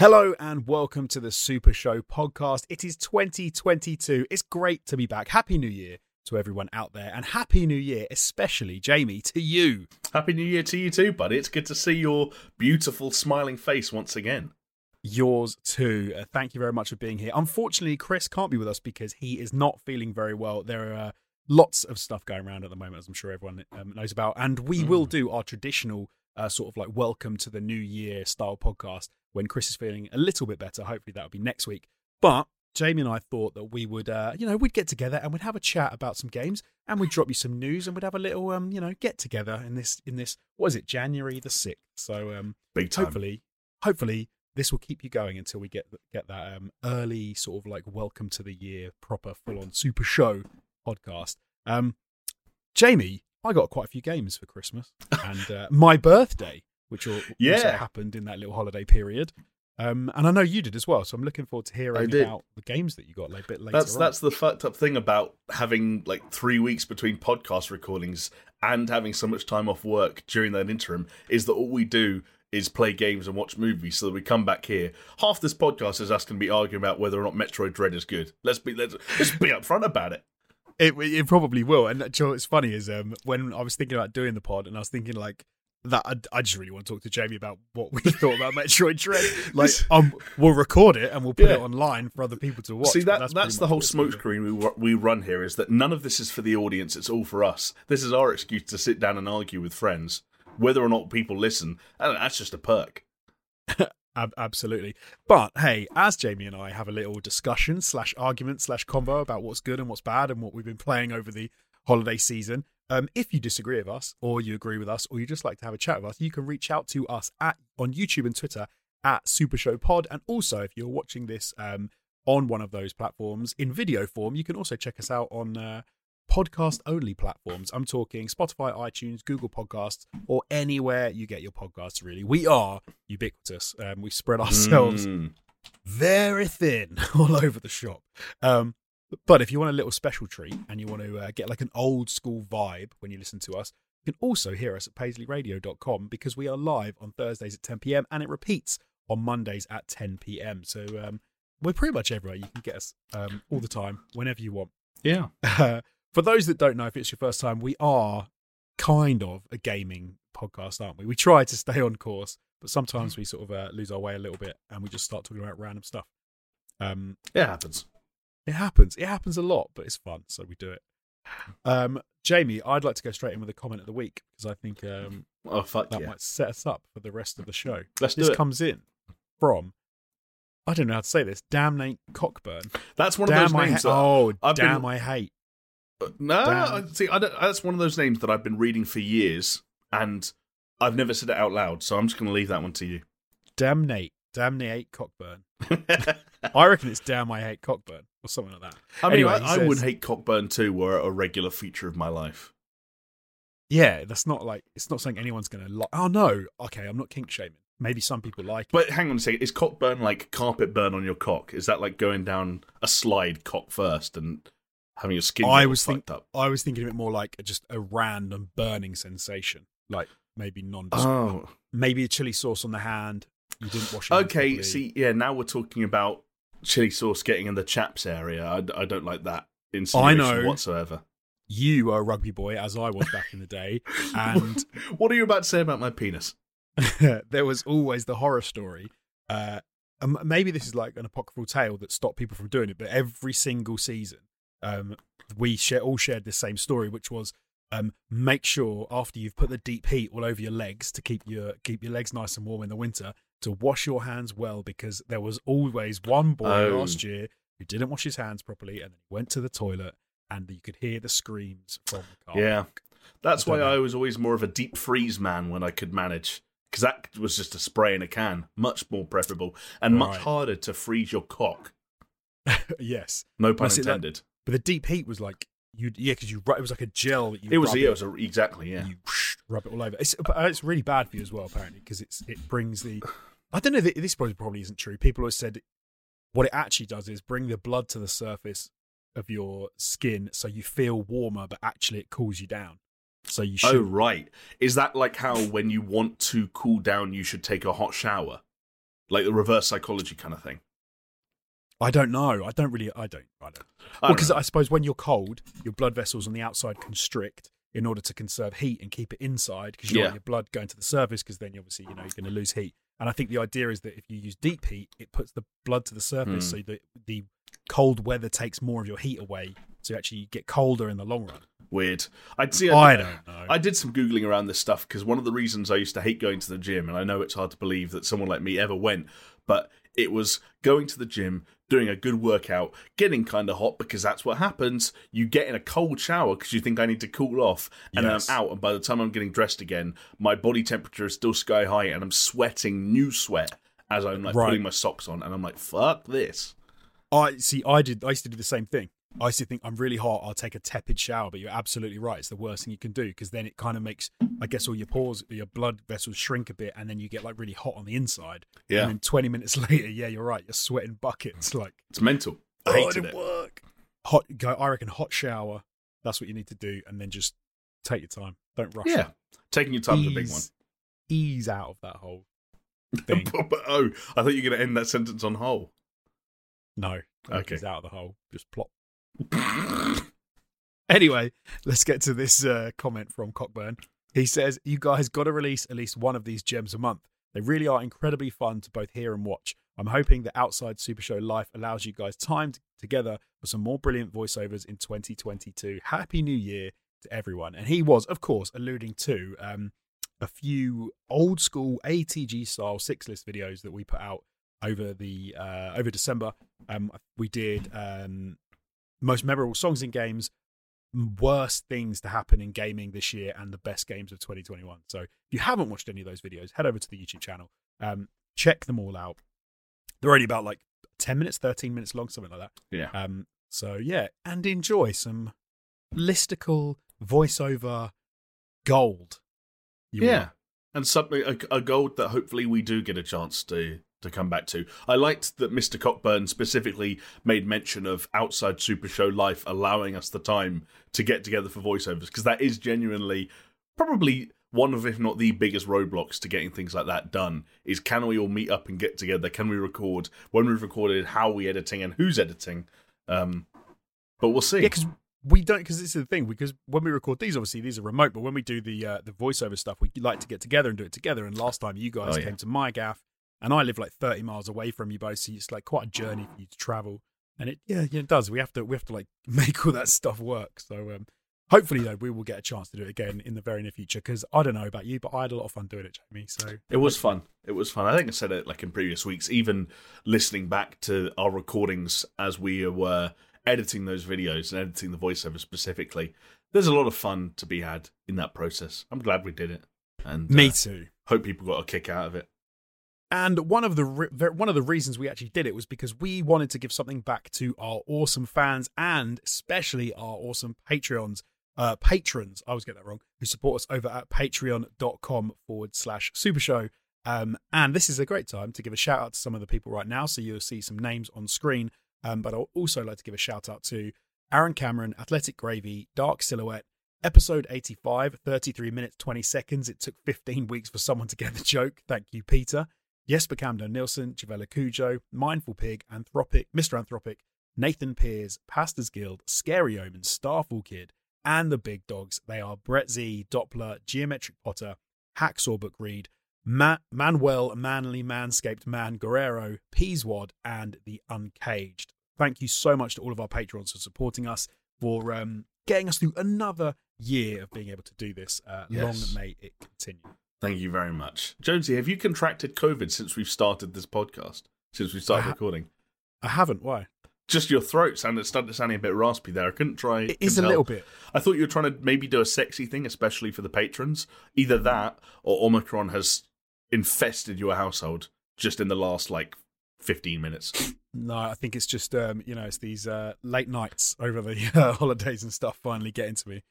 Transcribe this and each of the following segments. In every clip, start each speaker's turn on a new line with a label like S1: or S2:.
S1: Hello and welcome to the Super Show podcast. It is 2022. It's great to be back. Happy New Year to everyone out there, and Happy New Year, especially Jamie, to you.
S2: Happy New Year to you too, buddy. It's good to see your beautiful, smiling face once again.
S1: Yours too. Uh, thank you very much for being here. Unfortunately, Chris can't be with us because he is not feeling very well. There are uh, lots of stuff going around at the moment, as I'm sure everyone um, knows about, and we
S2: Mm.
S1: will do our traditional uh, sort of like welcome to the new year style podcast when Chris is feeling a little bit better. Hopefully, that'll be next week. But Jamie and I thought that we would, uh, you know, we'd get together and we'd have a chat about some games, and we'd drop you some news, and we'd have a little, um, you know, get together in this, in this, what is it, January the sixth. So, um,
S2: Big time.
S1: hopefully, hopefully, this will keep you going until we get get that um, early sort of like welcome to the year proper full on super show podcast. Um, Jamie, I got quite a few games for Christmas and uh, my birthday, which will, also
S2: Yeah.
S1: happened in that little holiday period. Um, and I know you did as well, so I'm looking forward to hearing about the games that you got like, a bit later.
S2: That's
S1: on.
S2: that's the fucked up thing about having like three weeks between podcast recordings and having so much time off work during that interim is that all we do is play games and watch movies. So that we come back here. Half this podcast is us going to be arguing about whether or not Metroid Dread is good. Let's be let's, let's be upfront about it.
S1: It it probably will. And do you know what's funny is um when I was thinking about doing the pod and I was thinking like that I, I just really want to talk to Jamie about what we thought about Metroid Dread. Like um we'll record it and we'll put
S2: Yeah.
S1: it online for other people to watch.
S2: See that that's,
S1: pretty
S2: the whole
S1: what it's gonna be.
S2: smokescreen we we run here is that none of this is for the audience. It's all for us. This is our excuse to sit down and argue with friends. Whether or not people listen, and that's just a perk.
S1: Ab- absolutely. But hey, as Jamie and I have a little discussion slash argument slash convo about what's good and what's bad and what we've been playing over the holiday season, um, if you disagree with us or you agree with us or you just like to have a chat with us, you can reach out to us at on YouTube and Twitter at Super Show Pod. And also, if you're watching this um, on one of those platforms in video form, you can also check us out on uh, podcast only platforms. I'm talking Spotify, iTunes, Google Podcasts, or anywhere you get your podcasts, really. We are ubiquitous. Um, we spread ourselves
S2: Mm.
S1: very thin all over the shop. Um, but if you want a little special treat and you want to uh, get like an old school vibe when you listen to us, you can also hear us at paisleyradio.com because we are live on Thursdays at 10 p.m. and it repeats on Mondays at 10 p.m. So um, we're pretty much everywhere. You can get us um, all the time, whenever you want.
S2: Yeah.
S1: Uh, for those that don't know, if it's your first time, we are kind of a gaming podcast, aren't we? We try to stay on course, but sometimes we sort of uh, lose our way a little bit and we just start talking about random stuff. Um,
S2: It happens.
S1: It happens. It happens a lot, but it's fun, so we do it. Um, Jamie, I'd like to go straight in with a comment of the week because I think um,
S2: Oh fuck
S1: that
S2: yeah.
S1: might set us up for the rest of the show.
S2: Let's
S1: This
S2: do it.
S1: comes in from I don't know how to say this. Damn Nate Cockburn.
S2: That's one of
S1: Damn
S2: those
S1: I
S2: names.
S1: ha-
S2: that-
S1: oh
S2: I've been-
S1: damn I hate.
S2: no,
S1: Damn.
S2: See, I that's one of those names that I've been reading for years, and I've never said it out loud. So I'm just going to leave that one to you.
S1: Damn Nate. Damn Nate Cockburn. I reckon it's damn I hate Cockburn or something like that.
S2: I mean,
S1: Anyway,
S2: I, I
S1: says-
S2: would hate Cockburn too, were it a regular feature of my life.
S1: Yeah, that's not like it's not something anyone's gonna like. Oh no, okay, I'm not kink shaming. Maybe some people like it.
S2: But hang on a second, is cockburn like carpet burn on your cock? Is that like going down a slide cock first and having your skin
S1: I was think-
S2: up?
S1: I was thinking of it more like just a random burning sensation, like maybe non.
S2: Oh,
S1: Maybe a chili sauce on the hand. You didn't wash it.
S2: okay. See, yeah, now we're talking about chili sauce getting in the chaps area. I, I don't like that I
S1: know.
S2: whatsoever.
S1: you are a rugby boy, as I was back in the day, and
S2: what are you about to say about my penis?
S1: there was always the horror story. Uh, um, maybe this is like an apocryphal tale that stopped people from doing it, but every single season, um, we share, all shared this same story, which was um, make sure after you've put the deep heat all over your legs to keep your keep your legs nice and warm in the winter to wash your hands well because there was always one boy
S2: Oh.
S1: last year who didn't wash his hands properly and then he went to the toilet and you could hear the screams from the car.
S2: Yeah. That's
S1: I
S2: why
S1: know.
S2: I was always more of a deep freeze man when I could manage. Because that was just a spray in a can. Much more preferable and much harder to freeze your cock.
S1: yes.
S2: No pun
S1: it, that-
S2: intended.
S1: But the deep heat was like you, yeah, because you it was like a gel that you.
S2: It was, yeah, it was a, exactly, yeah.
S1: you whoosh, rub it all over. It's, uh, it's really bad for you as well, apparently, because it's it brings the. I don't know. This probably probably isn't true. People always said what it actually does is bring the blood to the surface of your skin, so you feel warmer, but actually it cools you down. So you should.
S2: Oh, right. Is that like how when you want to cool down, you should take a hot shower? like the reverse psychology kind of thing.
S1: I don't know. I don't really. I don't. I don't.
S2: I
S1: Well, because. I suppose when you're cold, your blood vessels on the outside constrict in order to conserve heat and keep it inside because you
S2: Yeah.
S1: want your blood going to the surface because then obviously you know you're going to lose heat. And I think the idea is that if you use deep heat, it puts the blood to the surface,
S2: Hmm.
S1: so that the cold weather takes more of your heat away, so you actually get colder in the long run.
S2: weird. I'd see.
S1: I don't know.
S2: I did some googling around this stuff because one of the reasons I used to hate going to the gym, and I know it's hard to believe that someone like me ever went, but it was going to the gym, doing a good workout, getting kind of hot because that's what happens. You get in a cold shower because you think I need to cool off, and
S1: Yes.
S2: then I'm out, and by the time I'm getting dressed again, my body temperature is still sky high, and I'm sweating new sweat as I'm like
S1: Right.
S2: putting my socks on, and I'm like, fuck this.
S1: I see. I did. I used to do the same thing. I used to think I'm really hot. I'll take a tepid shower, but you're absolutely right. It's the worst thing you can do because then it kind of makes, I guess, all your pores, your blood vessels shrink a bit, and then you get like really hot on the inside.
S2: Yeah,
S1: And then 20 minutes later, yeah, you're right. You're sweating buckets. Like,
S2: it's mental. I
S1: oh, it
S2: hated
S1: didn't
S2: it.
S1: work. Hot. Go. I reckon hot shower. That's what you need to do, and then just take your time. Don't rush.
S2: Yeah,
S1: it.
S2: taking your time is a big one.
S1: Ease- Ease out of that hole. thing.
S2: But- oh, I thought you were going to end that sentence on hole.
S1: No.
S2: Okay.
S1: Ease out of the hole. Just plop. Anyway, let's get to this uh, comment from Cockburn. He says, You guys got to release at least one of these gems a month. They really are incredibly fun to both hear and watch. I'm hoping that Outside Super Show Life allows you guys time t- together for some more brilliant voiceovers in 2022. Happy New Year to everyone. And he was, of course, alluding to um, a few old school ATG style six list videos that we put out over the uh, over December. Um, we did um, most memorable songs in games, worst things to happen in gaming this year, and the best games of 2021. So if you haven't watched any of those videos, head over to the YouTube channel, um, check them all out. They're only about like 10 minutes, 13 minutes long, something like that.
S2: Yeah.
S1: Um, so yeah, and enjoy some listicle voiceover gold.
S2: Yeah,
S1: will.
S2: and something a, a gold that hopefully we do get a chance to to come back to. I liked that Mr. Cockburn specifically made mention of outside Super Show life allowing us the time to get together for voiceovers because that is genuinely probably one of if not the biggest roadblocks to getting things like that done is can we all meet up and get together can we record when we've recorded how are we editing and who's editing um but we'll see
S1: Yeah, because we don't. Because this is the thing. Because when we record these, obviously these are remote. But when we do the uh, the voiceover stuff, we like to get together and do it together. And last time you guys
S2: Oh, yeah.
S1: came to my gaff, and I live like thirty miles away from you both, so it's like quite a journey for you to travel. And it yeah, yeah it does. We have to we have to like make all that stuff work. So um, hopefully though we will get a chance to do it again in the very near future. Because I don't know about you, but I had a lot of fun doing it, Jamie. So
S2: It was fun. It was fun. I think I said it like in previous weeks, even listening back to our recordings as we were editing those videos and editing the voiceover specifically. There's a lot of fun to be had in that process. I'm glad we did it. And
S1: me
S2: uh,
S1: too.
S2: hope people got a kick out of it.
S1: And one of the re- one of the reasons we actually did it was because we wanted to give something back to our awesome fans and especially our awesome Patreons, uh, patrons. I always get that wrong. Who support us over at patreon.com forward slash super show. Um, and this is a great time to give a shout out to some of the people right now. So you'll see some names on screen. Um, but I'll also like to give a shout out to Aaron Cameron, Athletic Gravy, Dark Silhouette, episode 85, 33 minutes, 20 seconds. It took 15 weeks for someone to get the joke. Thank you, Peter. Jesper Camden Nilsson, Javella Cujo, Mindful Pig, Anthropic, Mr. Anthropic, Nathan Pears, Pastors Guild, Scary Omen, Starfall Kid, and the big dogs. They are Brett Z, Doppler, Geometric Potter, Hacksaw Book Read, Ma- Manuel, Manly Manscaped Man, Guerrero, Peaswad, and the Uncaged. Thank you so much to all of our patrons for supporting us, for um, getting us through another year of being able to do this. Uh,
S2: Yes.
S1: Long may it continue.
S2: Thank you very much. Jonesy, have you contracted COVID since we've started this podcast? Since we started
S1: I ha-
S2: recording?
S1: I haven't. Why?
S2: Just your throat sounded started sounding a bit raspy there. I couldn't try.
S1: It is a little bit.
S2: I thought you were trying to maybe do a sexy thing, especially for the patrons. Either that or Omicron has infested your household just in the last like 15 minutes.
S1: No, I think it's just um, you know, it's these uh, late nights over the uh, holidays and stuff finally getting to me.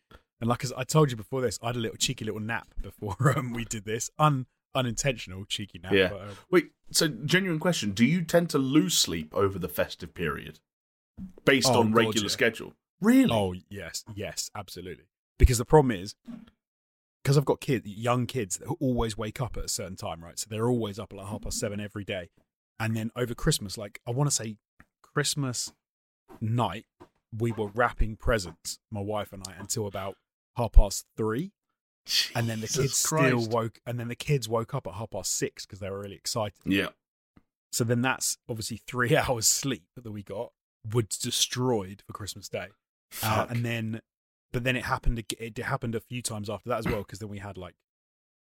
S1: And like as I told you before this, I had a little cheeky little nap before um, we did this, un unintentional cheeky nap.
S2: Yeah.
S1: But, um,
S2: Wait, so genuine question. Do you tend to lose sleep over the festive period based
S1: Oh,
S2: on
S1: God,
S2: regular
S1: yeah.
S2: schedule? Really?
S1: oh yes, yes, absolutely. Because the problem is, because I've got kids, young kids that always wake up at a certain time, right? So they're always up at like half past seven every day. and then over Christmas, like I want to say Christmas night, we were wrapping presents, my wife and I, until about half past three. And then the
S2: Jesus
S1: kids still woke, and then the kids woke up at half past six because they were really excited.
S2: Yeah.
S1: So then that's obviously three hours sleep that we got was destroyed for Christmas Day. Uh, and then, but then it happened. It happened a few times after that as well because then we had like,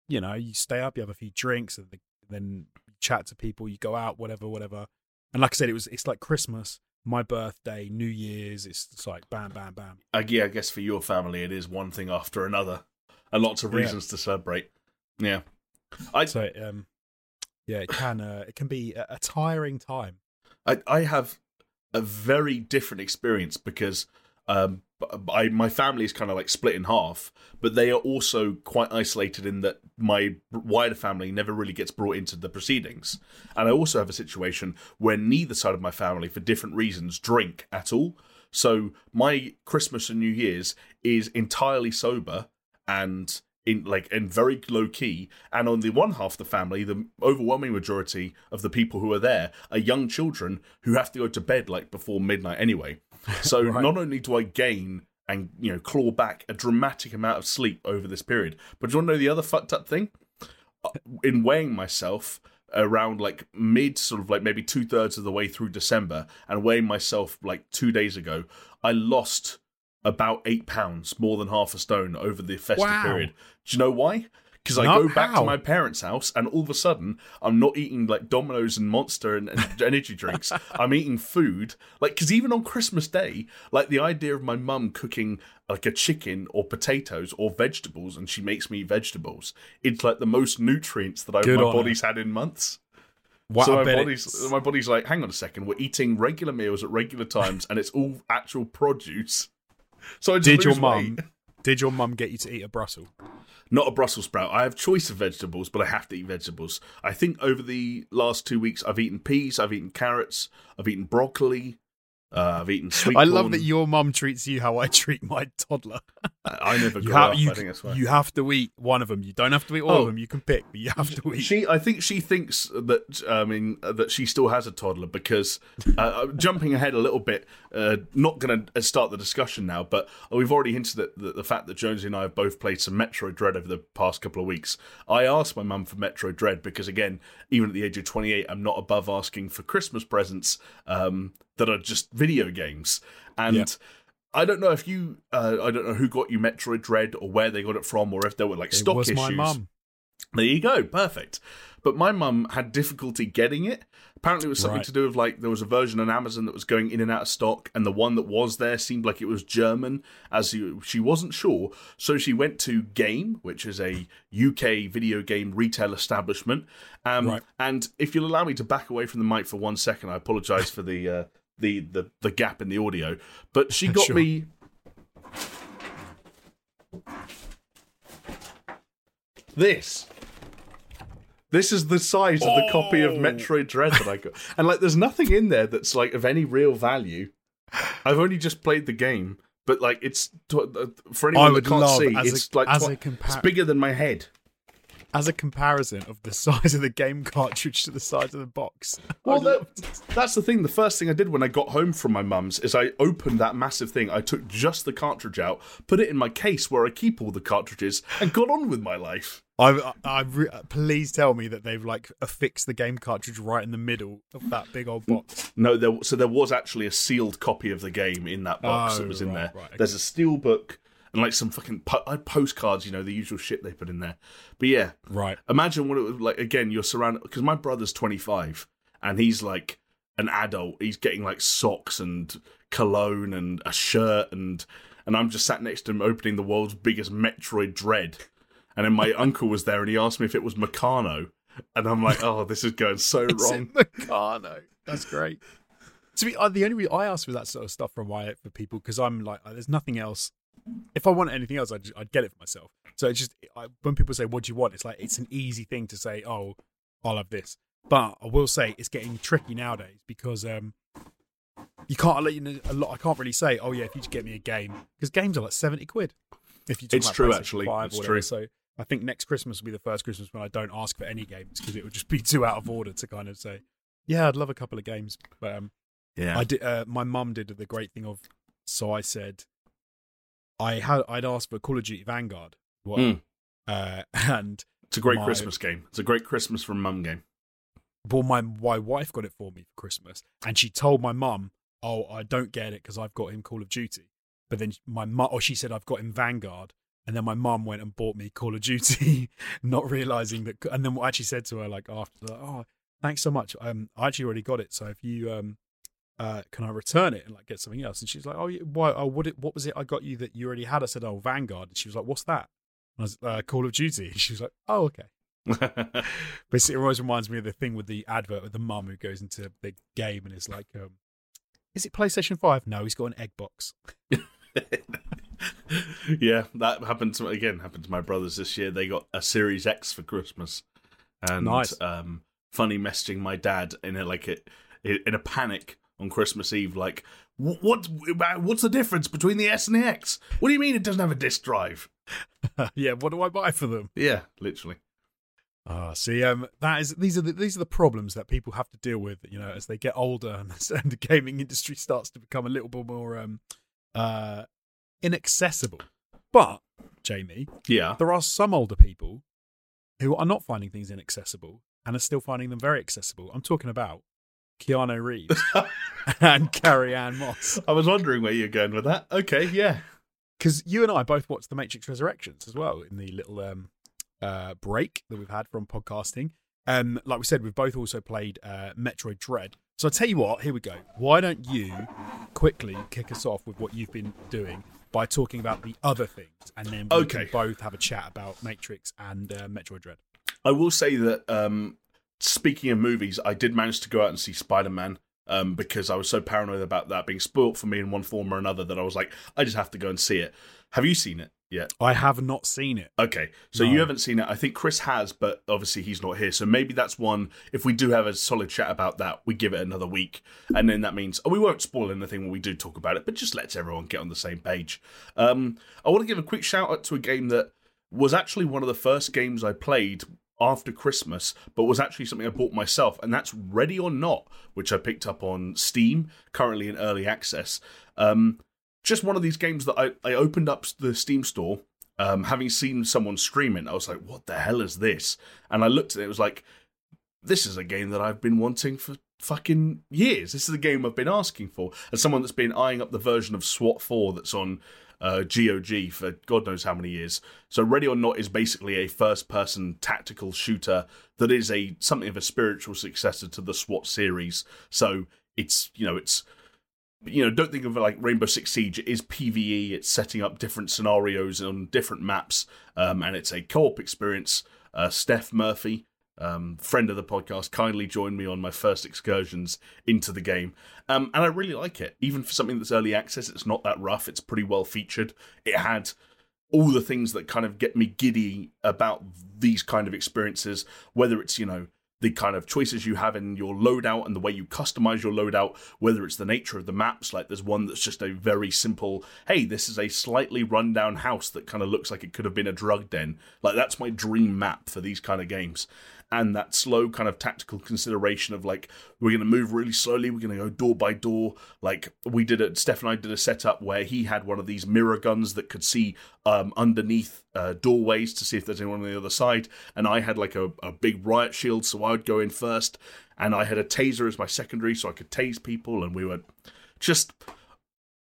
S1: you know, you stay up, you have a few drinks, and the, then you chat to people, you go out, whatever, whatever. And like I said, it was it's like Christmas, my birthday, New Year's. It's, it's like bam, bam, bam.
S2: Uh, yeah, I guess for your family, it is one thing after another, and lots of
S1: Yeah.
S2: reasons to celebrate. Yeah, I,
S1: So um, yeah, it can uh, it can be a, a tiring time.
S2: I, I have a very different experience because um, I, my family is kind of like split in half, but they are also quite isolated in that my wider family never really gets brought into the proceedings. And I also have a situation where neither side of my family, for different reasons, drink at all. So my Christmas and New Year's is entirely sober and in like and very low key. And on the one half of the family, the overwhelming majority of the people who are there are young children who have to go to bed like before midnight anyway. So
S1: Right.
S2: not only do I gain and you know claw back a dramatic amount of sleep over this period, but do you want to know the other fucked up thing? Uh, In weighing myself around like mid sort of like maybe two thirds of the way through December and weighing myself like two days ago, I lost about eight pounds, more than half a stone over the festive
S1: Wow.
S2: period. Do you know why? Because I go back
S1: how?
S2: to my parents' house and all of a sudden I'm not eating like Domino's and Monster and, and energy drinks. I'm eating food. Like, because even on Christmas Day, like the idea of my mum cooking like a chicken or potatoes or vegetables and she makes me vegetables, it's like the most nutrients that I,
S1: Good
S2: my body's had in months.
S1: Wow,
S2: so
S1: I
S2: my body's
S1: it's-
S2: my body's like, hang on a second, we're eating regular meals at regular times, and it's all actual produce. So I just
S1: Did your mum? Did your mum get you to eat a Brussels?
S2: Not a Brussels sprout. I have choice of vegetables, but I have to eat vegetables. I think over the last two weeks, I've eaten peas, I've eaten carrots, I've eaten broccoli, uh, I've eaten sweet
S1: I
S2: corn.
S1: love that your mum treats you how I treat my toddler.
S2: I never
S1: You
S2: grew
S1: have,
S2: up.
S1: you,
S2: I think that's
S1: you have to eat one of them. You don't have to eat all
S2: Oh.
S1: of them. You can pick, but you have to eat.
S2: She, I think she thinks that I mean uh, that she still has a toddler because uh, jumping ahead a little bit, uh, not going to start the discussion now, but we've already hinted at the, the fact that Jonesy and I have both played some Metroid Dread over the past couple of weeks. I asked my mum for Metroid Dread because, again, even at the age of twenty eight, I'm not above asking for Christmas presents um, that are just video games, and.
S1: Yeah.
S2: I don't know if you, uh, I don't know who got you Metroid Dread or where they got it from, or if there were like
S1: it
S2: stock
S1: was
S2: issues.
S1: my mum.
S2: There you go, perfect. But my mum had difficulty getting it. Apparently, it was something
S1: Right.
S2: to do with like there was a version on Amazon that was going in and out of stock, and the one that was there seemed like it was German, as you, she wasn't sure. So she went to Game, which is a UK video game retail establishment. Um,
S1: Right.
S2: And if you'll allow me to back away from the mic for one second, I apologise for the, uh, the the the gap in the audio. But she got
S1: Sure.
S2: me this. This is the size of the copy of
S1: Oh.
S2: Metroid Dread that I got. And like there's nothing in there that's like of any real value. I've only just played the game, but like it's uh, for anyone
S1: I
S2: that
S1: would
S2: can't
S1: love
S2: see,
S1: as a-
S2: it's like
S1: as
S2: twi-
S1: compar-
S2: it's bigger than my head.
S1: As a comparison of the size of the game cartridge to the size of the box.
S2: Well, that, that's the thing. The first thing I did when I got home from my mum's is I opened that massive thing. I took just the cartridge out, put it in my case where I keep all the cartridges, and got on with my life.
S1: I, I, re- please tell me that they've like affixed the game cartridge right in the middle of that big old box.
S2: No, there, so there was actually a sealed copy of the game in that box
S1: Oh,
S2: that was in
S1: right,
S2: there.
S1: right, okay.
S2: There's a steel book and like some fucking po- uh, postcards, you know, the usual shit they put in there. But yeah,
S1: Right.
S2: imagine what it was like. Again, you're surrounded because my brother's 25 and he's like an adult. He's getting like socks and cologne and a shirt and and I'm just sat next to him opening the world's biggest Metroid Dread. And then my uncle was there and he asked me if it was Meccano. And I'm like, oh, this is going so
S1: It's
S2: wrong.
S1: in Meccano. That's great. To be uh, the only reason I ask for that sort of stuff from my for people because I'm like, uh, there's nothing else. If I want anything else, I'd, I'd get it for myself. So it's just I, when people say, "What do you want?" It's like it's an easy thing to say, "Oh, I'll have this." But I will say it's getting tricky nowadays because um, you can't let you know a lot. I can't really say, "Oh yeah, if you just get me a game," because games are like seventy quid. If you
S2: It's true, actually. It's true.
S1: So I think next Christmas will be the first Christmas when I don't ask for any games because it would just be too out of order to kind of say, Yeah, I'd love a couple of games, but um,
S2: Yeah.
S1: I did. Uh, my mum did the great thing of. So I said, I had I'd asked for Call of Duty Vanguard, what,
S2: Mm.
S1: uh, and
S2: It's a great
S1: My-
S2: Christmas game. It's a great Christmas from mum game.
S1: well, my my wife got it for me for Christmas, and she told my mum, "Oh, I don't get it because I've got him Call of Duty." But then my mum, or she said, "I've got him Vanguard," and then my mum went and bought me Call of Duty, not realizing that. And then I actually said to her like after, that, "Oh, thanks so much. Um, I actually already got it. So if you um, uh, can I return it and like get something else?" And she's like, "Oh, why? Oh, what? It, what was it? I got you that you already had." I said, "Oh, Vanguard." And she was like, "What's that?" And I was uh, Call of Duty. And she was like, "Oh, okay." But it always reminds me of the thing with the advert with the mum who goes into the game and is like, um, "Is it PlayStation Five? No, he's got an egg box."
S2: yeah, that happened to again happened to my brothers this year. They got a Series X for Christmas, and
S1: Nice.
S2: um, funny messaging my dad in a like a, in a panic on Christmas Eve, like what what's the difference between the S and the X? What do you mean it doesn't have a disc drive?
S1: yeah, what do I buy for them?
S2: Yeah, literally.
S1: Ah, see, um, that is these are the these are the problems that people have to deal with, you know, as they get older and, and the gaming industry starts to become a little bit more um, uh, inaccessible. But Jamie,
S2: Yeah,
S1: there are some older people who are not finding things inaccessible and are still finding them very accessible. I'm talking about Keanu Reeves and Carrie Ann Moss.
S2: I was wondering where you're going with that. Okay, yeah,
S1: because you and I both watched The Matrix Resurrections as well in the little um, uh, break that we've had from podcasting. Um, like we said, we've both also played uh, Metroid Dread. So I tell you what, here we go. Why don't you quickly kick us off with what you've been doing by talking about the other things, and then we
S2: Okay.
S1: can both have a chat about Matrix and uh, Metroid Dread.
S2: I will say that um, speaking of movies, I did manage to go out and see Spider Man um, because I was so paranoid about that being spoilt for me in one form or another that I was like, I just have to go and see it. Have you seen it yet?
S1: I have not seen it.
S2: Okay, so
S1: No.
S2: you haven't seen it. I think Chris has, but obviously he's not here. So maybe that's one. If we do have a solid chat about that, we give it another week, and then that means oh, we won't spoil anything when we do talk about it, but just lets everyone get on the same page. Um, I want to give a quick shout out to a game that was actually one of the first games I played after Christmas, but was actually something I bought myself, and that's Ready or Not, which I picked up on Steam, currently in early access. Um, just one of these games that I, I opened up the Steam store, um, having seen someone stream it. I was like, what the hell is this? And I looked at it, it was like, this is a game that I've been wanting for fucking years. This is a game I've been asking for. As someone that's been eyeing up the version of SWAT 4 that's on uh, GOG for God knows how many years. So Ready or Not is basically a first-person tactical shooter that is a something of a spiritual successor to the SWAT series. So it's you know it's you know don't think of it like Rainbow Six Siege. It is PVE. It's setting up different scenarios on different maps, um, and it's a co-op experience. Uh, Steph Murphy, um, friend of the podcast, kindly joined me on my first excursions into the game. Um, and I really like it. Even for something that's early access, it's not that rough. It's pretty well featured. It had all the things that kind of get me giddy about these kind of experiences, whether it's, you know, the kind of choices you have in your loadout and the way you customize your loadout, whether it's the nature of the maps, like there's one that's just a very simple, hey, this is a slightly rundown house that kind of looks like it could have been a drug den. Like that's my dream map for these kind of games. And that slow kind of tactical consideration of like, we're going to move really slowly, we're going to go door by door. Like we did it, Steph and I did a setup where he had one of these mirror guns that could see um, underneath uh, doorways to see if there's anyone on the other side. And I had like a, a big riot shield, so I would go in first. And I had a taser as my secondary, so I could tase people. And we were just.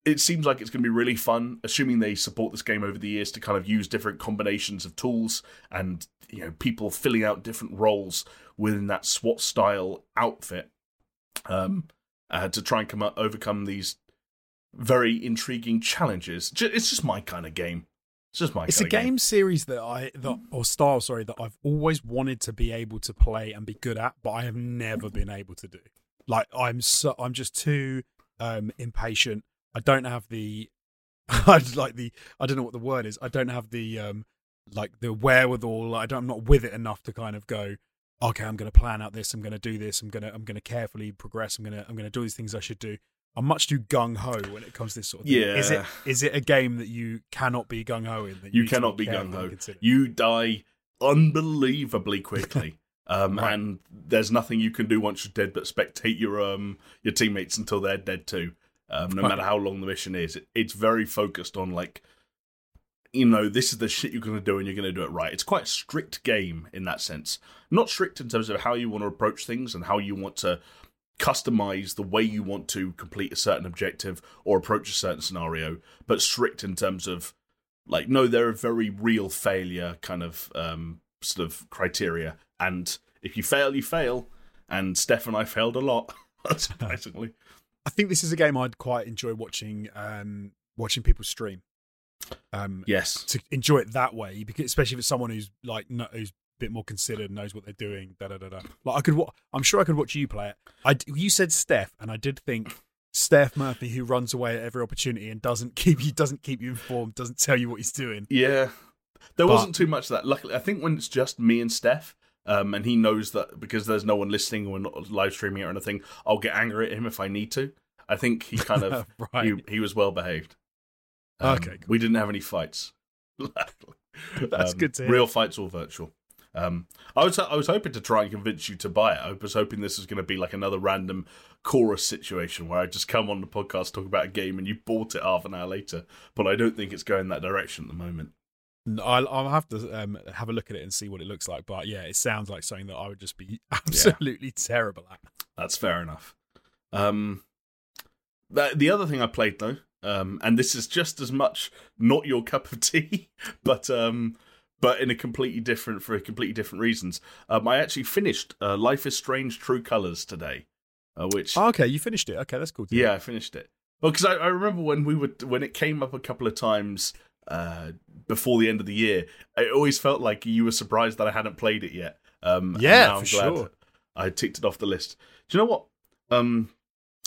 S2: It seems like it's going to be really fun, assuming they support this game over the years to kind of use different combinations of tools and you know people filling out different roles within that SWAT style outfit um, uh, to try and come up, overcome these very intriguing challenges. It's just my kind of game. It's just my.
S1: It's a
S2: of
S1: game series that I that or style, sorry, that I've always wanted to be able to play and be good at, but I have never been able to do. Like I'm so I'm just too um impatient. I don't have the I like the I don't know what the word is. I don't have the um like the wherewithal. I don't I'm not with it enough to kind of go okay, I'm going to plan out this, I'm going to do this, I'm going to I'm going to carefully progress, I'm going to I'm going to do these things I should do. I'm much too gung ho when it comes to this sort of thing. Is it
S2: Yeah.
S1: is it a game that you cannot be gung ho in? That
S2: You
S1: to
S2: cannot be gung ho. You die unbelievably quickly. Um, right. and there's nothing you can do once you're dead but spectate your um your teammates until they're dead too. Um, no matter how long the mission is, it, it's very focused on like you know, this is the shit you're going to do and you're going to do it right. It's quite a strict game in that sense. Not strict in terms of how you want to approach things and how you want to customize the way you want to complete a certain objective or approach a certain scenario, but strict in terms of like, no, they're a very real failure kind of um, sort of criteria. And if you fail, you fail. And Steph and I failed a lot, surprisingly.
S1: I think this is a game I'd quite enjoy watching um, watching people stream.
S2: Um, yes,
S1: to enjoy it that way, because especially if it's someone who's like no, who's a bit more considered, knows what they're doing. Da da da da. Like I could, wa- I'm sure I could watch you play it. I you said Steph, and I did think Steph Murphy who runs away at every opportunity and doesn't keep you doesn't keep you informed, doesn't tell you what he's doing.
S2: Yeah, there but, wasn't too much of that. Luckily, I think when it's just me and Steph. Um, and he knows that because there's no one listening or not live streaming or anything, I'll get angry at him if I need to. I think he kind of right. he, he was well behaved. Um, okay, cool. we didn't have any fights.
S1: That's um, good to hear.
S2: Real fights or virtual. Um, I was I was hoping to try and convince you to buy it. I was hoping this was going to be like another random chorus situation where I just come on the podcast talk about a game and you bought it half an hour later. But I don't think it's going that direction at the moment.
S1: I'll, I'll have to um, have a look at it and see what it looks like. But yeah, it sounds like something that I would just be absolutely yeah. terrible at.
S2: That's fair enough. Um, the other thing I played though um, and this is just as much not your cup of tea, but um, but in a completely different for completely different reasons. Um, I actually finished uh, Life is Strange: True Colors today, uh, which
S1: oh, okay, you finished it. Okay, that's cool.
S2: Yeah. I finished it. Well, because I, I, remember when we were when it came up a couple of times uh, before the end of the year, it always felt like you were surprised that I hadn't played it yet. Um,
S1: yeah, for sure.
S2: I ticked it off the list. Do you know what? Um,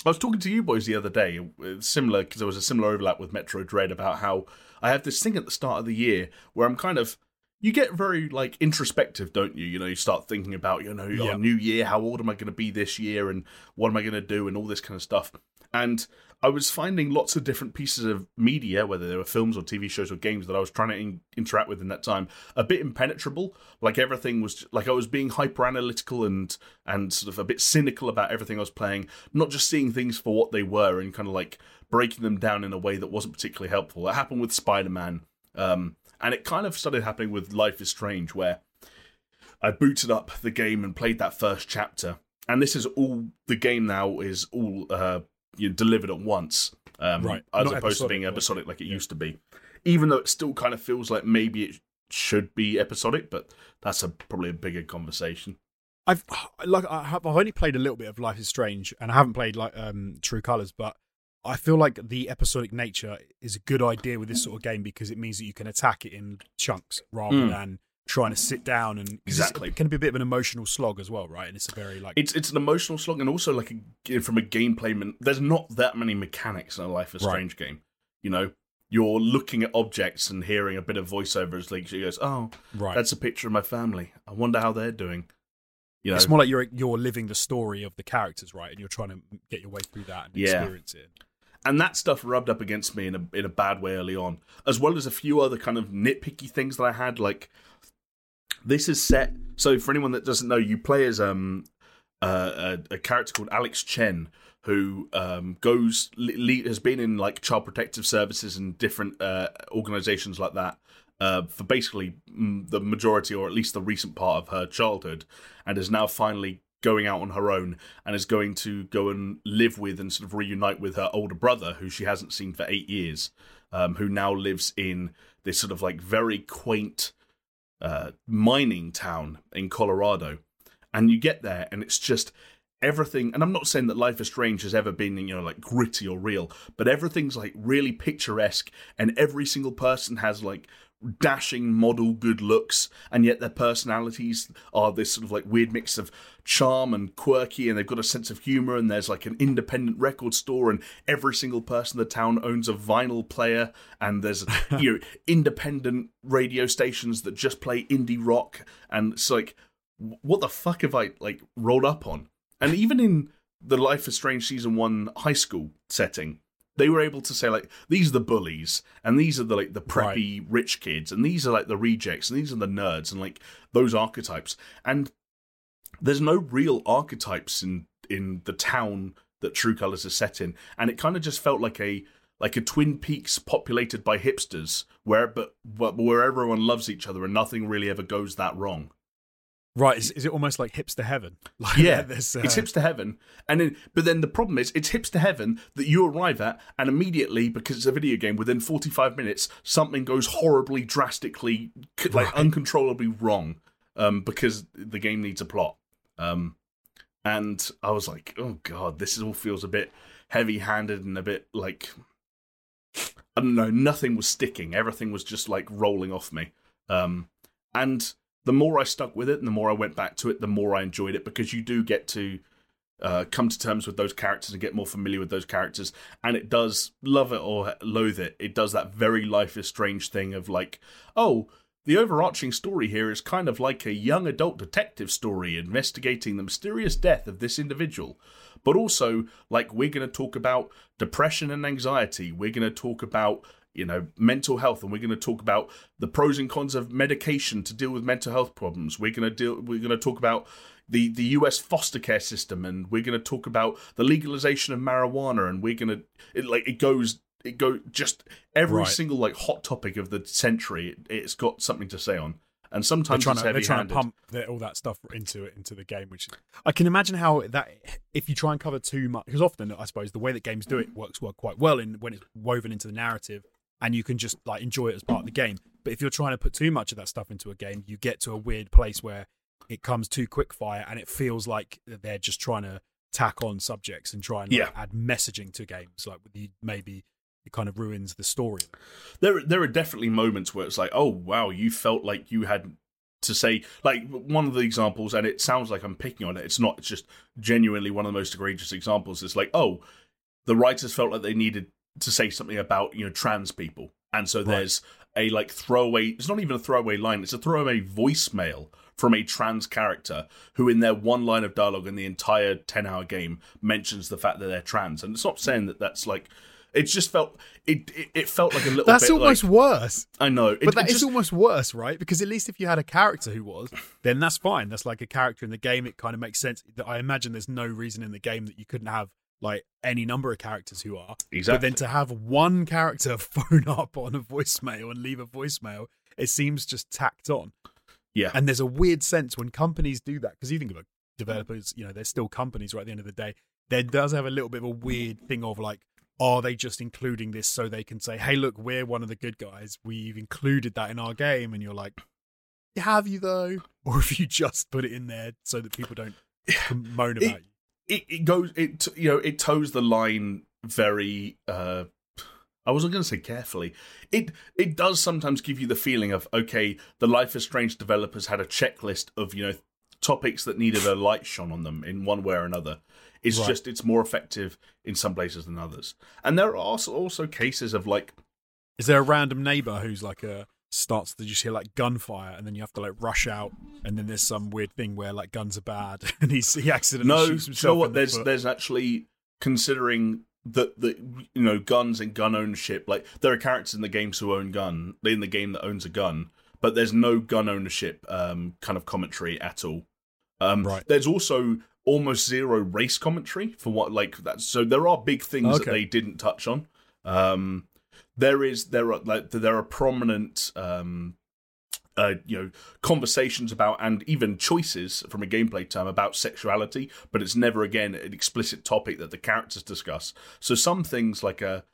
S2: I was talking to you boys the other day, uh, similar because there was a similar overlap with Metroid Dread about how I have this thing at the start of the year where I'm kind of you get very like introspective, don't you? You know, you start thinking about you know yeah. new year, how old am I going to be this year, and what am I going to do, and all this kind of stuff. And I was finding lots of different pieces of media, whether they were films or TV shows or games, that I was trying to in- interact with in that time, a bit impenetrable. Like everything was, like I was being hyper analytical and and sort of a bit cynical about everything I was playing, not just seeing things for what they were and kind of like breaking them down in a way that wasn't particularly helpful. That happened with Spider Man, um, and it kind of started happening with Life is Strange, where I booted up the game and played that first chapter. And this is all the game now is all uh, you delivered at once, um, right? As Not opposed to being episodic like it yeah. used to be. Even though it still kind of feels like maybe it should be episodic, but that's a probably a bigger conversation.
S1: I've like I have, I've only played a little bit of Life is Strange, and I haven't played like um, True Colors, but I feel like the episodic nature is a good idea with this sort of game because it means that you can attack it in chunks rather mm. than trying to sit down and
S2: exactly
S1: it can be a bit of an emotional slog as well, right? And it's a very like
S2: it's it's an emotional slog and also like a, from a gameplay. Man, there's not that many mechanics in a Life is Strange right. game. You know, you're looking at objects and hearing a bit of voiceover as like she goes, "Oh, right, that's a picture of my family. I wonder how they're doing."
S1: You know, it's more like you're you're living the story of the characters, right? And you're trying to get your way through that and yeah. experience it.
S2: And that stuff rubbed up against me in a in a bad way early on, as well as a few other kind of nitpicky things that I had, like this is set. So for anyone that doesn't know, you play as um uh, a, a character called Alex Chen who um, goes le- has been in like child protective services and different uh, organizations like that uh, for basically the majority or at least the recent part of her childhood, and is now finally going out on her own and is going to go and live with and sort of reunite with her older brother, who she hasn't seen for eight years, um, who now lives in this sort of like very quaint uh, mining town in Colorado, and you get there, and it's just everything. And I'm not saying that Life is Strange has ever been, you know, like gritty or real, but everything's like really picturesque, and every single person has like dashing model good looks and yet their personalities are this sort of like weird mix of charm and quirky and they've got a sense of humor and there's like an independent record store and every single person in the town owns a vinyl player and there's you know independent radio stations that just play indie rock and it's like what the fuck have I like rolled up on? And even in the Life is Strange season 1 high school setting they were able to say like these are the bullies and these are the like the preppy right. rich kids and these are like the rejects and these are the nerds and like those archetypes and there's no real archetypes in in the town that True Colors is set in, and it kind of just felt like a like a Twin Peaks populated by hipsters, where but, but where everyone loves each other and nothing really ever goes that wrong.
S1: Right? Is, is it almost like hipster heaven? Like
S2: Yeah,
S1: this, uh,
S2: it's hipster heaven, and then, but then the problem is it's hipster heaven that you arrive at, and immediately because it's a video game, within forty five minutes something goes horribly, drastically, like
S1: Right.
S2: uncontrollably wrong, um, because the game needs a plot. Um, and I was like, oh god, this all feels a bit heavy handed and a bit like I don't know, nothing was sticking. Everything was just like rolling off me. Um, and the more I stuck with it and the more I went back to it, the more I enjoyed it because you do get to uh, come to terms with those characters and get more familiar with those characters. And it does, love it or loathe it, it does that very Life is Strange thing of like, oh, the overarching story here is kind of like a young adult detective story investigating the mysterious death of this individual. But also, like, we're going to talk about depression and anxiety. We're going to talk about, you know, mental health, and we're going to talk about the pros and cons of medication to deal with mental health problems. We're going to deal. We're going to talk about the the U.S. foster care system, and we're going to talk about the legalization of marijuana, and we're going to it, like it goes it go just every
S1: Right.
S2: single like hot topic of the century. It, it's got something to say on, and
S1: They're
S2: sometimes
S1: trying,
S2: it's
S1: to, they're trying to pump the, all that stuff into it into the game, which I can imagine how that if you try and cover too much, because often I suppose the way that games do it works well quite well in when it's woven into the narrative, and you can just like enjoy it as part of the game. But if you're trying to put too much of that stuff into a game, you get to a weird place where it comes too quick fire, and it feels like they're just trying to tack on subjects and try and like,
S2: Yeah.
S1: add messaging to games, like maybe it kind of ruins the story.
S2: there there are definitely moments where it's like, oh wow, you felt like you had to say like one of the examples, and it sounds like I'm picking on it. It's not. It's just genuinely one of the most egregious examples. it's like, oh, the writers felt like they needed to say something about you know trans people, and so there's a like throwaway. It's not even a throwaway line. It's a throwaway voicemail from a trans character who, in their one line of dialogue in the entire ten hour game, mentions the fact that they're trans, and it's not saying that that's like. It just felt it. It, it felt like a little.
S1: That's almost
S2: like,
S1: worse.
S2: I know, it,
S1: But that is
S2: just,
S1: almost worse, right? Because at least if you had a character who was, then that's fine. That's like a character in the game. It kind of makes sense. That I imagine there's no reason in the game that you couldn't have like any number of characters who are.
S2: Exactly.
S1: But then to have one character phone up on a voicemail and leave a voicemail, it seems just tacked on.
S2: Yeah.
S1: And there's a weird sense when companies do that because you think about mm. developers, you know, they're still companies right at the end of the day. There does have a little bit of a weird thing of like, are they just including this so they can say, hey, look, we're one of the good guys. We've included that in our game. And you're like, have you though? Or if you just put it in there so that people don't moan about you.
S2: It, it goes it you know it toes the line very uh I wasn't going to say carefully. It it does sometimes give you the feeling of okay, the Life is Strange developers had a checklist of you know topics that needed a light shone on them in one way or another. It's
S1: Right.
S2: just it's more effective in some places than others, and there are also also cases of like
S1: Is there a random neighbor who's like a starts to just hear like gunfire and then you have to like rush out and then there's some weird thing where like guns are bad and he's he accidentally
S2: no,
S1: shoots
S2: you
S1: himself
S2: know what?
S1: in the
S2: There's there's actually considering that the you know guns and gun ownership. Like there are characters in the games who own gun in the game that owns a gun, but there's no gun ownership um, kind of commentary at all. Um,
S1: Right.
S2: There's also almost zero race commentary for what like that. So there are big things that they didn't touch on. Um, there is there are like there are prominent um, uh, you know conversations about and even choices from a gameplay term about sexuality, but it's never again an explicit topic that the characters discuss. So some things like a,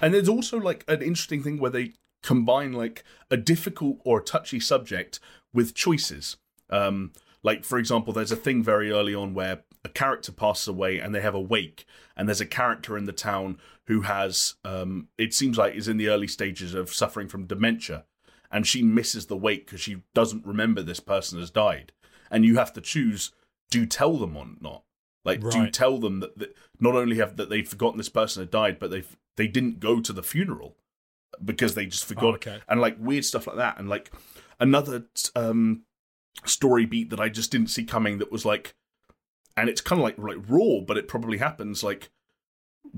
S2: and there's also like an interesting thing where they combine like a difficult or a touchy subject with choices. Um, like for example, there's a thing very early on where a character passes away and they have a wake, and there's a character in the town who has, um, it seems like, is in the early stages of suffering from dementia and she misses the wake because she doesn't remember this person has died. And you have to choose: do tell them or not? Like, do tell them that, that not only have that they've forgotten this person had died, but they've they didn't go to the funeral because they just forgot,
S1: Oh, okay.
S2: and like weird stuff like that, and like another um story beat that I just didn't see coming that was like, and it's kind of like like raw, but it probably happens like.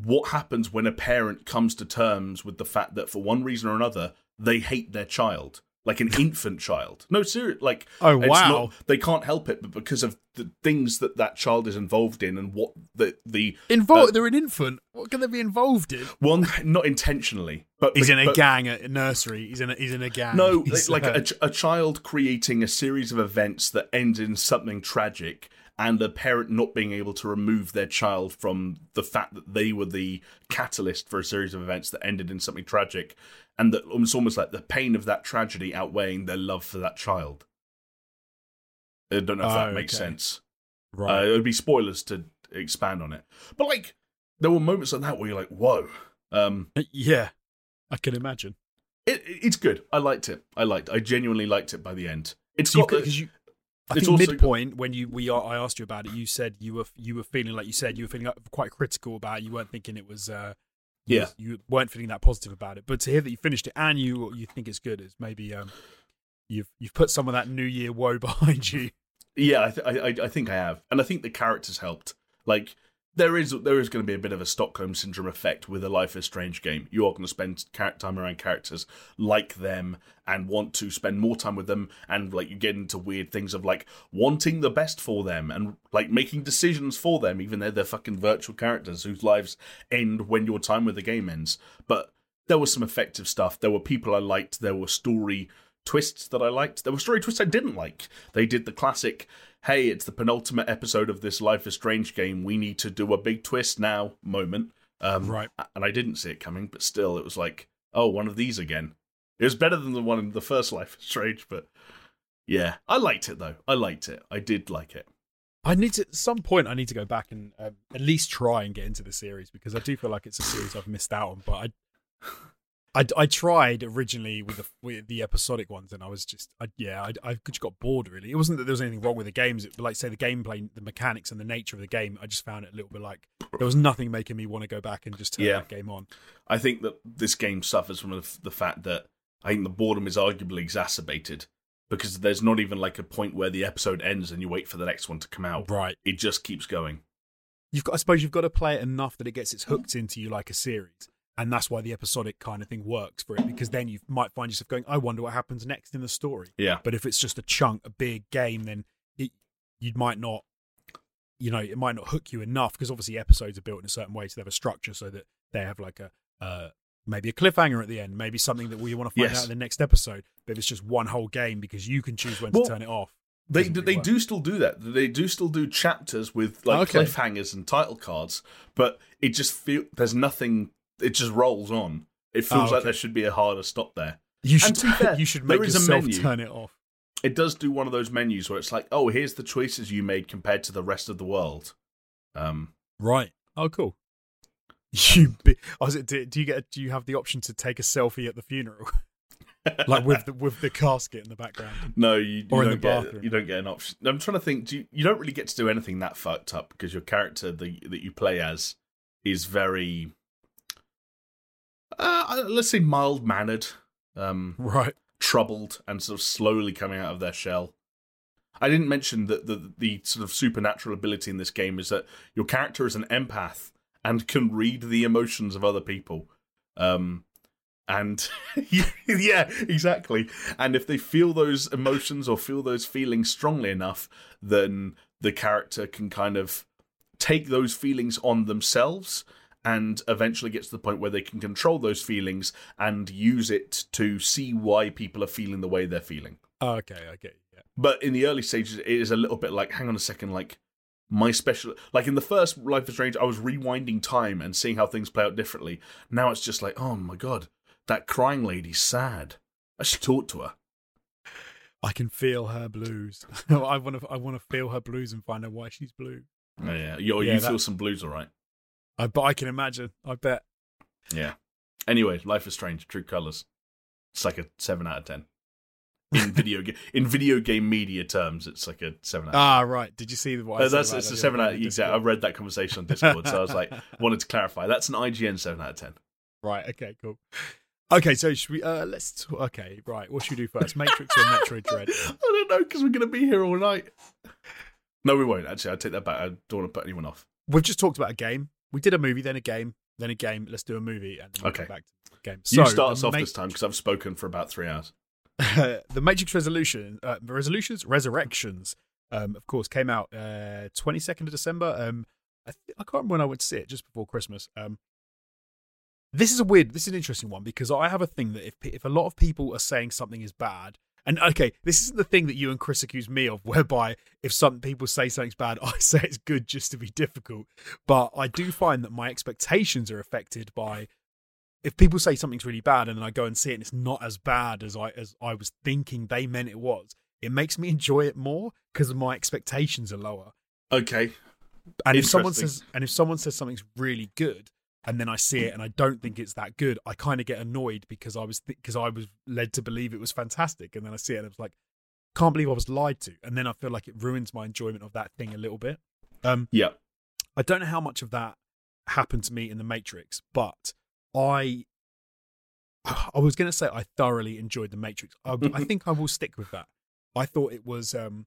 S2: What happens when a parent comes to terms with the fact that for one reason or another they hate their child. like an infant child. No, serious. Like,
S1: Oh,
S2: it's
S1: wow.
S2: not- they can't help it, but because of the things that that child is involved in and what the the
S1: Involved?
S2: Uh,
S1: they're an infant. What can they be involved in?
S2: one not intentionally, but
S1: He's in a
S2: but-
S1: gang at nursery. He's in a he's in a gang.
S2: No,
S1: He's,
S2: like
S1: uh,
S2: a, a child creating a series of events that end in something tragic, and a parent not being able to remove their child from the fact that they were the catalyst for a series of events that ended in something tragic, and that it's almost like the pain of that tragedy outweighing their love for that child. I don't know if
S1: Oh,
S2: that makes
S1: okay.
S2: sense.
S1: right.
S2: Uh, it would be spoilers to expand on it, but like there were moments like that where you're like, "Whoa." Um,
S1: yeah, I can imagine.
S2: it, it's good. I liked it. I liked. I genuinely liked it by the end. It's
S1: So
S2: got
S1: because you. I
S2: it's
S1: think midpoint when you we are, I asked you about it, you said you were you were feeling like you said you were feeling quite critical about it. You weren't thinking it was. Uh, you
S2: Yeah.
S1: was- you weren't feeling that positive about it. But to hear that you finished it and you you think it's good is maybe um, you've you've put some of that New Year woe behind you.
S2: Yeah, I, th- I, I- I think I have, and I think the characters helped. Like there is there is going to be a bit of a Stockholm syndrome effect with a Life is Strange game. You are going to spend time around characters like them and want to spend more time with them, and like you get into weird things of like wanting the best for them and like making decisions for them, even though they're fucking virtual characters whose lives end when your time with the game ends. But there was some effective stuff. There were people I liked. There were story twists that I liked. There were story twists I didn't like. They did the classic, hey, it's the penultimate episode of this Life is Strange game. We need to do a big twist now moment. Um,
S1: Right.
S2: And I didn't see it coming, but still, it was like, oh, one of these again. It was better than the one in the first Life is Strange, but yeah, I liked it though. I liked it. I did like it.
S1: I need to at some point. I need to go back and um, at least try and get into the series because I do feel like it's a series I've missed out on. But I, I, I tried originally with the with the episodic ones, and I was just, I, yeah, I, I just got bored. Really, it wasn't that there was anything wrong with the games. It, like say the gameplay, the mechanics, and the nature of the game. I just found it a little bit like there was nothing making me want to go back and just turn
S2: Yeah.
S1: that game on.
S2: I think that this game suffers from the, the fact that I think the boredom is arguably exacerbated because there's not even like a point where the episode ends and you wait for the next one to come out.
S1: Right.
S2: It just keeps going.
S1: You've got, I suppose, you've got to play it enough that it gets its hooked into you like a series. And that's why the episodic kind of thing works for it, because then you might find yourself going, "I wonder what happens next in the story."
S2: Yeah.
S1: But if it's just a chunk, a big game, then it you might not, you know, it might not hook you enough because obviously episodes are built in a certain way, so they have a structure so that they have like a uh, maybe a cliffhanger at the end, maybe something that we want to find
S2: Yes.
S1: out in the next episode. But if it's just one whole game because you can choose when
S2: Well,
S1: to turn it off.
S2: They do,
S1: really
S2: they
S1: work.
S2: do still do that. They do still do chapters with like
S1: Okay.
S2: cliffhangers and title cards, but it just feel there's nothing. It just rolls on. It feels
S1: Oh,
S2: like there should be a harder stop there.
S1: You should
S2: fair,
S1: you should make yourself turn it off.
S2: It does do one of those menus where it's like, oh, here's the choices you made compared to the rest of the world. Um,
S1: Right. Oh, cool. You, be, I was, do, do you get? Do you have the option to take a selfie at the funeral, like with the with the casket in the background?
S2: No, you, you
S1: Or in
S2: don't
S1: the
S2: get
S1: bathroom.
S2: you don't get an option. I'm trying to think. Do you, you don't really get to do anything that fucked up because your character the, that you play as is very, uh, let's say, mild mannered, um,
S1: Right.
S2: troubled, and sort of slowly coming out of their shell. I didn't mention that the the sort of supernatural ability in this game is that your character is an empath and can read the emotions of other people. Um, and yeah, exactly. And if they feel those emotions or feel those feelings strongly enough, then the character can kind of take those feelings on themselves and eventually gets to the point where they can control those feelings and use it to see why people are feeling the way they're feeling.
S1: Oh, okay. Get. Yeah.
S2: But in the early stages, it is a little bit like, hang on a second, like my special, like in the first Life is Strange, I was rewinding time and seeing how things play out differently. Now it's just like, oh my god, that crying lady's sad. I should talk to her.
S1: I can feel her blues. I want to. I want to feel her blues and find out why she's blue.
S2: Oh, yeah, you,
S1: Yeah,
S2: you
S1: that-
S2: feel some blues, all right.
S1: I, but I can imagine. I bet.
S2: Yeah. Anyway, Life is Strange, True Colors. It's like a seven out of ten. In video ga- in video game media terms, it's like a seven out. of
S1: Ah, right. Did you see what? I said
S2: that's it's
S1: that
S2: a seven out. Exactly. I read that conversation on Discord, so I was like, wanted to clarify. That's an IGN seven out of ten.
S1: Right. Okay. Cool. Okay. So should we? Uh, let's. Okay. Right. What should we do first? Matrix or Metroid Dread?
S2: I don't know because we're going to be here all night. No, we won't. Actually, I take that back. I don't want to put anyone off.
S1: We've just talked about a game. We did a movie, then a game, then a game. Let's do a movie and then
S2: Okay.
S1: back to the game.
S2: you
S1: So,
S2: start us off
S1: Ma-
S2: this time because I've spoken for about three hours.
S1: the Matrix Resolution, uh, Resolutions, Resurrections, um, of course, came out uh, 22nd of December. Um, I, th- I can't remember when I went to see it, just before Christmas. Um, this is a weird, this is an interesting one because I have a thing that if if a lot of people are saying something is bad, and okay, this isn't the thing that you and Chris accuse me of, whereby if some people say something's bad, I say it's good just to be difficult. But I do find that my expectations are affected by if people say something's really bad and then I go and see it and it's not as bad as I as I was thinking they meant it was, it makes me enjoy it more because my expectations are lower.
S2: Okay.
S1: And if someone says and if someone says something's really good and then I see it and I don't think it's that good, I kind of get annoyed because I was because th- I was led to believe it was fantastic and then I see it and it's like can't believe I was lied to and then I feel like it ruins my enjoyment of that thing a little bit. Um
S2: Yeah.
S1: I don't know how much of that happened to me in the Matrix, but I I was going to say I thoroughly enjoyed the Matrix. I, I think I will stick with that. I thought it was um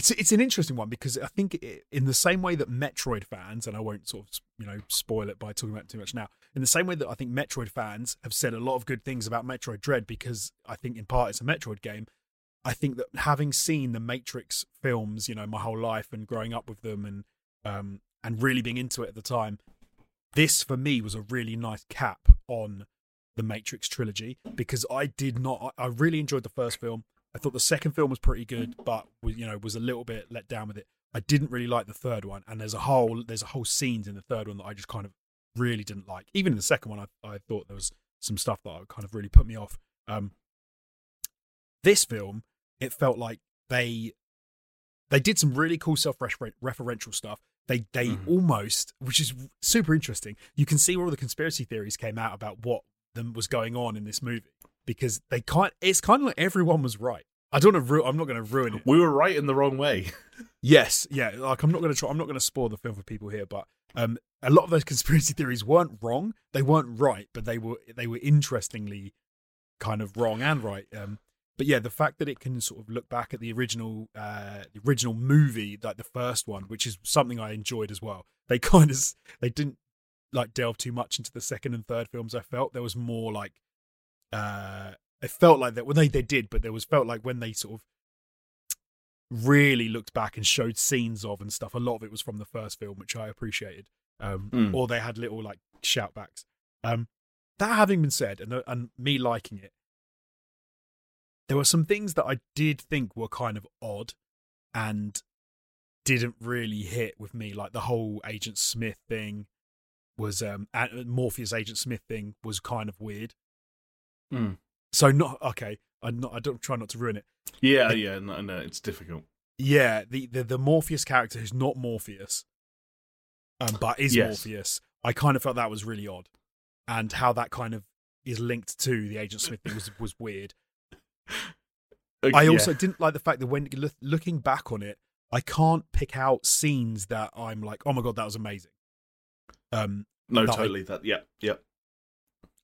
S1: it's it's an interesting one because I think it, in the same way that Metroid fans and I won't sort of you know spoil it by talking about too much now. In the same way that I think Metroid fans have said a lot of good things about Metroid Dread because I think in part it's a Metroid game. I think that having seen the Matrix films, you know, my whole life and growing up with them and um and really being into it at the time, this for me was a really nice cap on the Matrix trilogy because I did not. I really enjoyed the first film. I thought the second film was pretty good, but you know was a little bit let down with it. I didn't really like the third one, and there's a whole there's a whole scenes in the third one that I just kind of really didn't like. Even in the second one, I I thought there was some stuff that kind of really put me off. Um, this film, it felt like they they did some really cool self referential stuff. They they mm. almost, which is super interesting. You can see where all the conspiracy theories came out about what them was going on in this movie because they can't. It's kind of like everyone was right. I don't know. Ru- I'm not going to ruin it.
S2: We were right in the wrong way.
S1: yes, yeah. Like I'm not going to try. I'm not going to spoil the film for people here, but um, a lot of those conspiracy theories weren't wrong. They weren't right, but they were they were interestingly kind of wrong and right. Um, but yeah, the fact that it can sort of look back at the original uh, the original movie, like the first one, which is something I enjoyed as well. They kind of they didn't like delve too much into the second and third films. I felt there was more like uh it felt like that well they they did, but there was felt like when they sort of really looked back and showed scenes of and stuff. A lot of it was from the first film, which I appreciated. Um, mm. Or they had little like shoutbacks. Um, that having been said, and and me liking it, there were some things that I did think were kind of odd, and didn't really hit with me, like the whole Agent Smith thing was um Morpheus Agent Smith thing was kind of weird.
S2: Mm.
S1: So not okay. I'm not. I don't try not to ruin it.
S2: Yeah, yeah. No, no, it's difficult.
S1: Yeah, the the, the Morpheus character who's not Morpheus, um, but is yes. Morpheus. I kind of felt that was really odd, and how that kind of is linked to the Agent Smith thing was was weird. Okay, I also yeah. didn't like the fact that when looking back on it, I can't pick out scenes that I'm like, oh my god, that was amazing. Um,
S2: no, that totally. I, that yeah, yeah.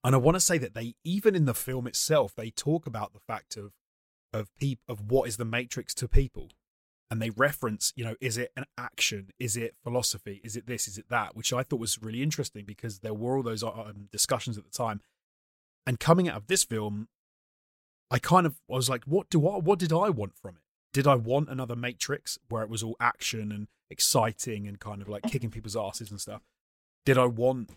S1: And I want to say that they even in the film itself they talk about the fact of of peop, of what is the Matrix to people, and they reference, you know, is it an action? Is it philosophy? Is it this? Is it that? Which I thought was really interesting because there were all those um, discussions at the time. And coming out of this film, I kind of I was like, what do I what did I want from it? Did I want another Matrix where it was all action and exciting and kind of like kicking people's asses and stuff? Did I want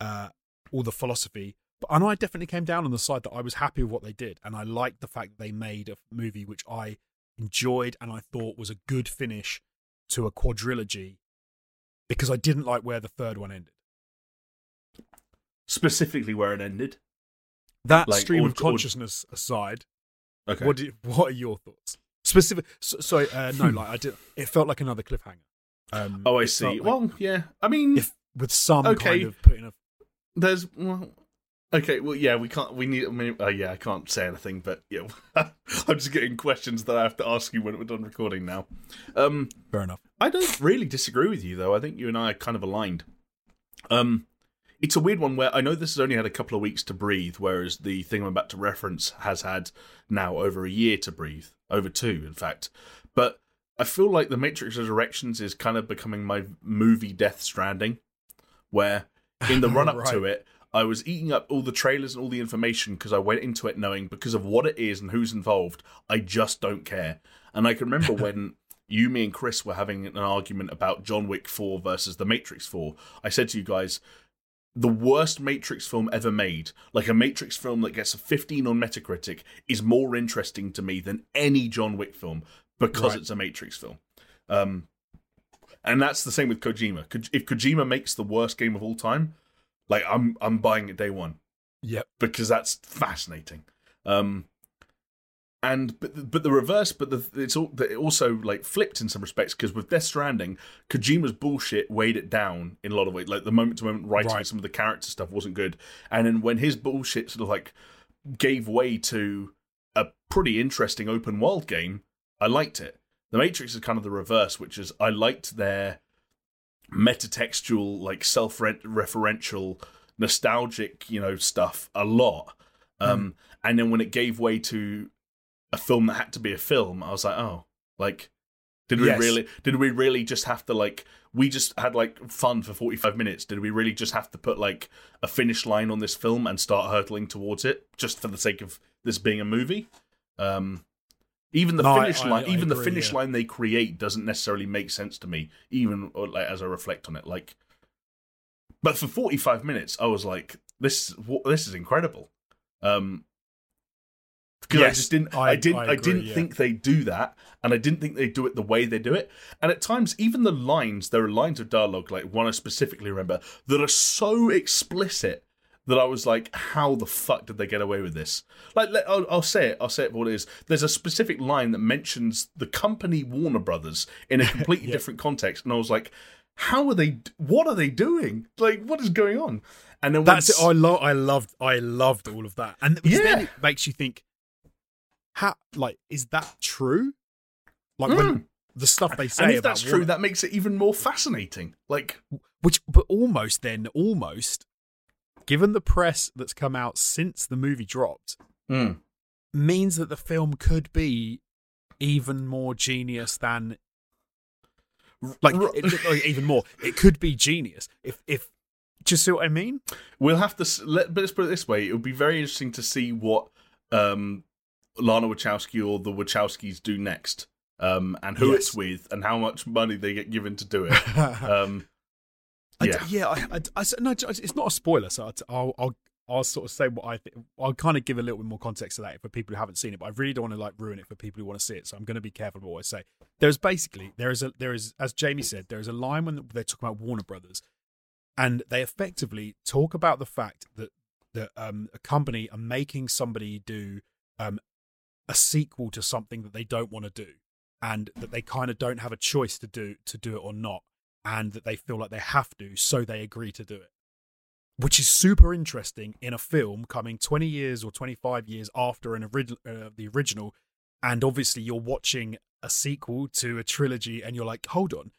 S1: uh, all the philosophy. But and I definitely came down on the side that I was happy with what they did, and I liked the fact that they made a movie which I enjoyed and I thought was a good finish to a quadrilogy, because I didn't like where the third one ended.
S2: Specifically, where it ended.
S1: That like, stream or, of consciousness or... aside, okay. What do, what are your thoughts? Specific. So, sorry, uh, no, like I did. It felt like another cliffhanger.
S2: Um, oh, I see. Like, well, yeah. I mean, if,
S1: with some okay. kind of putting a
S2: there's well, okay. Well, yeah, we can't. We need. I mean, uh, yeah, I can't say anything, but yeah, I'm just getting questions that I have to ask you when we're done recording now. Um,
S1: Fair enough.
S2: I don't really disagree with you though. I think you and I are kind of aligned. Um, it's a weird one where I know this has only had a couple of weeks to breathe, whereas the thing I'm about to reference has had now over a year to breathe, over two, in fact. But I feel like the Matrix Resurrections is kind of becoming my movie Death Stranding, where in the run up right. to it, I was eating up all the trailers and all the information because I went into it knowing because of what it is and who's involved, I just don't care. And I can remember when you, me, and Chris were having an argument about John Wick 4 versus The Matrix 4. I said to you guys, the worst Matrix film ever made, like a Matrix film that gets a 15 on Metacritic, is more interesting to me than any John Wick film because
S1: Right.
S2: it's a Matrix film. Um, and that's the same with Kojima. If Kojima makes the worst game of all time, like I'm, I'm buying it day one
S1: Yep.
S2: because that's fascinating. Um, and but but the reverse, but the it's all it also like flipped in some respects because with Death Stranding, Kojima's bullshit weighed it down in a lot of ways. Like the moment to moment writing,
S1: Right.
S2: some of the character stuff wasn't good, and then when his bullshit sort of like gave way to a pretty interesting open world game, I liked it. The Matrix is kind of the reverse, which is I liked their metatextual, like self-referential, nostalgic, you know, stuff a lot. Um, and then when it gave way to a film that had to be a film, I was like, oh, like, did we
S1: Yes.
S2: really? Did we really just have to like? We just had like fun for forty-five minutes. Did we really just have to put like a finish line on this film and start hurtling towards it just for the sake of this being a movie? Um, even the
S1: No,
S2: finish
S1: I-
S2: line,
S1: I
S2: even the finish
S1: yeah.
S2: line they create doesn't necessarily make sense to me, even like, as I reflect on it. Like, but for forty-five minutes, I was like, "This, this is incredible." Um, because I just didn't,
S1: I-
S2: I, didn't,
S1: I
S2: I,
S1: agree,
S2: didn't
S1: yeah.
S2: think they do that, and I didn't think they do it the way they do it. And at times, even the lines, there are lines of dialogue, like one I specifically remember, that are so explicit that I was like, "How the fuck did they get away with this?" Like, let, I'll, I'll say it. I'll say it for what it is. There's a specific line that mentions the company Warner Brothers in a completely
S1: Yeah.
S2: different context, and I was like, "How are they? What are they doing? Like, what is going on?" And then
S1: That's
S2: once,
S1: it. I love. I loved. I loved all of that, and because then it makes you think, how like is that true? Like
S2: Mm.
S1: when the stuff they say
S2: and if that's true, that makes it even more fascinating. Like,
S1: which but almost then almost given the press that's come out since the movie dropped means that the film could be even more genius than like, it- like, even more it could be genius if if do you see what i mean
S2: We'll have to let. But let's put it this way: it would be very interesting to see what um, Lana Wachowski or the Wachowskis do next, um, and who
S1: Yes.
S2: it's with, and how much money they get given to do it. Um,
S1: I d-
S2: yeah,
S1: yeah I, I, I no it's not a spoiler so I'll- i'll i'll I'll sort of say what I think. I'll kind of give a little bit more context to that for people who haven't seen it, but I really don't want to like ruin it for people who want to see it. So I'm going to be careful about what I say. There's basically there is a there is as Jamie said there is a line when they're talking about Warner Brothers, and they effectively talk about the fact that that um, a company are making somebody do um, a sequel to something that they don't want to do, and that they kind of don't have a choice to do to do it or not, and that they feel like they have to, so they agree to do it. Which is super interesting in a film coming 20 years or 25 years after an orig- uh, the original and obviously you're watching a sequel to a trilogy and you're like hold on.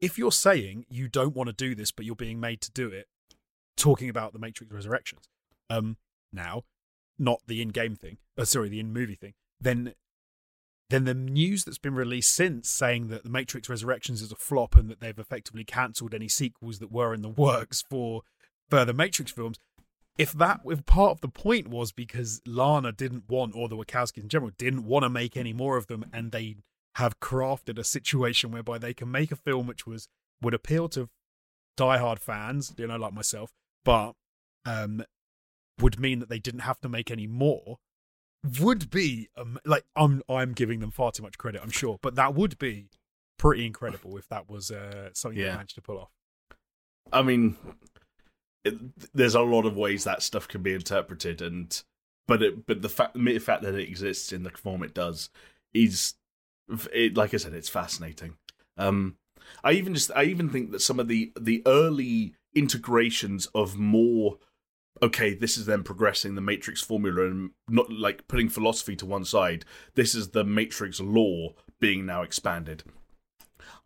S1: If you're saying you don't want to do this but you're being made to do it talking about the matrix resurrections um now not the in-game thing uh, sorry the in-movie thing then then the news that's been released since saying that the matrix resurrections is a flop and that they've effectively cancelled any sequels that were in the works for further Matrix films. If that, if part of the point was because Lana didn't want, or the Wachowskis in general didn't want to make any more of them, and they have crafted a situation whereby they can make a film which was would appeal to diehard fans, you know, like myself, but um, would mean that they didn't have to make any more. Would be um, like I'm I'm giving them far too much credit, I'm sure, but that would be pretty incredible if that was uh, something they
S2: Yeah.
S1: managed to pull off.
S2: I mean, it, there's a lot of ways that stuff can be interpreted, and but it, but the fact the mere fact that it exists in the form it does is, it, like I said, it's fascinating. Um, I even just I even think that some of the the early integrations of more okay, this is them progressing the Matrix formula and not like putting philosophy to one side. This is the Matrix lore being now expanded.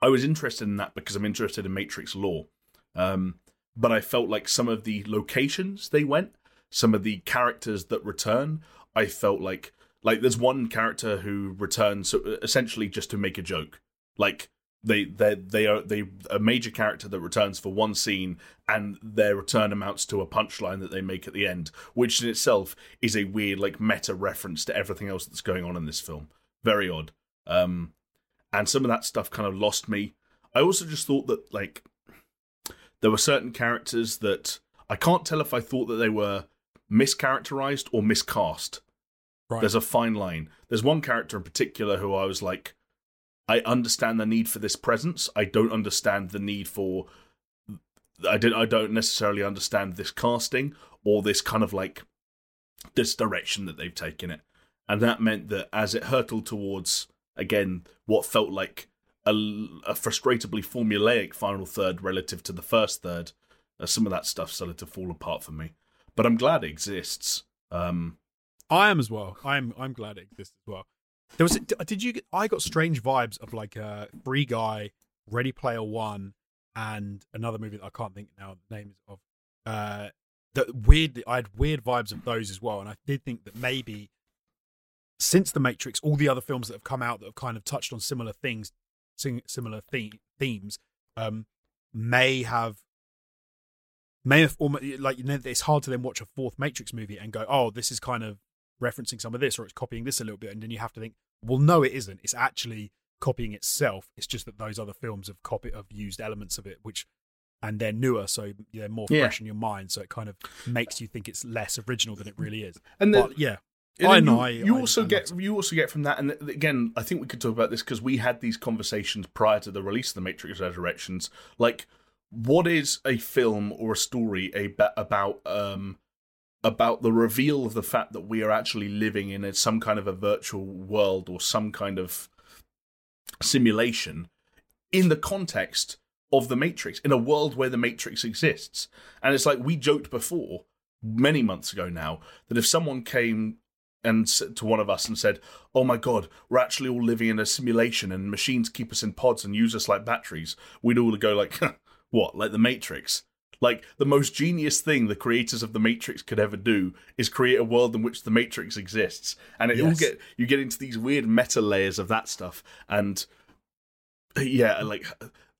S2: I was interested in that because I'm interested in Matrix lore. Um, but I felt like some of the locations they went, some of the characters that return, I felt like like there's one character who returns so essentially just to make a joke. Like they they they are they a major character that returns for one scene and their return amounts to a punchline that they make at the end which in itself is a weird like meta reference to everything else that's going on in this film. Very odd. Um and some of that stuff kind of lost me. I also just thought that like there were certain characters that i can't tell if i thought that they were mischaracterized or miscast.
S1: Right.
S2: there's a fine line. There's one character in particular who i was like I understand the need for this presence. I don't understand the need for. I did. I don't necessarily understand this casting or this kind of like this direction that they've taken it, and that meant that as it hurtled towards again what felt like a, a frustratingly formulaic final third relative to the first third, uh, some of that stuff started to fall apart for me. But I'm glad it exists. Um,
S1: I am as well. I'm I'm glad it exists as well. There was did you I got strange vibes of like a free guy, Ready Player One, and another movie that I can't think now the names of. Uh, that weird. I had weird vibes of those as well, and I did think that maybe since the Matrix, all the other films that have come out that have kind of touched on similar things, similar the- themes, um, may have may have almost like you know it's hard to then watch a fourth Matrix movie and go, oh, this is kind of referencing some of this or it's copying this a little bit and then you have to think well no it isn't. It's actually copying itself. It's just that those other films have copied have used elements of it which and they're newer so they're more
S2: Yeah.
S1: fresh in your mind so it kind of makes you think it's less original than it really is.
S2: And then
S1: but yeah.
S2: And
S1: I know,
S2: You, you
S1: I
S2: also
S1: understand
S2: get you also get from that, and again, I think we could talk about this because we had these conversations prior to the release of the Matrix Resurrections. Like, what is a film or a story about um about the reveal of the fact that we are actually living in some kind of a virtual world or some kind of simulation in the context of the Matrix, in a world where the Matrix exists. And it's like we joked before, many months ago now, that if someone came and to one of us and said, "Oh my God, we're actually all living in a simulation, and machines keep us in pods and use us like batteries," we'd all go like, "What? Like the Matrix?" Like the most genius thing the creators of the Matrix could ever do is create a world in which the Matrix exists, and it all get you get into these weird meta layers of that stuff, and yeah, like,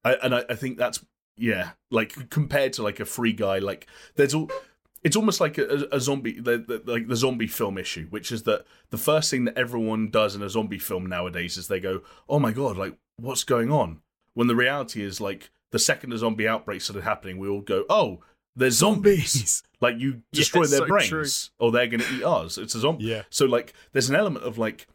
S2: I, and I, I think that's yeah, like compared to like a free guy, like there's all. It's almost like a, a zombie, the, the, like the zombie film issue, which is that the first thing that everyone does in a zombie film nowadays is they go, "Oh my god, like what's going on?" When the reality is like the second a zombie outbreak started happening, we all go, "Oh, there's zombies." Like you
S1: Yeah,
S2: destroy their
S1: so
S2: brains,
S1: true.
S2: or they're going to eat us. It's a zombie.
S1: yeah
S2: So like, there's an element of like,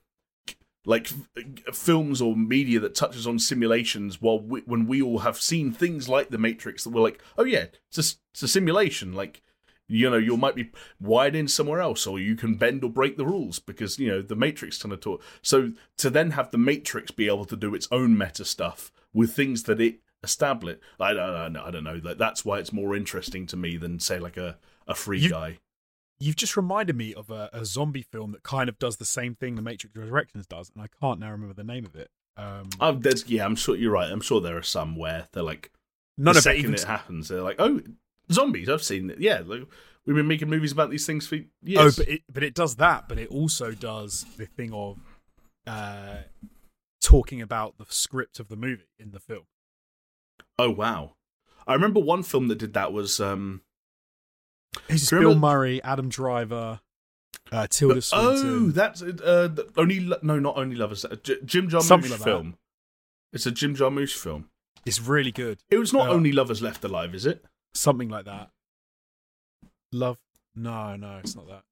S2: like f- films or media that touches on simulations. While we, when we all have seen things like The Matrix, that we're like, oh yeah, it's a, it's a simulation. Like, you know, you might be wired in somewhere else, or you can bend or break the rules because you know the Matrix kind of taught. So to then have the Matrix be able to do its own meta stuff with things that it established, I don't, I I don't know. Like that's why it's more interesting to me than say like a a free
S1: You-
S2: guy.
S1: you've just reminded me of a, a zombie film that kind of does the same thing the Matrix Resurrections does, and I can't now remember the name of it. Um,
S2: Oh, there's yeah, I'm sure you're right. I'm sure there are some where they're like
S1: none
S2: the
S1: of it
S2: second
S1: even.
S2: it happens, they're like, oh, zombies. I've seen it. Yeah, like, we've been making movies about these things for years.
S1: Oh, but it, but it does that, but it also does the thing of uh, talking about the script of the movie in the film.
S2: Oh wow, I remember one film that did that was um.
S1: It's Bill
S2: remember-
S1: Murray, Adam Driver, uh, Tilda
S2: oh,
S1: Swinton.
S2: that's uh, only Lo- no, not only lovers. uh, J- Jim Jarmusch
S1: Something like that.
S2: film. It's a Jim Jarmusch film.
S1: it's really good.
S2: It was not
S1: Uh,
S2: only lovers left alive, is it?
S1: Something like that. Love? No, no, it's not that.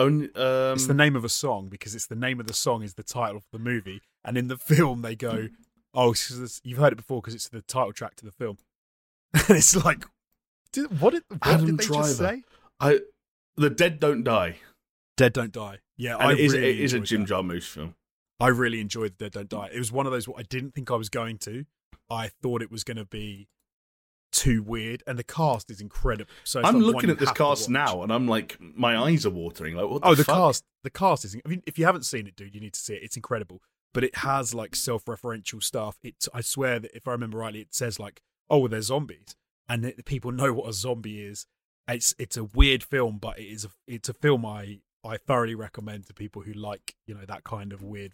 S2: Only um.
S1: it's the name of a song because it's the name of the song is the title of the movie, and in the film they go, "Oh, it's 'cause it's- you've heard it before because it's the title track to the film." and it's like, did, what did what
S2: Adam
S1: did they
S2: Driver.
S1: just say?
S2: I the dead don't die,
S1: Dead Don't Die. Yeah,
S2: and
S1: I
S2: it is,
S1: really
S2: it is a Jim. Jarmusch film.
S1: I really enjoyed the Dead Don't Die. It was one of those what I didn't think I was going to. I thought it was going to be too weird, and the cast is incredible. So
S2: I'm looking at this cast now, and I'm like, my eyes are watering. Like, what? Oh, the
S1: Oh, the
S2: fuck?
S1: cast, the cast is. I mean, if you haven't seen it, dude, you need to see it. It's incredible. But it has like self-referential stuff. It, I swear that if I remember rightly, it says like, "Oh, well, they're zombies," and that people know what a zombie is. It's it's a weird film, but it is a it's a film I I thoroughly recommend to people who like you know that kind of weird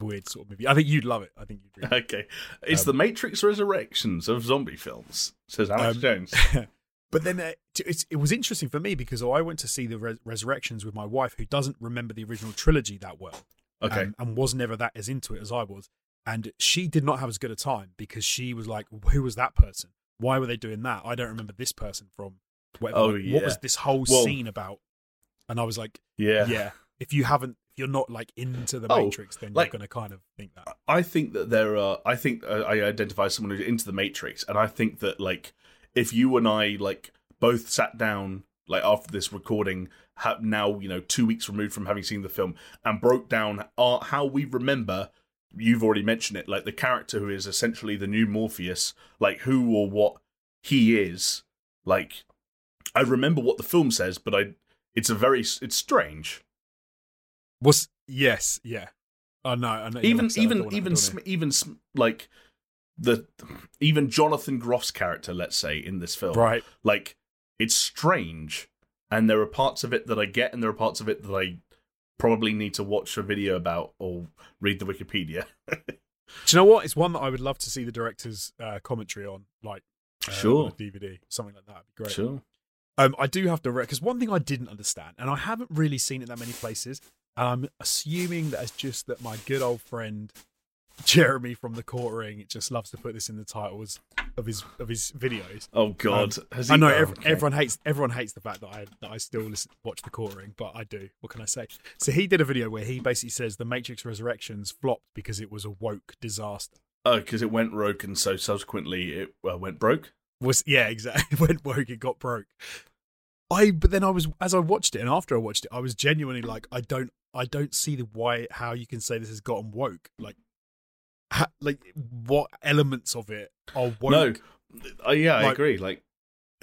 S1: weird sort of movie. I think you'd love it. I think you'd. Really
S2: Okay, it's
S1: Um,
S2: the Matrix Resurrections of zombie films, says Alex
S1: Um,
S2: Jones.
S1: But then uh, t- it was interesting for me because I went to see the Res- Resurrections with my wife, who doesn't remember the original trilogy that well,
S2: Okay,
S1: um, and was never that as into it as I was. And she did not have as good a time because she was like, "Who was that person? Why were they doing that? I don't remember this person from whatever.
S2: Oh, yeah.
S1: What was this whole
S2: Well-
S1: scene about?" And I was like,
S2: yeah.
S1: "Yeah, if you haven't, if you're not like into the
S2: Oh,
S1: Matrix, then
S2: like-
S1: you're going to kind of think that."
S2: I think that there are. I think uh, I identify as someone who's into the Matrix, and I think that like if you and I like both sat down like after this recording, ha- now you know two weeks removed from having seen the film, and broke down our, how we remember. You've already mentioned it, like the character who is essentially the new Morpheus, like who or what he is. Like I remember what the film says, but I it's a very it's strange.
S1: Was yes, yeah. I know. I know.
S2: even
S1: like I said, I
S2: even
S1: don't wanna- I
S2: even Sm- even Sm- like the even Jonathan Groff's character, let's say in this film,
S1: right.
S2: like it's strange, and there are parts of it that I get, and there are parts of it that I probably need to watch a video about or read the Wikipedia.
S1: Do you know what? It's one that I would love to see the director's uh, commentary on, like uh,
S2: Sure.
S1: on a DVD, something like that. Would be great.
S2: Sure.
S1: Um, I do have to because one thing I didn't understand, and I haven't really seen it that many places, and I'm assuming that it's just that my good old friend Jeremy from the Quartering just loves to put this in the titles of his of his videos.
S2: Oh God, Has
S1: I know
S2: oh, okay.
S1: everyone hates everyone hates the fact that I that I still listen, watch the Quartering, but I do. What can I say? So he did a video where he basically says the Matrix Resurrections flopped because it was a woke disaster.
S2: Oh, because it went rogue, and so subsequently it uh, went broke.
S1: was yeah exactly went woke it got broke i but then i was as i watched it and after i watched it i was genuinely like i don't i don't see the why how you can say this has gotten woke like ha, like what elements of it are woke
S2: No, uh, yeah, I agree. Like,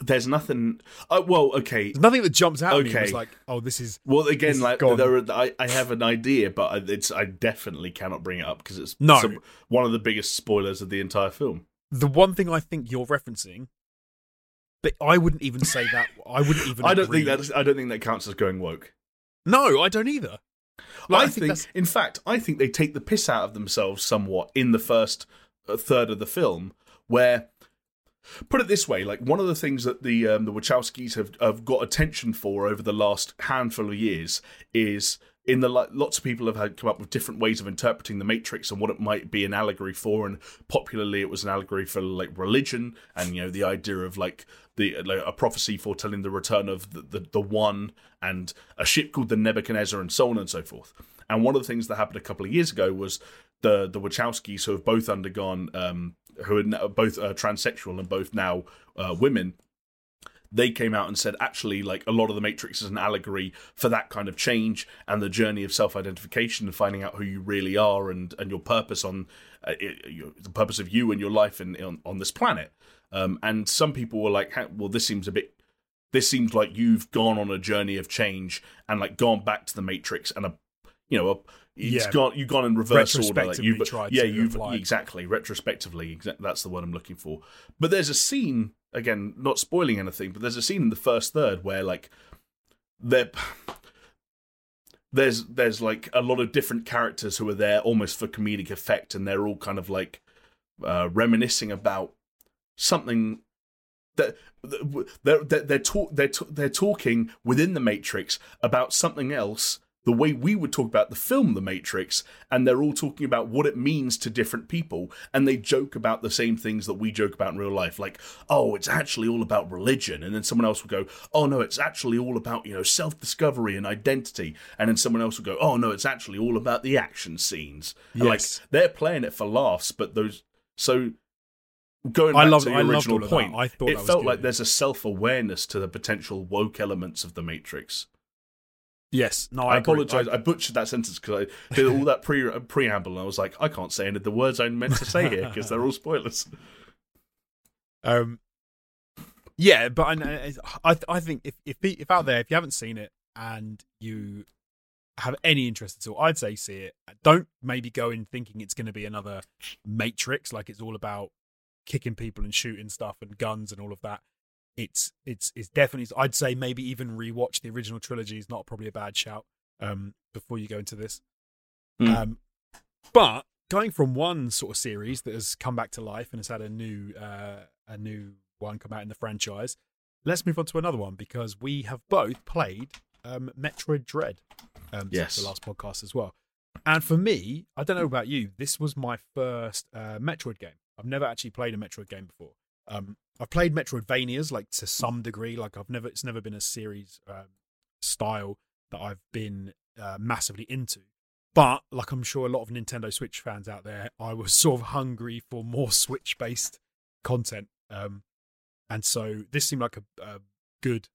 S2: there's nothing. Uh, well, okay,
S1: there's nothing that jumps out at me and was
S2: Okay.
S1: like oh this is
S2: Well, again, like
S1: gone.
S2: there, are, I, I have an idea, but I- it's I definitely cannot bring it up because it's
S1: No.
S2: some- one of the biggest spoilers of the entire film.
S1: the one thing i think you're referencing but i wouldn't even say that i wouldn't even
S2: I don't
S1: agree.
S2: think that I don't think that counts as going woke.
S1: no i don't either Like,
S2: I think,
S1: that's
S2: in fact, I think they take the piss out of themselves somewhat in the first uh, third of the film, where. Put it this way: like one of the things that the um, the Wachowskis have, have got attention for over the last handful of years is in the like, lots of people have had come up with different ways of interpreting the Matrix and what it might be an allegory for. And popularly, it was an allegory for like religion and you know the idea of like the like, a prophecy foretelling the return of the, the the one and a ship called the Nebuchadnezzar and so on and so forth. And one of the things that happened a couple of years ago was the the Wachowskis who have both undergone um, who are both uh, transsexual and both now uh, women they came out and said actually like a lot of the matrix is an allegory for that kind of change and the journey of self-identification and finding out who you really are and and your purpose on uh, your, the purpose of you and your life in, on, on this planet um, and some people were like well this seems a bit this seems like you've gone on a journey of change and like gone back to the matrix and a you know a, it's
S1: Yeah.
S2: gone you've gone in reverse order like you've
S1: tried
S2: yeah you've
S1: apply.
S2: exactly retrospectively exa- that's the word i'm looking for but there's a scene again not spoiling anything but there's a scene in the first third where like there there's there's like a lot of different characters who are there almost for comedic effect and they're all kind of like uh, reminiscing about something that they're they're they're, talk, they're they're talking within the matrix about something else the way we would talk about the film The Matrix, and they're all talking about what it means to different people, and they joke about the same things that we joke about in real life, like, oh, it's actually all about religion, and then someone else will go, oh no, it's actually all about you know self discovery and identity, and then someone else will go, oh no, it's actually all about the action scenes, And, like they're playing it for laughs, but those so. Going
S1: I
S2: back
S1: loved-
S2: to
S1: I
S2: your
S1: loved
S2: original
S1: all of that.
S2: point,
S1: I thought
S2: it felt
S1: good.
S2: like there's a self awareness to the potential woke elements of the Matrix.
S1: yes no
S2: I,
S1: i,
S2: apologize. I, butchered that sentence because I did all that pre preamble, and I was like, I can't say any of the words I meant to say here because they're all spoilers.
S1: Um, yeah, but I, I, I think if, if if out there, if you haven't seen it and you have any interest at all, I'd say see it. Don't maybe go in thinking it's going to be another Matrix, like it's all about kicking people and shooting stuff and guns and all of that. It's it's it's definitely. I'd say maybe even rewatch the original trilogy is not probably a bad shout. Um, before you go into this,
S2: Hmm.
S1: um, but going from one sort of series that has come back to life and has had a new uh, a new one come out in the franchise, let's move on to another one because we have both played um, Metroid Dread um,
S2: Yes.
S1: since the last podcast as well. And for me, I don't know about you, this was my first uh, Metroid game. I've never actually played a Metroid game before. Um, I've played Metroidvanias like to some degree. Like I've never, it's never been a series um, style that I've been uh, massively into. But like I'm sure a lot of Nintendo Switch fans out there, I was sort of hungry for more Switch based content. Um, and so this seemed like a, a good,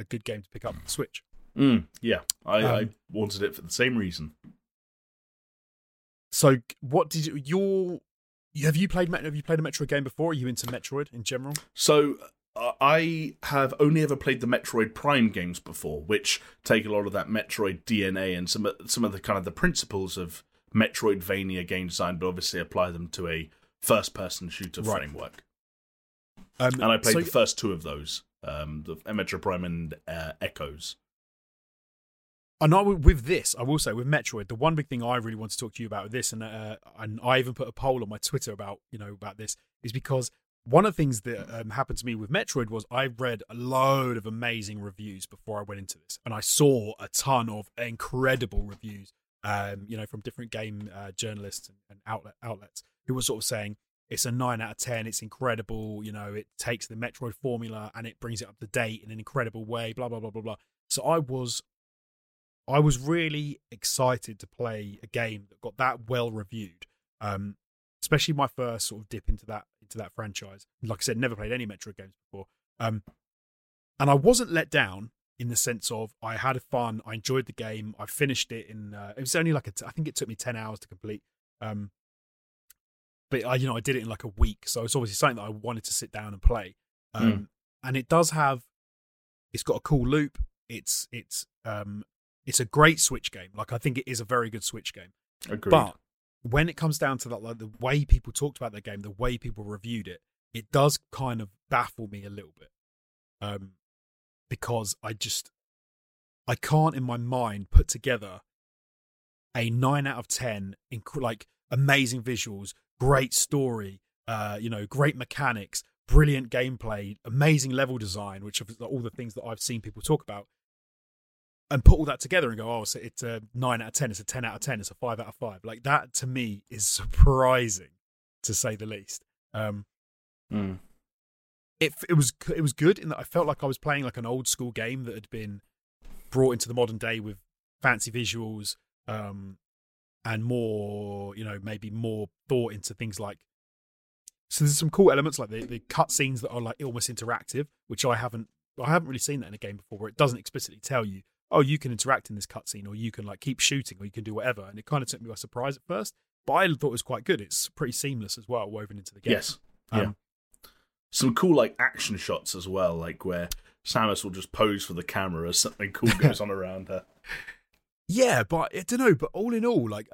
S1: a good game to pick up on the Switch.
S2: Mm, yeah, I, I
S1: Um,
S2: wanted it for the same reason.
S1: So what did you, your have you played have you played a Metroid game before? Are you into Metroid in general?
S2: So uh, I have only ever played the Metroid Prime games before, which take a lot of that Metroid DNA and some of, some of the kind of the principles of Metroidvania game design, but obviously apply them to a first-person shooter
S1: Right.
S2: framework.
S1: Um,
S2: And I played
S1: so-
S2: the first two of those, um, the Metroid Prime and uh, Echoes.
S1: And I, with this, I will say with Metroid, the one big thing I really want to talk to you about with this, and uh, and I even put a poll on my Twitter about you know about this, is because one of the things that um, happened to me with Metroid was I read a load of amazing reviews before I went into this, and I saw a ton of incredible reviews, um, you know, from different game uh, journalists and, and outlet outlets who were sort of saying it's a nine out of ten, it's incredible, you know, it takes the Metroid formula and it brings it up to date in an incredible way, blah blah blah blah blah. So I was I was really excited to play a game that got that well reviewed. Um, especially my first sort of dip into that into that franchise. Like I said, never played any Metroid games before. Um, and I wasn't let down in the sense of I had fun, I enjoyed the game, I finished it in. Uh, it was only like a t- I think it took me ten hours to complete. Um, but I, you know, I did it in like a week, so it's obviously something that I wanted to sit down and play. Um, And it does have, it's got a cool loop. It's it's um it's a great Switch game. Like I think it is a very good Switch game.
S2: Agreed.
S1: But when it comes down to that, like the way people talked about the game, the way people reviewed it, it does kind of baffle me a little bit. Um, because I just I can't in my mind put together a nine out of ten, inc- like amazing visuals, great story, uh, you know, great mechanics, brilliant gameplay, amazing level design, which are all the things that I've seen people talk about and put all that together and go, oh, so it's a nine out of ten, it's a ten out of ten, it's a five out of five. Like that to me is surprising, to say the least. Um,
S2: Mm.
S1: it it was it was good in that I felt like I was playing like an old school game that had been brought into the modern day with fancy visuals, um, and more, you know, maybe more thought into things like. So there's some cool elements like the the cutscenes that are like almost interactive, which I haven't I haven't really seen that in a game before, where it doesn't explicitly tell you, oh, you can interact in this cutscene, or you can like keep shooting, or you can do whatever. And it kind of took me by surprise at first, but I thought it was quite good. It's pretty seamless as well, woven into the game.
S2: Yes.
S1: Um,
S2: yeah. Some cool like action shots as well, like where Samus will just pose for the camera as something cool goes on around her.
S1: Yeah, but I don't know. But all in all, like,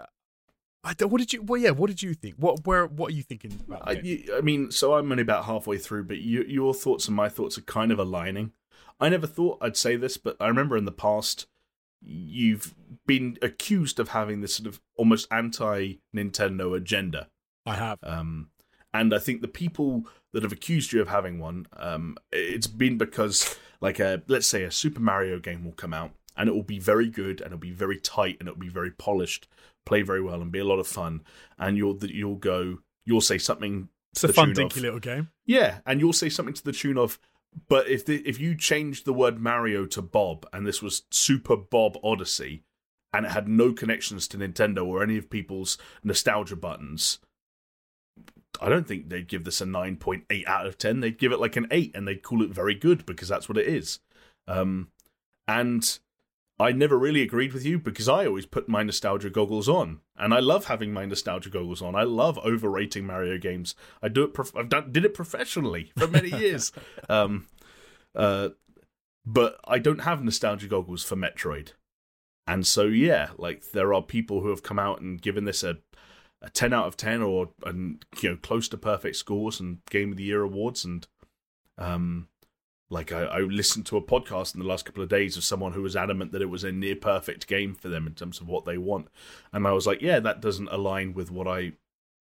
S1: I don't, what did you? Well, yeah, what did you think? What where what are you thinking about?
S2: I, I mean, so I'm only about halfway through, but you, your thoughts and my thoughts are kind of aligning. I never thought I'd say this, but I remember in the past you've been accused of having this sort of almost anti Nintendo agenda.
S1: I have.
S2: Um, and I think the people that have accused you of having one, um, it's been because, like, a let's say a Super Mario game will come out and it will be very good and it'll be very tight and it'll be very polished, play very well and be a lot of fun. And you'll that you'll go, you'll say something.
S1: It's a fun, dinky
S2: of-
S1: little game.
S2: yeah, and you'll say something to the tune of, but if the, if you changed the word Mario to Bob and this was Super Bob Odyssey, and it had no connections to Nintendo or any of people's nostalgia buttons, I don't think they'd give this a nine point eight out of ten. They'd give it like an eight, and they'd call it very good because that's what it is. Um, and I never really agreed with you because I always put my nostalgia goggles on, and I love having my nostalgia goggles on. I love overrating Mario games. I do it. Prof- I've done did it professionally for many years. um, uh, but I don't have nostalgia goggles for Metroid, and so yeah, like there are people who have come out and given this a a ten out of ten or and you know close to perfect scores and Game of the Year awards and um Like I, I listened to a podcast in the last couple of days of someone who was adamant that it was a near perfect game for them in terms of what they want, and I was like, yeah, that doesn't align with what I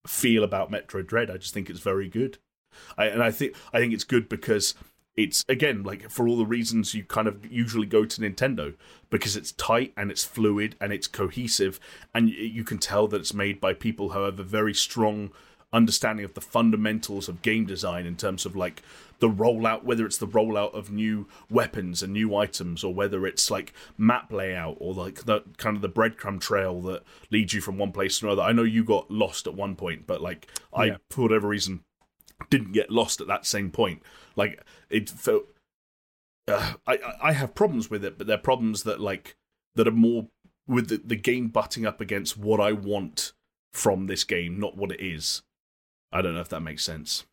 S2: feel about Metroid Dread. I just think it's very good, I, and I think I think it's good because it's again like for all the reasons you kind of usually go to Nintendo because it's tight and it's fluid and it's cohesive and you can tell that it's made by people who have a very strong understanding of the fundamentals of game design in terms of like the rollout whether it's the rollout of new weapons and new items or whether it's like map layout or like the kind of the breadcrumb trail that leads you from one place to another i know you got lost at one point but like i
S1: Yeah.
S2: for whatever reason didn't get lost at that same point like it felt uh, I I have problems with it, but they're problems that like that are more with the, the game butting up against what I want from this game, not what it is. I don't know if that makes sense.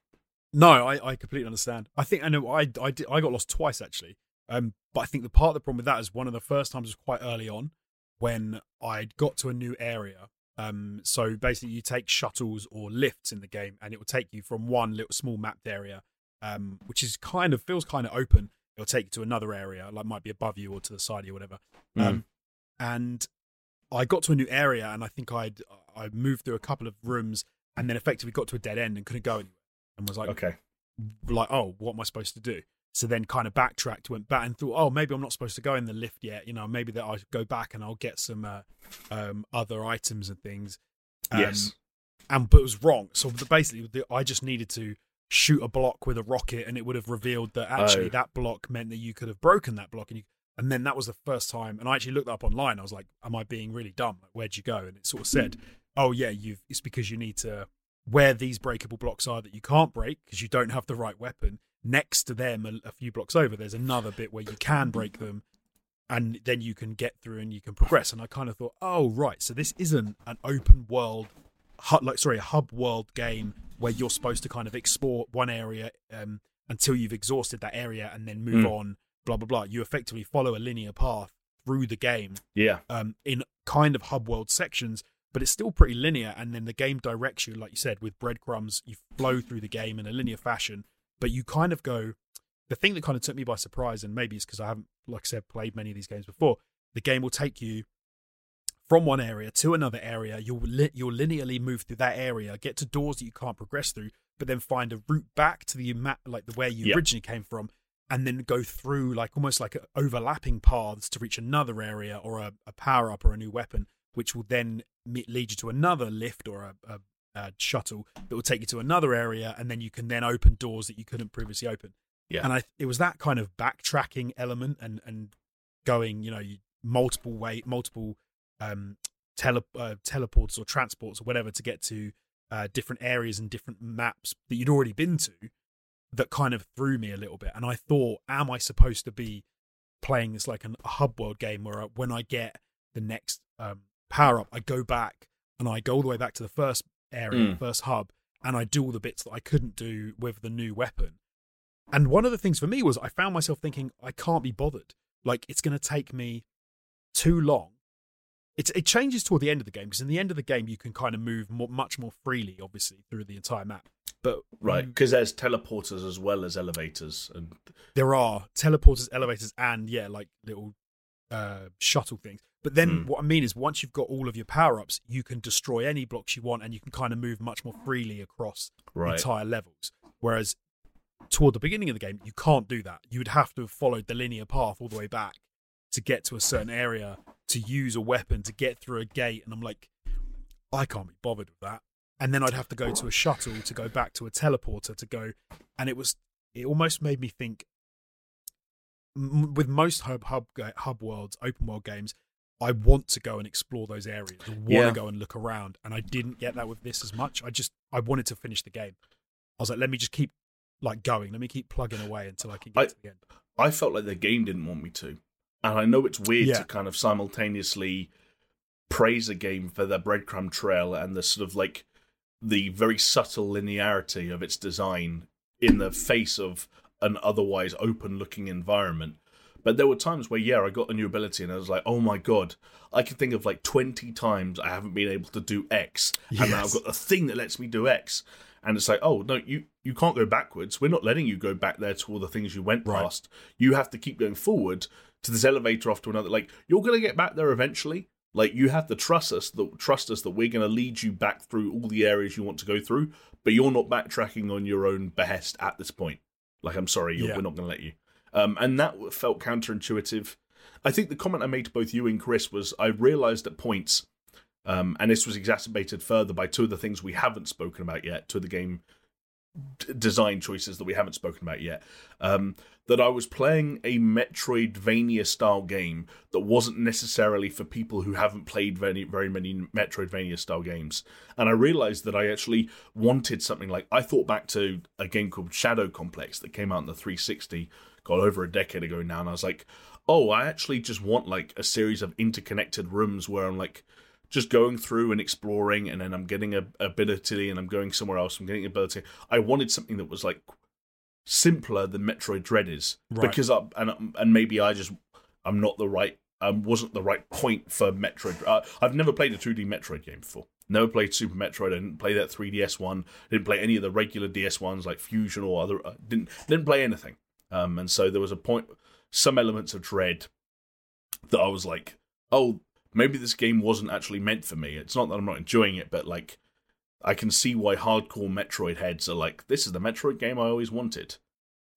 S1: No, I, I completely understand. I think I know I I did, I got lost twice actually. Um, but I think the part of the problem with that is one of the first times was quite early on when I got to a new area. Um, so basically you take shuttles or lifts in the game, and it will take you from one little small mapped area, um, which is kind of feels kind of open. It'll take you to another area, like might be above you or to the side of you, or whatever. Um, and I got to a new area, and I think I'd I moved through a couple of rooms, and then effectively got to a dead end and couldn't go anywhere, and was like,
S2: Okay.
S1: like, oh, what am I supposed to do? So then kind of backtracked, went back and thought, oh, maybe I'm not supposed to go in the lift yet. You know, maybe that I go back and I'll get some uh, um, other items and things. Um,
S2: yes.
S1: And but it was wrong. So basically, the, I just needed to shoot a block with a rocket, and it would have revealed that actually
S2: Oh.
S1: that block meant that you could have broken that block, and you. And then that was the first time, and I actually looked up online. I was like, "Am I being really dumb? Like, where'd you go?" And it sort of said, "Oh yeah, you've. It's because you need to where these breakable blocks are that you can't break because you don't have the right weapon. Next to them, a, a few blocks over, there's another bit where you can break them, and then you can get through and you can progress. And I kind of thought, oh right, so this isn't an open world, like sorry, a hub world game where you're supposed to kind of explore one area um, until you've exhausted that area and then move
S2: Mm.
S1: on. Blah blah blah. You effectively follow a linear path through the game
S2: Yeah.
S1: um, in kind of hub world sections, but it's still pretty linear. And then the game directs you, like you said, with breadcrumbs. You flow through the game in a linear fashion, but you kind of go. The thing that kind of took me by surprise, and maybe it's because I haven't, like I said, played many of these games before. The game will take you from one area to another area. You'll li- you'll linearly move through that area, get to doors that you can't progress through, but then find a route back to the map, like the where you
S2: Yep.
S1: originally came from, and then go through like almost like overlapping paths to reach another area or a, a power up or a new weapon, which will then lead you to another lift or a, a, a shuttle that will take you to another area, and then you can then open doors that you couldn't previously open.
S2: Yeah.
S1: And I it was that kind of backtracking element and and going, you know, multiple way, multiple um tele uh, teleports or transports or whatever to get to uh, different areas and different maps that you'd already been to that kind of threw me a little bit. And I thought, am I supposed to be playing this like an, a hub world game where I, when I get the next um, power up, I go back and I go all the way back to the first area,
S2: Mm.
S1: first hub, and I do all the bits that I couldn't do with the new weapon. And one of the things for me was I found myself thinking, I can't be bothered. Like, it's going to take me too long. It's, it changes toward the end of the game because in the end of the game, you can kind of move more, much more freely, obviously, through the entire map. But
S2: Right. Because there's teleporters as well as elevators, and
S1: there are teleporters, elevators, and yeah, like little uh, shuttle things. But then
S2: Mm.
S1: what I mean is, once you've got all of your power ups, you can destroy any blocks you want, and you can kind of move much more freely across
S2: right.
S1: entire levels. Whereas toward the beginning of the game, you can't do that. You would have to have followed the linear path all the way back to get to a certain area to use a weapon to get through a gate. And I'm like, I can't be bothered with that. And then I'd have to go to a shuttle to go back to a teleporter to go. And it was, it almost made me think m- with most hub, hub, hub worlds, open world games, I want to go and explore those areas. I want
S2: Yeah.
S1: to go and look around. And I didn't get that with this as much. I just, I wanted to finish the game. I was like, let me just keep like going. Let me keep plugging away until I can get
S2: I-
S1: to the end.
S2: I felt like the game didn't want me to. And I know it's weird
S1: Yeah.
S2: to kind of simultaneously praise a game for the breadcrumb trail and the sort of like the very subtle linearity of its design in the face of an otherwise open looking environment. But there were times where, yeah, I got a new ability and I was like, oh my god, I can think of like 20 times I haven't been able to do X. And now I've got a thing that lets me do X. And it's like, oh, no, you you can't go backwards. We're not letting you go back there to all the things you went
S1: Right.
S2: past. You have to keep going forward to this elevator off to another. Like you're going to get back there eventually. Like you have to trust us. That trust us that we're going to lead you back through all the areas you want to go through. But you're not backtracking on your own behest at this point. Like I'm sorry, you're,
S1: Yeah.
S2: we're not going to let you. Um, and that felt counterintuitive. I think the comment I made to both you and Chris was I realised at points, um, and this was exacerbated further by two of the things we haven't spoken about yet, two of the game design choices that we haven't spoken about yet, um, that I was playing a Metroidvania style game that wasn't necessarily for people who haven't played very, very many Metroidvania style games. And I realised that I actually wanted something like I thought back to a game called Shadow Complex that came out in the 360, got over a decade ago now, and I was like, oh, I actually just want like a series of interconnected rooms where I'm like just going through and exploring, and then I'm getting a ability, and I'm going somewhere else. I'm getting ability. I wanted something that was like simpler than Metroid Dread is,
S1: Right.
S2: because I, and and maybe I just I'm not the right um wasn't the right point for Metroid. Uh, I've never played a 2D Metroid game before. Never played Super Metroid. I didn't play that 3DS one. Didn't play any of the regular DS ones like Fusion or other. Uh, didn't didn't play anything. Um, and so there was a point, some elements of Dread that I was like, oh, maybe this game wasn't actually meant for me. It's not that I'm not enjoying it, but like, I can see why hardcore Metroid heads are like, this is the Metroid game I always wanted.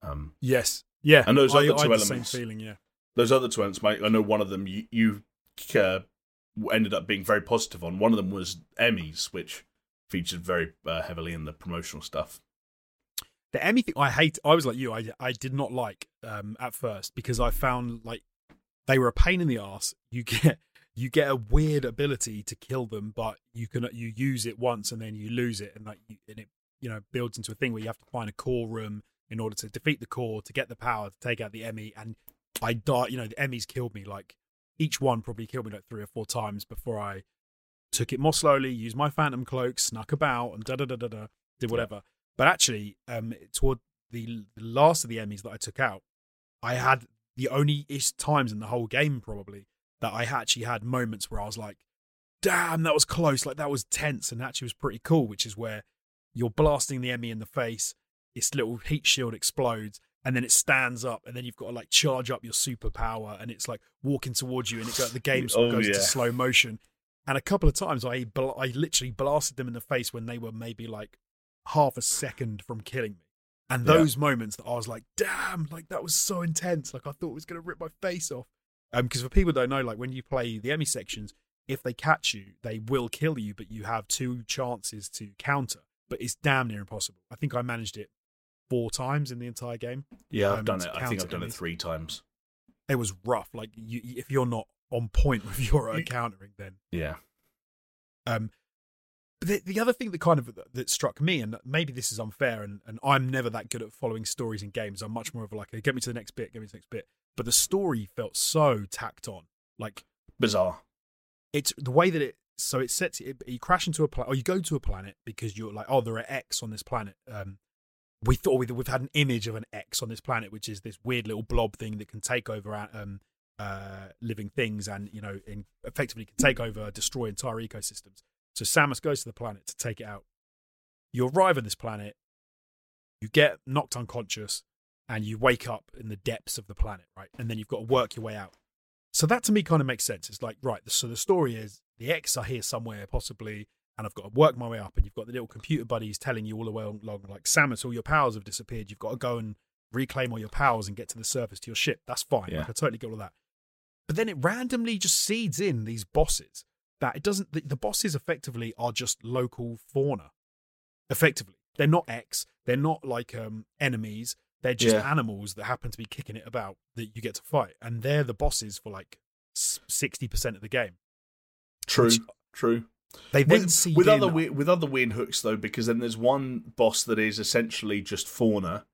S2: Um,
S1: Yes. Yeah.
S2: And those
S1: I,
S2: other two
S1: had the same feeling. Yeah.
S2: those other two elements, Mike, I know one of them you, you uh, ended up being very positive on. One of them was Emmys, which featured very uh, heavily in the promotional stuff.
S1: The Emmy thing, I hate. I was like you. I I did not like um at first because I found like they were a pain in the ass. You get you get a weird ability to kill them, but you can you use it once and then you lose it, and like you, and it you know builds into a thing where you have to find a core room in order to defeat the core to get the power to take out the Emmy. And I die. You know the Emmys killed me like each one probably killed me like three or four times before I took it more slowly, used my phantom cloak, snuck about, and da da da da da, did whatever. But actually, um, toward the last of the Emmys that I took out, I had the only ish times in the whole game probably that I actually had moments where I was like, "Damn, that was close!" Like that was tense, and actually was pretty cool. Which is where you're blasting the Emmy in the face, its little heat shield explodes, and then it stands up, and then you've got to like charge up your superpower, and it's like walking towards you, and it go, the game sort of
S2: Oh,
S1: goes
S2: yeah.
S1: to slow motion. And a couple of times I bl- I literally blasted them in the face when they were maybe like half a second from killing me. And
S2: Yeah.
S1: those moments that I was like, damn, like that was so intense. Like I thought it was going to rip my face off. Um, because for people don't know, like when you play the Emmy sections, if they catch you, they will kill you, but you have two chances to counter. But it's damn near impossible. I think I managed it four times in the entire game.
S2: Yeah, I've
S1: Um,
S2: done it. I think I've done it three times.
S1: It was rough. Like you, if you're not on point with your
S2: You-
S1: countering, then
S2: Yeah.
S1: Um, the, the other thing that kind of that struck me, and maybe this is unfair, and, and I'm never that good at following stories in games. I'm much more of like, a, get me to the next bit, get me to the next bit. But the story felt so tacked on. Like
S2: Bizarre.
S1: it's the way that it. So it sets it. You crash into a planet, or you go to a planet because you're like, oh, there are X on this planet. Um, we thought we, we've had an image of an X on this planet, which is this weird little blob thing that can take over um, uh, living things, and you know, in, effectively can take over, destroy entire ecosystems. So Samus goes to the planet to take it out. You arrive on this planet, you get knocked unconscious, and you wake up in the depths of the planet, right? And then you've got to work your way out. So that to me kind of makes sense. It's like, right, so the story is the X are here somewhere, possibly, and I've got to work my way up. And you've got the little computer buddies telling you all the way along, like, Samus, all your powers have disappeared. You've got to go and reclaim all your powers and get to the surface to your ship. That's fine.
S2: Yeah.
S1: Like, I totally get all that. But then it randomly just seeds in these bosses that it doesn't, the, the bosses effectively are just local fauna. Effectively. They're not X. They're not like um, enemies. They're just
S2: Yeah.
S1: animals that happen to be kicking it about that you get to fight. And they're the bosses for like 60% of the game.
S2: True.
S1: Which-
S2: True.
S1: They then
S2: with,
S1: see
S2: with other weird, with other weird hooks though, because then there's one boss that is essentially just fauna,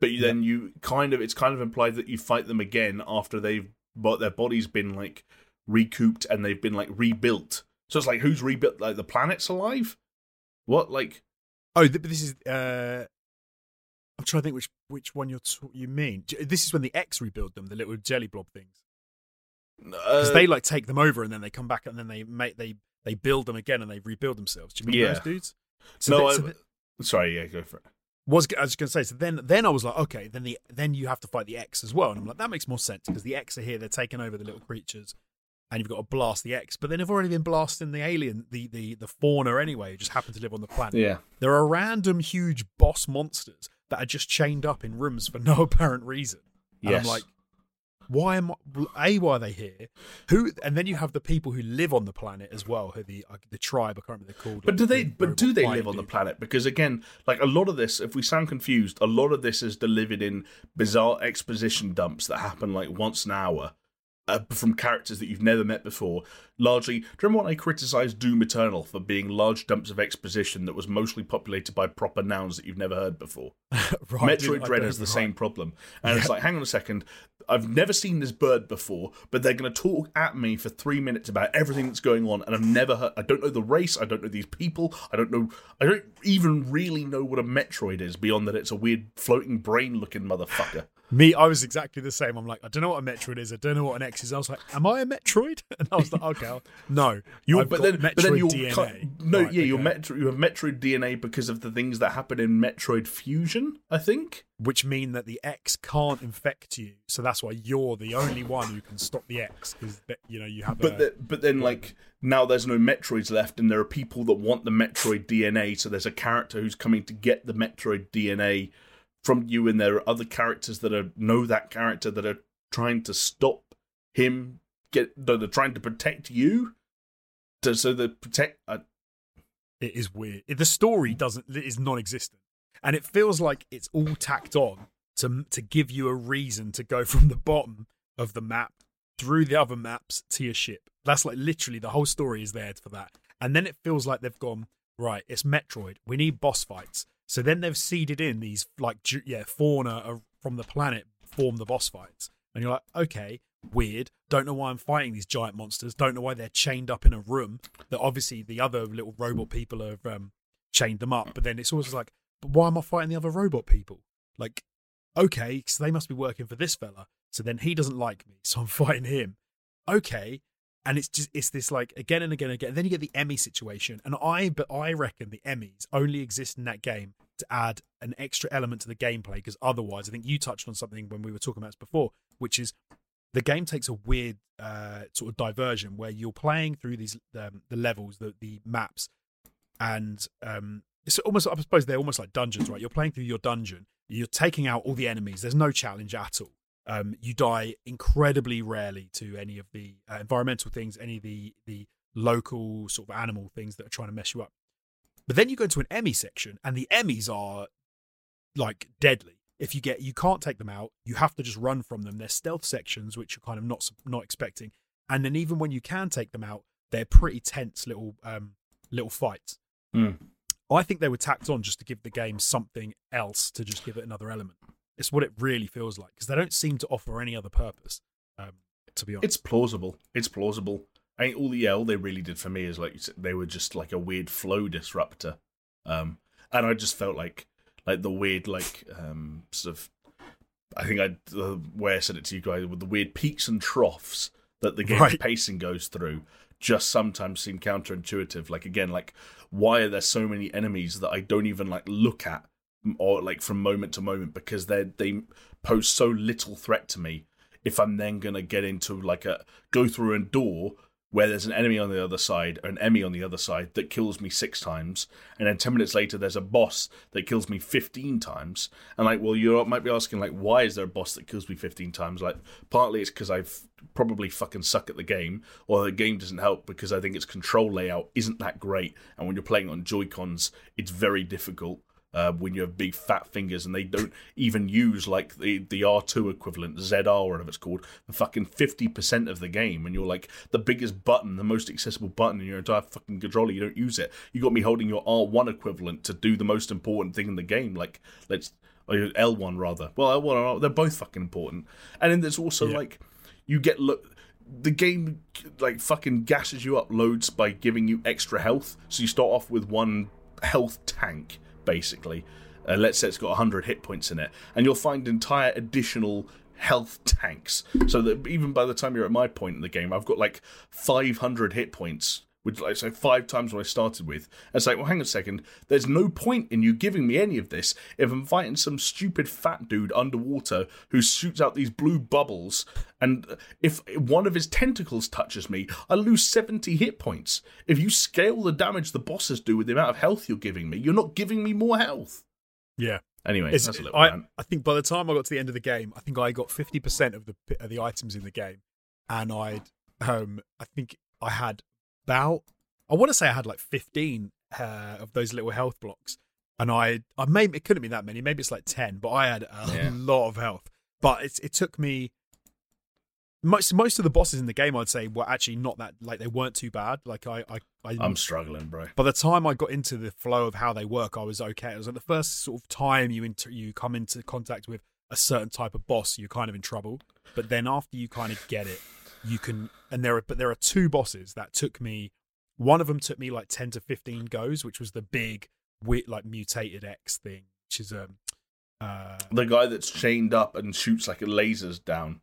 S2: but you, then you kind of it's kind of implied that you fight them again after they've but their body's been like recouped and they've been like rebuilt. So it's like who's rebuilt? Like the planet's alive? What like?
S1: Oh, this is. Uh, I'm trying to think which which one you're t- you mean. This is when the X rebuild them, the little jelly blob things, because
S2: Uh,
S1: they like take them over and then they come back and then they make they they build them again and they rebuild themselves. Do you mean
S2: Yeah.
S1: those dudes? So
S2: no,
S1: they- so they-
S2: sorry, yeah, go for it.
S1: was I was going to say so then then I was like okay then the then you have to fight the X as well and I'm like that makes more sense because the X are here they're taking over the little creatures and you've got to blast the X but then they've already been blasting the alien the the the fauna anyway who just happen to live on the planet
S2: Yeah.
S1: there are random huge boss monsters that are just chained up in rooms for no apparent reason and
S2: Yes.
S1: I'm like why am I, a why are they here who and then you have the people who live on the planet as well who the uh, the tribe I can't remember they're called
S2: But do they?
S1: the
S2: But do they live on the planet? Because again, like a lot of this, if we sound confused, a lot of this is delivered in bizarre exposition dumps that happen like once an hour uh, from characters that you've never met before. Largely, do you remember when I criticised Doom Eternal for being large dumps of exposition that was mostly populated by proper nouns that you've never heard before?
S1: Right,
S2: Metroid Dread has the
S1: know.
S2: same problem. And it's like, hang on a second, I've never seen this bird before, but they're going to talk at me for three minutes about everything that's going on, and I've never heard, I don't know the race, I don't know these people, I don't know, I don't even really know what a Metroid is, beyond that it's a weird floating brain looking motherfucker.
S1: Me, I was exactly the same. I'm like, I don't know what a Metroid is. I don't know what an X is. I was like, Am I a Metroid? And I was like, Okay, I'll- no.
S2: You're, but
S1: got
S2: then,
S1: Metroid
S2: but then you're
S1: DNA.
S2: no,
S1: Right,
S2: yeah, you're. Metro, you have Metroid DNA because of the things that happen in Metroid Fusion, I think.
S1: which mean that the X can't infect you. So that's why you're the only one who can stop the X because you know you have.
S2: But
S1: a,
S2: the, but then like now there's no Metroids left, and there are people that want the Metroid DNA. So there's a character who's coming to get the Metroid DNA from you, and there are other characters that are know that character that are trying to stop him. Get no, they're trying to protect you. To, so they protect. Uh,
S1: it is weird. The story doesn't is non-existent, and it feels like it's all tacked on to to give you a reason to go from the bottom of the map through the other maps to your ship. That's like literally the whole story is there for that. And then it feels like they've gone right. It's Metroid. We need boss fights. So then they've seeded in these like yeah fauna from the planet form the boss fights, and you're like okay. Weird. Don't know why I'm fighting these giant monsters. Don't know why they're chained up in a room. That obviously the other little robot people have um, chained them up. But then it's always like, but why am I fighting the other robot people? Like, okay, so they must be working for this fella. So then he doesn't like me, so I'm fighting him. Okay, and it's just it's this like again and again and again. And then you get the Emmy situation, and I but I reckon the Emmys only exist in that game to add an extra element to the gameplay because otherwise, I think you touched on something when we were talking about this before, which is the game takes a weird uh, sort of diversion where you're playing through these um, the levels, the the maps, and um, it's almost I suppose they're almost like dungeons, right? You're playing through your dungeon, you're taking out all the enemies. There's no challenge at all. Um, you die incredibly rarely to any of the uh, environmental things, any of the the local sort of animal things that are trying to mess you up. But then you go into an Emmy section, and the Emmys are like deadly. If you get, you can't take them out. You have to just run from them. They're stealth sections, which you're kind of not not expecting. And then even when you can take them out, they're pretty tense little um, little fights.
S2: Hmm.
S1: I think they were tacked on just to give the game something else to just give it another element. It's what it really feels like because they don't seem to offer any other purpose. Um, to be honest,
S2: it's plausible. It's plausible. I think all the yeah, all they really did for me is like you said, they were just like a weird flow disruptor, um, and I just felt like like the weird like um sort of I think I the way I said it to you guys with the weird peaks and troughs that the game's
S1: Right.
S2: pacing goes through just sometimes seem counterintuitive. Like again, like why are there so many enemies that I don't even like look at or like from moment to moment because they they pose so little threat to me if I'm then gonna get into like a go through a door where there's an enemy on the other side, an Emmy on the other side that kills me six times, and then ten minutes later there's a boss that kills me fifteen times, and like, well, you might be asking like, why is there a boss that kills me fifteen times? Like, partly it's because I've probably fucking suck at the game, or the game doesn't help because I think its control layout isn't that great, and when you're playing on Joy Cons, it's very difficult uh, when you have big fat fingers and they don't even use like the, the R2 equivalent, ZR or whatever it's called, for fucking 50% of the game. And you're like the biggest button, the most accessible button in your entire fucking controller, you don't use it. You got me holding your R1 equivalent to do the most important thing in the game. Like, let's, or your L1 rather. Well, L1 and R, they're both fucking important. And then there's also
S1: Yeah.
S2: like, you get look the game like fucking gasses you up loads by giving you extra health. So you start off with one health tank, basically. Uh, let's say it's got 100 hit points in it, and you'll find entire additional health tanks. So that even by the time you're at my point in the game, I've got like 500 hit points which like so five times what I started with. And it's like, well, hang on a second. There's no point in you giving me any of this if I'm fighting some stupid fat dude underwater who shoots out these blue bubbles, and if one of his tentacles touches me, I lose 70 hit points. If you scale the damage the bosses do with the amount of health you're giving me, you're not giving me more health.
S1: Yeah.
S2: Anyway,
S1: It's-
S2: that's a little
S1: I,
S2: rant.
S1: I think by the time I got to the end of the game, I think I got fifty percent of the of the items in the game, and I'd um I think I had about I want to say I had like fifteen uh, of those little health blocks, and I I maybe it couldn't be that many, maybe it's like ten, but I had a
S2: Yeah.
S1: lot of health. But it's it took me most most of the bosses in the game I'd say were actually not that like they weren't too bad. Like I I, I
S2: I'm struggling, bro.
S1: by the time I got into the flow of how they work, I was okay. It was like the first sort of time you inter- you come into contact with a certain type of boss, you're kind of in trouble. But then after you kind of get it, you can. And there are but there are two bosses that took me. One of them took me like ten to fifteen goes, which was the big, weird, like mutated X thing, which is um, uh,
S2: The guy that's chained up and shoots like lasers down.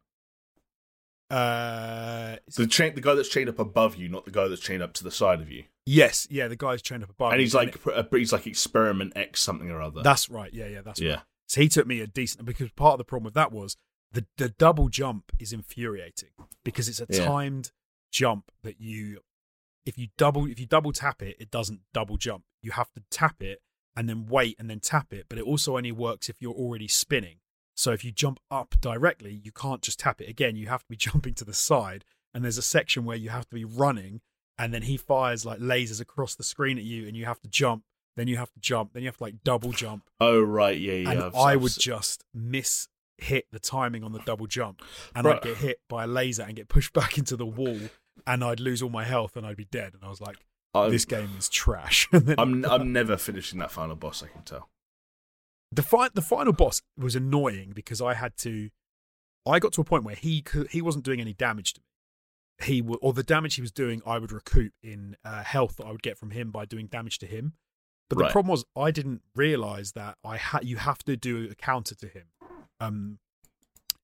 S1: uh,
S2: The chain, the guy that's chained up above you, not the guy that's chained up to the side of you.
S1: yes, yeah, the guy's chained up above,
S2: and he's like, he's like experiment X something or other.
S1: that's right, yeah, yeah, that's right.
S2: yeah,
S1: So he took me a decent because part of the problem with that was the the double jump is infuriating because it's a
S2: Yeah.
S1: timed jump that you if you double if you double tap it it doesn't double jump. You have to tap it and then wait and then tap it but it also only works if you're already spinning. So if you jump up directly you can't just tap it again. You have to be jumping to the side. And there's a section where you have to be running and then he fires like lasers across the screen at you and you have to jump then you have to jump then you have to like double jump.
S2: Oh right, yeah, yeah.
S1: and
S2: I've-
S1: I
S2: I've
S1: would just miss hit the timing on the double jump, and
S2: Bro-
S1: I'd get hit by a laser and get pushed back into the wall, and I'd lose all my health and I'd be dead. And I was like,
S2: I'm,
S1: "This game is trash."
S2: I'm I'm never finishing that final boss. I can tell.
S1: the fi- the final boss was annoying because I had to. I got to a point where he could, he wasn't doing any damage to me. He would, or the damage he was doing, I would recoup in uh, health that I would get from him by doing damage to him. But the
S2: Right.
S1: problem was, I didn't realize that I had you have to do a counter to him. Um,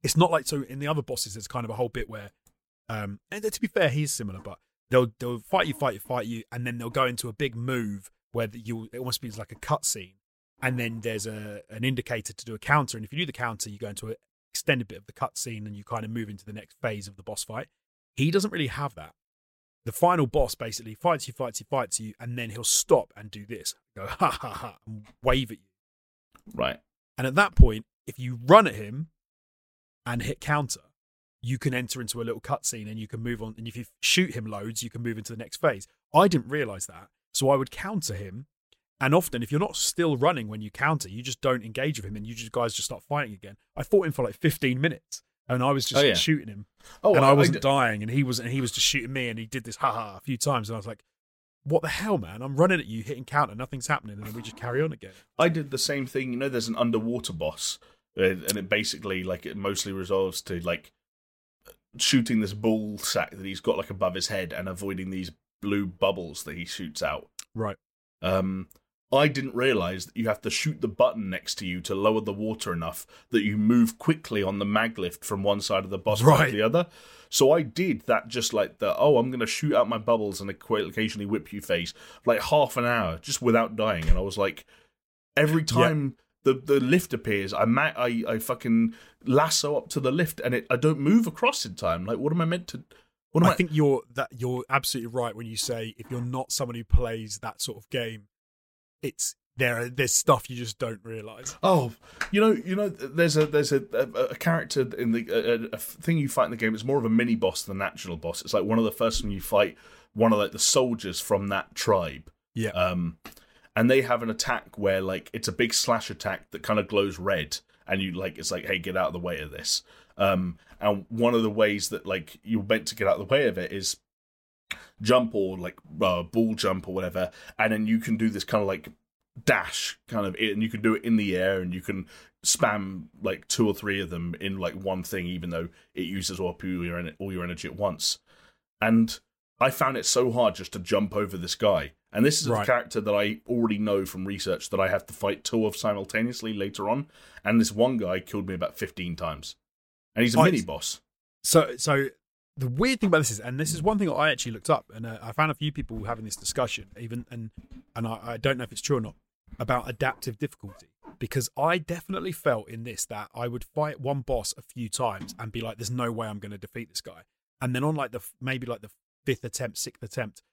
S1: it's not like so in the other bosses. There's kind of a whole bit where, um, and to be fair, he's similar, but they'll they'll fight you, fight you, fight you, and then they'll go into a big move where you it almost feels like a cutscene, and then there's a an indicator to do a counter, and if you do the counter, you go into an extended bit of the cutscene, and you kind of move into the next phase of the boss fight. He doesn't really have that. The final boss basically fights you, fights you, fights you, and then he'll stop and do this, go ha ha ha, and wave at you.
S2: Right.
S1: And at that point, if you run at him and hit counter, you can enter into a little cutscene and you can move on. And if you shoot him loads, you can move into the next phase. I didn't realize that. So I would counter him. And often, if you're not still running when you counter, you just don't engage with him and you just guys just start fighting again. I fought him for like 15 minutes and I was just
S2: Oh, yeah.
S1: shooting him
S2: Oh,
S1: and I, wasn't
S2: d-
S1: dying and he was and he was just shooting me and he did this ha ha a few times and I was like, what the hell, man? I'm running at you, hitting counter, nothing's happening, and then we just carry on again.
S2: I did the same thing. You know, there's an underwater boss, and it basically like it mostly resolves to like shooting this ball sack that he's got like above his head and avoiding these blue bubbles that he shoots out.
S1: Right.
S2: Um, I didn't realize that you have to shoot the button next to you to lower the water enough that you move quickly on the mag lift from one side of the boss
S1: Right.
S2: to the other. So I did that just like the oh I'm gonna shoot out my bubbles and occasionally whip you face like half an hour just without dying, and I was like every time. The, the lift appears. I, ma- I I fucking lasso up to the lift, and it I don't move across in time. Like, what am I meant to? What am I?
S1: I think you're that you're absolutely right when you say if you're not someone who plays that sort of game, it's there. There's stuff you just don't realize.
S2: Oh, you know, you know, there's a there's a, a, a character in the a, a thing you fight in the game. It's more of a mini boss than an actual boss. It's like one of the first when you fight one of like the soldiers from that tribe.
S1: Yeah.
S2: Um, and they have an attack where like it's a big slash attack that kind of glows red, and you like it's like, hey, get out of the way of this. Um, and one of the ways that like you're meant to get out of the way of it is jump or like uh, ball jump or whatever, and then you can do this kind of like dash kind of and you can do it in the air and you can spam like two or three of them in like one thing even though it uses all your all your energy at once and i found it so hard just to jump over this guy and this is a character that i already know from research that i have to fight two of simultaneously later on. And this one guy killed me about 15 times. And he's a
S1: Oh,
S2: mini boss.
S1: So so the weird thing about this is, and this is one thing I actually looked up, and uh, I found a few people having this discussion, even and and I, I don't know if it's true or not about adaptive difficulty. Because I definitely felt in this that I would fight one boss a few times and be like, "There's no way I'm going to defeat this guy," and then on like the maybe like the fifth attempt, sixth attempt,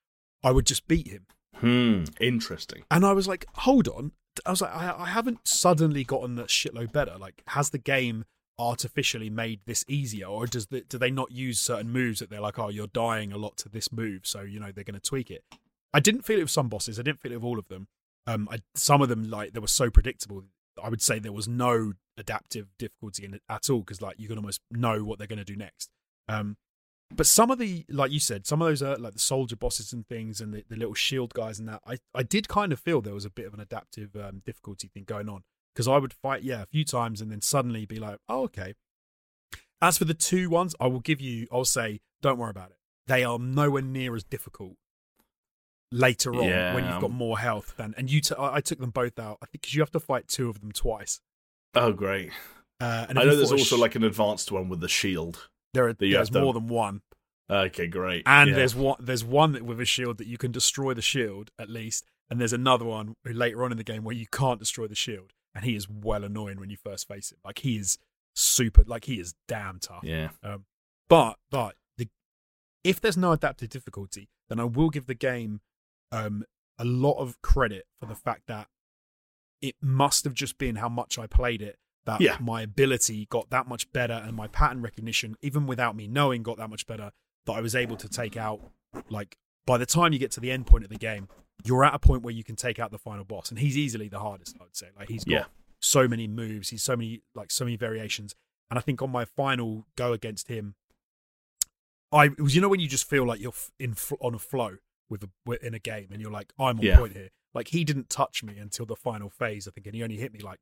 S1: I would just beat him.
S2: Hmm. Interesting.
S1: And I was like, "Hold on," I was like, I, I haven't suddenly gotten that shitload better. Like, has the game artificially made this easier, or does the, do they not use certain moves that they're like, oh, you're dying a lot to this move, so you know they're going to tweak it? I didn't feel it with some bosses. I didn't feel it with all of them. Um, I, some of them like they were so predictable. I would say there was no adaptive difficulty in it at all because like you can almost know what they're going to do next. Um, but some of the like you said, some of those are like the soldier bosses and things, and the, the little shield guys and that. I I did kind of feel there was a bit of an adaptive um, difficulty thing going on because I would fight yeah a few times and then suddenly be like, oh okay. As for the two ones, I will give you. I'll say, don't worry about it. They are nowhere near as difficult later on
S2: Yeah.
S1: when you've got more health than. And you, t- I I took them both out. I think because you have to fight two of them twice.
S2: Oh, great.
S1: Uh, and
S2: I know there's also
S1: sh-
S2: like an advanced one with the shield.
S1: There are there's
S2: have to-
S1: more than one.
S2: Okay, great.
S1: And
S2: Yeah.
S1: there's one there's one with a shield that you can destroy the shield at least, and there's another one later on in the game where you can't destroy the shield, and he is well annoying when you first face him. Like he is super, like he is damn tough.
S2: Yeah.
S1: Um, but but the if there's no adaptive difficulty, then I will give the game um, a lot of credit for the fact that it must have just been how much I played it that
S2: Yeah.
S1: my ability got that much better and my pattern recognition, even without me knowing, got that much better that I was able to take out. Like by the time you get to the end point of the game, you're at a point where you can take out the final boss, and he's easily the hardest. I would say, like he's got
S2: Yeah.
S1: so many moves, he's so many like so many variations, and I think on my final go against him, I it was you know when you just feel like you're in on a flow with a in a game, and you're like I'm on
S2: Yeah.
S1: point here. Like he didn't touch me until the final phase, I think, and he only hit me like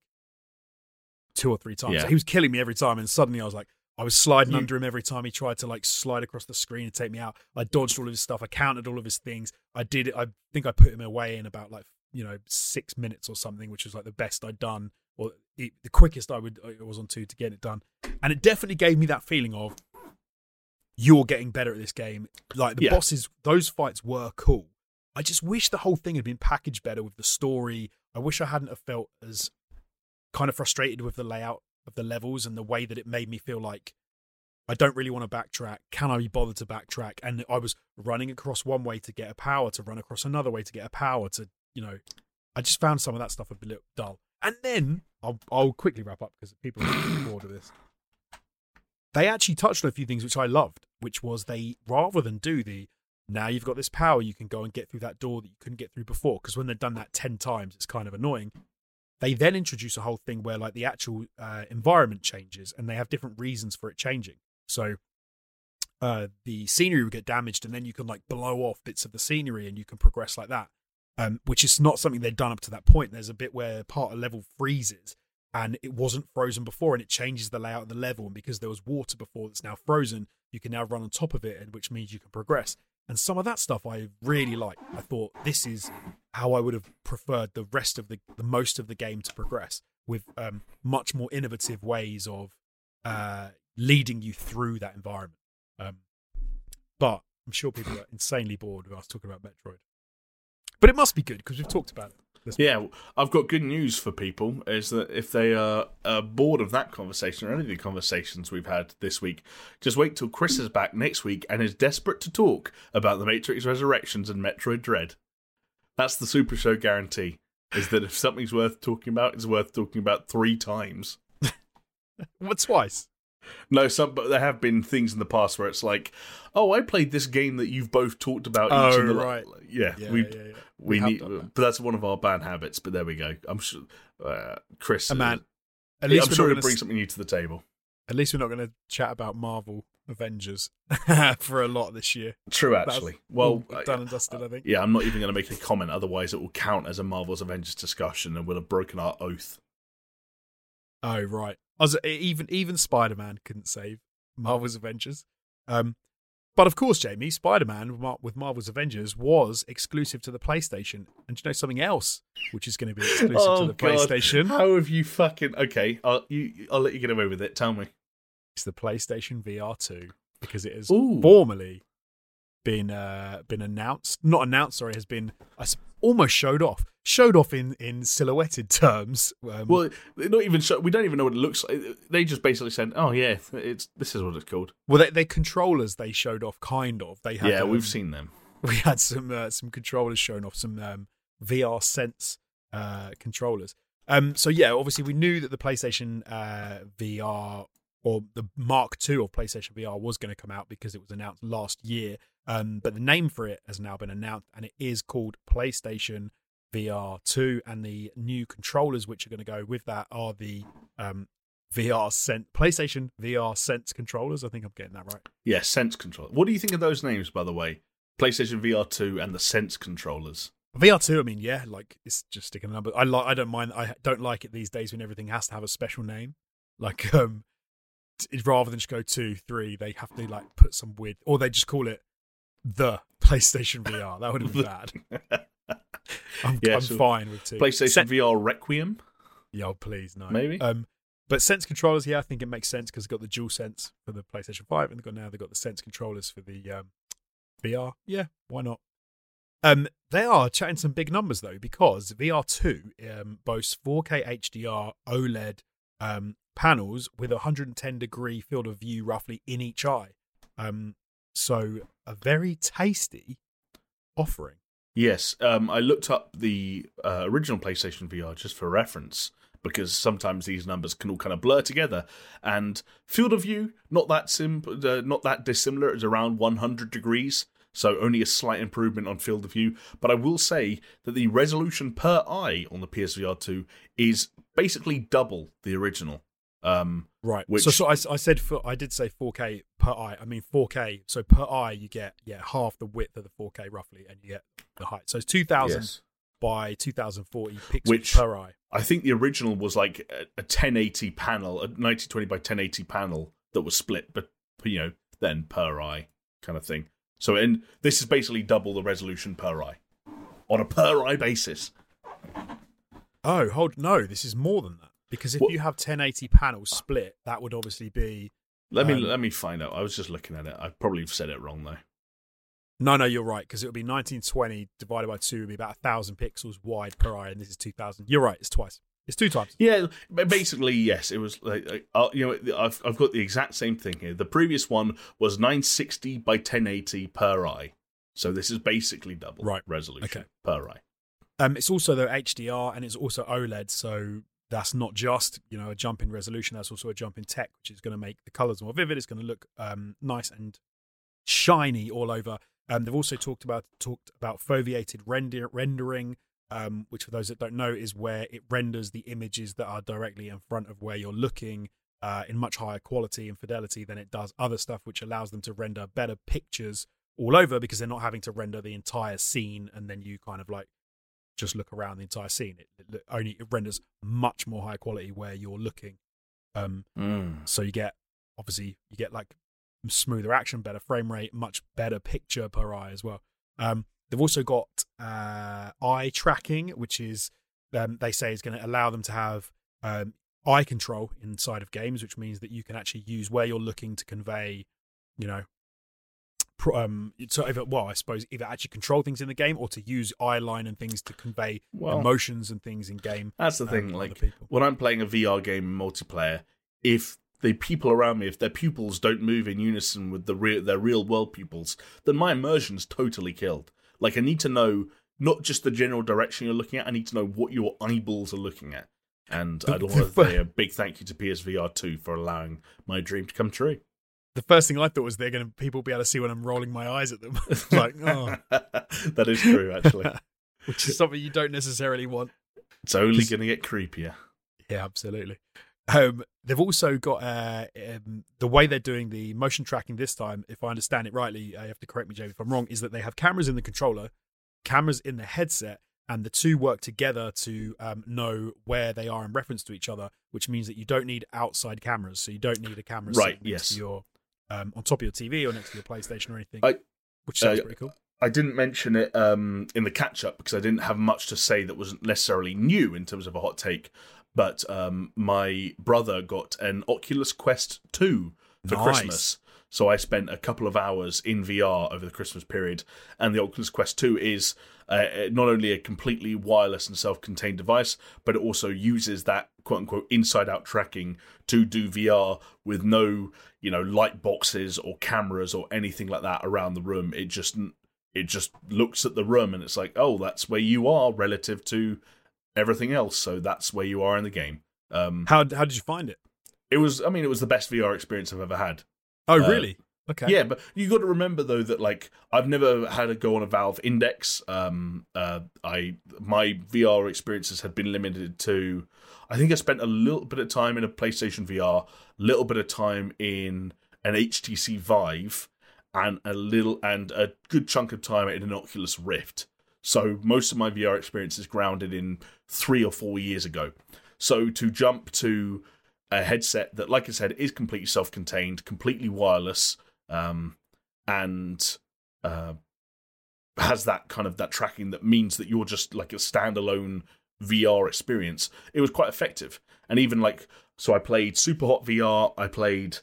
S1: two or three times.
S2: Yeah.
S1: He was killing me every time, and suddenly I was like, I was sliding
S2: You-
S1: under him every time he tried to like slide across the screen and take me out. I dodged all of his stuff. I countered all of his things. I did it. I think I put him away in about like you know six minutes or something, which was like the best I'd done, or the the quickest I would I was on to to get it done. And it definitely gave me that feeling of you're getting better at this game. Like the
S2: Yeah.
S1: bosses, those fights were cool. I just wish the whole thing had been packaged better with the story. I wish I hadn't have felt as kind of frustrated with the layout of the levels and the way that it made me feel like I don't really want to backtrack. Can I be bothered to backtrack? And I was running across one way to get a power, to run across another way to get a power, to, you know, I just found some of that stuff a bit dull. And then I'll, I'll quickly wrap up because people are bored of this. They actually touched on a few things which I loved, which was they, rather than do the now you've got this power, you can go and get through that door that you couldn't get through before, because when they've done that 10 times, it's kind of annoying they then introduce a whole thing where like the actual uh, environment changes and they have different reasons for it changing. So uh, the scenery will get damaged and then you can like blow off bits of the scenery and you can progress like that um, which is not something they'd done up to that point. There's a bit where part of level freezes and it wasn't frozen before and it changes the layout of the level. And because there was water before that's now frozen you can now run on top of it and which means you can progress and some of that stuff I really like. I thought this is how I would have preferred the rest of the the most of the game to progress with um, much more innovative ways of uh, leading you through that environment. Um, but I'm sure people are insanely bored with us talking about Metroid. But it must be good because we've talked about it.
S2: Yeah, I've got good news for people. Is that if they are uh, bored of that conversation or any of the conversations we've had this week, just wait till Chris is back next week and is desperate to talk about the Matrix Resurrections and Metroid Dread. That's the Super Show guarantee. Is that if something's worth talking about, it's worth talking about three times.
S1: What twice?
S2: No, some but there have been things in the past where it's like, oh, I played this game that you've both talked about. each
S1: Oh,
S2: in the,
S1: right.
S2: Yeah,
S1: Yeah,
S2: we
S1: yeah, yeah.
S2: We,
S1: We
S2: need,
S1: that.
S2: but that's one of our bad habits. But there we go. I'm sure, uh, Chris.
S1: A man.
S2: uh,
S1: At least
S2: I'm
S1: we're
S2: sure he'll bring something new to the table.
S1: At least we're not going to chat about Marvel Avengers for a lot this year.
S2: True, actually.
S1: all
S2: Well,
S1: done
S2: uh,
S1: and dusted, I think.
S2: yeah, I'm not even going to make a comment. Otherwise, it will count as a Marvel's Avengers discussion, and we'll have broken our oath.
S1: Oh right. I was, even even Spider Man couldn't save Marvel's Avengers. Um, but of course, Jamie, Spider Man with, Marvel's Avengers was exclusive to the PlayStation. And do you know something else which is going to be exclusive to the PlayStation?
S2: Oh, How have you fucking? Okay, I'll you. I'll let you get away with it. Tell me.
S1: It's the PlayStation VR two. because it has
S2: Ooh.
S1: formally been uh, been announced. Not announced, sorry, has been I almost showed off. Showed off in in silhouetted terms. Um,
S2: Well, not even show, we don't even know what it looks like. They just basically said, "Oh yeah, it's this is what it's called."
S1: well, they, they controllers they showed off kind of. They had
S2: yeah,
S1: um,
S2: we've seen them.
S1: we had some uh, some controllers shown off some um, VR Sense uh, controllers. Um, so yeah, obviously we knew that the PlayStation uh, VR or the Mark II of PlayStation VR was going to come out because it was announced last year. Um, but the name for it has now been announced, and it is called PlayStation VR 2. And the new controllers which are going to go with that are the um, VR Sense PlayStation VR Sense controllers. I think I'm getting that right.
S2: Yeah, Sense controller. What do you think of those names, by the way? PlayStation VR two and the Sense controllers.
S1: VR two, I mean, yeah, like it's just sticking a number. I like, I don't mind. I don't like it these days when everything has to have a special name. Like, um, rather than just go two, three, they have to like put some weird, or they just call it the PlayStation VR. That would have been bad. I'm,
S2: Yeah,
S1: I'm
S2: so
S1: fine with two.
S2: PlayStation
S1: Sen-
S2: VR Requiem.
S1: Yo, please no.
S2: Maybe.
S1: Um, but Sense controllers, yeah, I think it makes sense because they've got the Dual Sense for the PlayStation Five, and they've got now they've got the Sense controllers for the um, VR. Yeah, why not? Um, they are chatting some big numbers though because VR two um, boasts 4K HDR OLED um, panels with a 110 degree field of view roughly in each eye. Um, so a very tasty offering.
S2: Yes, um, I looked up the uh, original PlayStation VR just for reference because sometimes these numbers can all kind of blur together. And field of view, not that sim- uh, not that dissimilar. It's around 100 degrees, so only a slight improvement on field of view. But I will say that the resolution per eye on the PSVR 2 is basically double the original. Um,
S1: Right.
S2: Which-
S1: so, so I, I said for, I did say 4K per eye. I mean 4K. So per eye you get yeah half the width of the 4K roughly, and you get the height. So it's 2000
S2: yes.
S1: by 2040 pixels
S2: Which-
S1: per eye.
S2: I think the original was like a, a 1080 panel, a 1920 by 1080 panel that was split, but you know, then per eye kind of thing. So, and this is basically double the resolution per eye on a per eye basis.
S1: Oh, hold no, this is more than that because if
S2: What-
S1: you have 1080 panels split, that would obviously be
S2: Let me
S1: Um,
S2: let me find out. I was just looking at it. I probably said it wrong though.
S1: no, no, you're right because it would be 1920 divided by two would be about a thousand pixels wide per eye, and this is 2000. You're right, it's twice. It's two times.
S2: Yeah, but basically, yes. It was like, like uh, you know, I've I've got the exact same thing here. The previous one was 960 by 1080 per eye, so this is basically double
S1: Right.
S2: resolution
S1: Okay.
S2: per eye.
S1: Um, it's also though HDR and it's also OLED, so that's not just you know a jump in resolution. That's also a jump in tech, which is going to make the colors more vivid. It's going to look um, nice and shiny all over. Um, they've also talked about talked about foveated render, rendering, um, which for those that don't know is where it renders the images that are directly in front of where you're looking uh, in much higher quality and fidelity than it does other stuff, which allows them to render better pictures all over because they're not having to render the entire scene and then you kind of like just look around the entire scene. It, it only it renders much more high quality where you're looking. Um, so you get obviously you get like smoother action, better frame rate, much better picture per eye as well. Um, they've also got uh, eye tracking, which is um, they say is going to allow them to have um, eye control inside of games, which means that you can actually use where you're looking to convey, you know, um, so either well, I suppose either actually control things in the game or to use eye line and things to convey
S2: Well-
S1: emotions and things in game.
S2: That's the
S1: um,
S2: thing. Like when I'm playing a VR game in multiplayer, if the people around me, if their pupils don't move in unison with the real, their real world pupils, then my immersion's totally killed. Like I need to know not just the general direction you're looking at. I need to know what your eyeballs are looking at. And I'd want to say a big thank you to PSVR 2 for allowing my dream to come true.
S1: The first thing I thought was they're going to people be able to see when I'm rolling my eyes at them, like oh,
S2: that is true, actually.
S1: which is something you don't necessarily want.
S2: It's only going to get creepier.
S1: Yeah, absolutely. Um, they've also got uh, um, the way they're doing the motion tracking this time. If I understand it rightly, uh, you have to correct me, Jamie, if I'm wrong. Is that they have cameras in the controller, cameras in the headset, and the two work together to um, know where they are in reference to each other. Which means that you don't need outside cameras, so you don't need a camera
S2: Right, yes.
S1: to your um, on top of your TV or next to your PlayStation or anything.
S2: I-
S1: which sounds
S2: uh,
S1: pretty cool.
S2: I didn't mention it um, in the catch up because I didn't have much to say that wasn't necessarily new in terms of a hot take. But um, my brother got an Oculus Quest 2 for
S1: Nice.
S2: Christmas. So I spent a couple of hours in VR over the Christmas period, and the Oculus Quest 2 is uh, not only a completely wireless and self contained device, but it also uses that quote unquote inside out tracking to do VR with no, you know, light boxes or cameras or anything like that around the room. It just it just looks at the room and it's like, oh, that's where you are relative to everything else. So that's where you are in the game. Um,
S1: how how did you find it?
S2: It was, I mean, it was the best VR experience I've ever had.
S1: Oh, uh, really?
S2: Okay. Yeah, but you got to remember though that like I've never had a go on a Valve Index. Um, uh, I my VR experiences had been limited to. I think I spent a little bit of time in a PlayStation VR, a little bit of time in an HTC Vive, and a little and a good chunk of time in an Oculus Rift. So most of my VR experience is grounded in three or four years ago. So to jump to a headset that, like I said, is completely self-contained, completely wireless, um, and uh, has that kind of that tracking that means that you're just like a standalone VR experience. It was quite effective, and even like so, I played Superhot VR. I played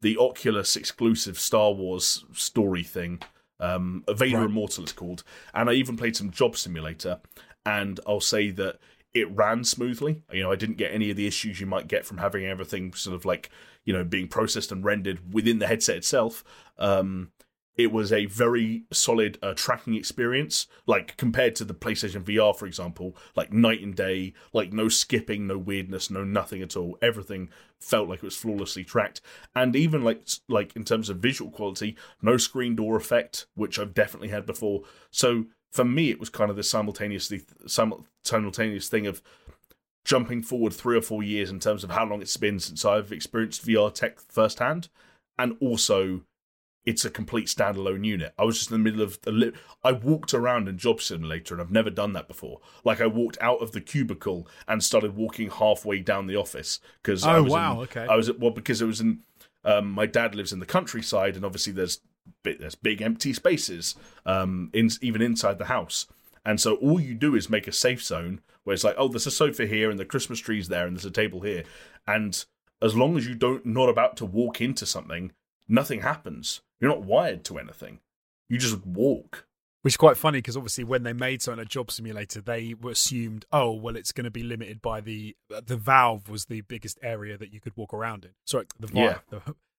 S2: the Oculus exclusive Star Wars story thing. Um, Vader right. Immortal it's called, and I even played some Job Simulator. And I'll say that it ran smoothly. You know, I didn't get any of the issues you might get from having everything sort of like you know being processed and rendered within the headset itself. Um, it was a very solid uh, tracking experience, like compared to the PlayStation VR, for example, like night and day, like no skipping, no weirdness, no nothing at all. Everything felt like it was flawlessly tracked, and even like like in terms of visual quality, no screen door effect, which I've definitely had before. So for me, it was kind of this simultaneously simultaneous thing of jumping forward three or four years in terms of how long it's been since I've experienced VR tech firsthand, and also it's a complete standalone unit. I was just in the middle of the. Li- I walked around in Job Simulator, and I've never done that before. Like I walked out of the cubicle and started walking halfway down the office because
S1: oh
S2: I was
S1: wow
S2: in,
S1: okay
S2: I was at, well because it was in. Um, my dad lives in the countryside, and obviously there's there's big empty spaces, um, in even inside the house. And so all you do is make a safe zone where it's like, oh, there's a sofa here, and the Christmas tree's there, and there's a table here, and as long as you don't not about to walk into something, nothing happens you're not wired to anything. You just walk.
S1: Which is quite funny because obviously when they made something a job simulator, they were assumed, oh well, it's going to be limited by the the valve was the biggest area that you could walk around in. Sorry, the valve yeah.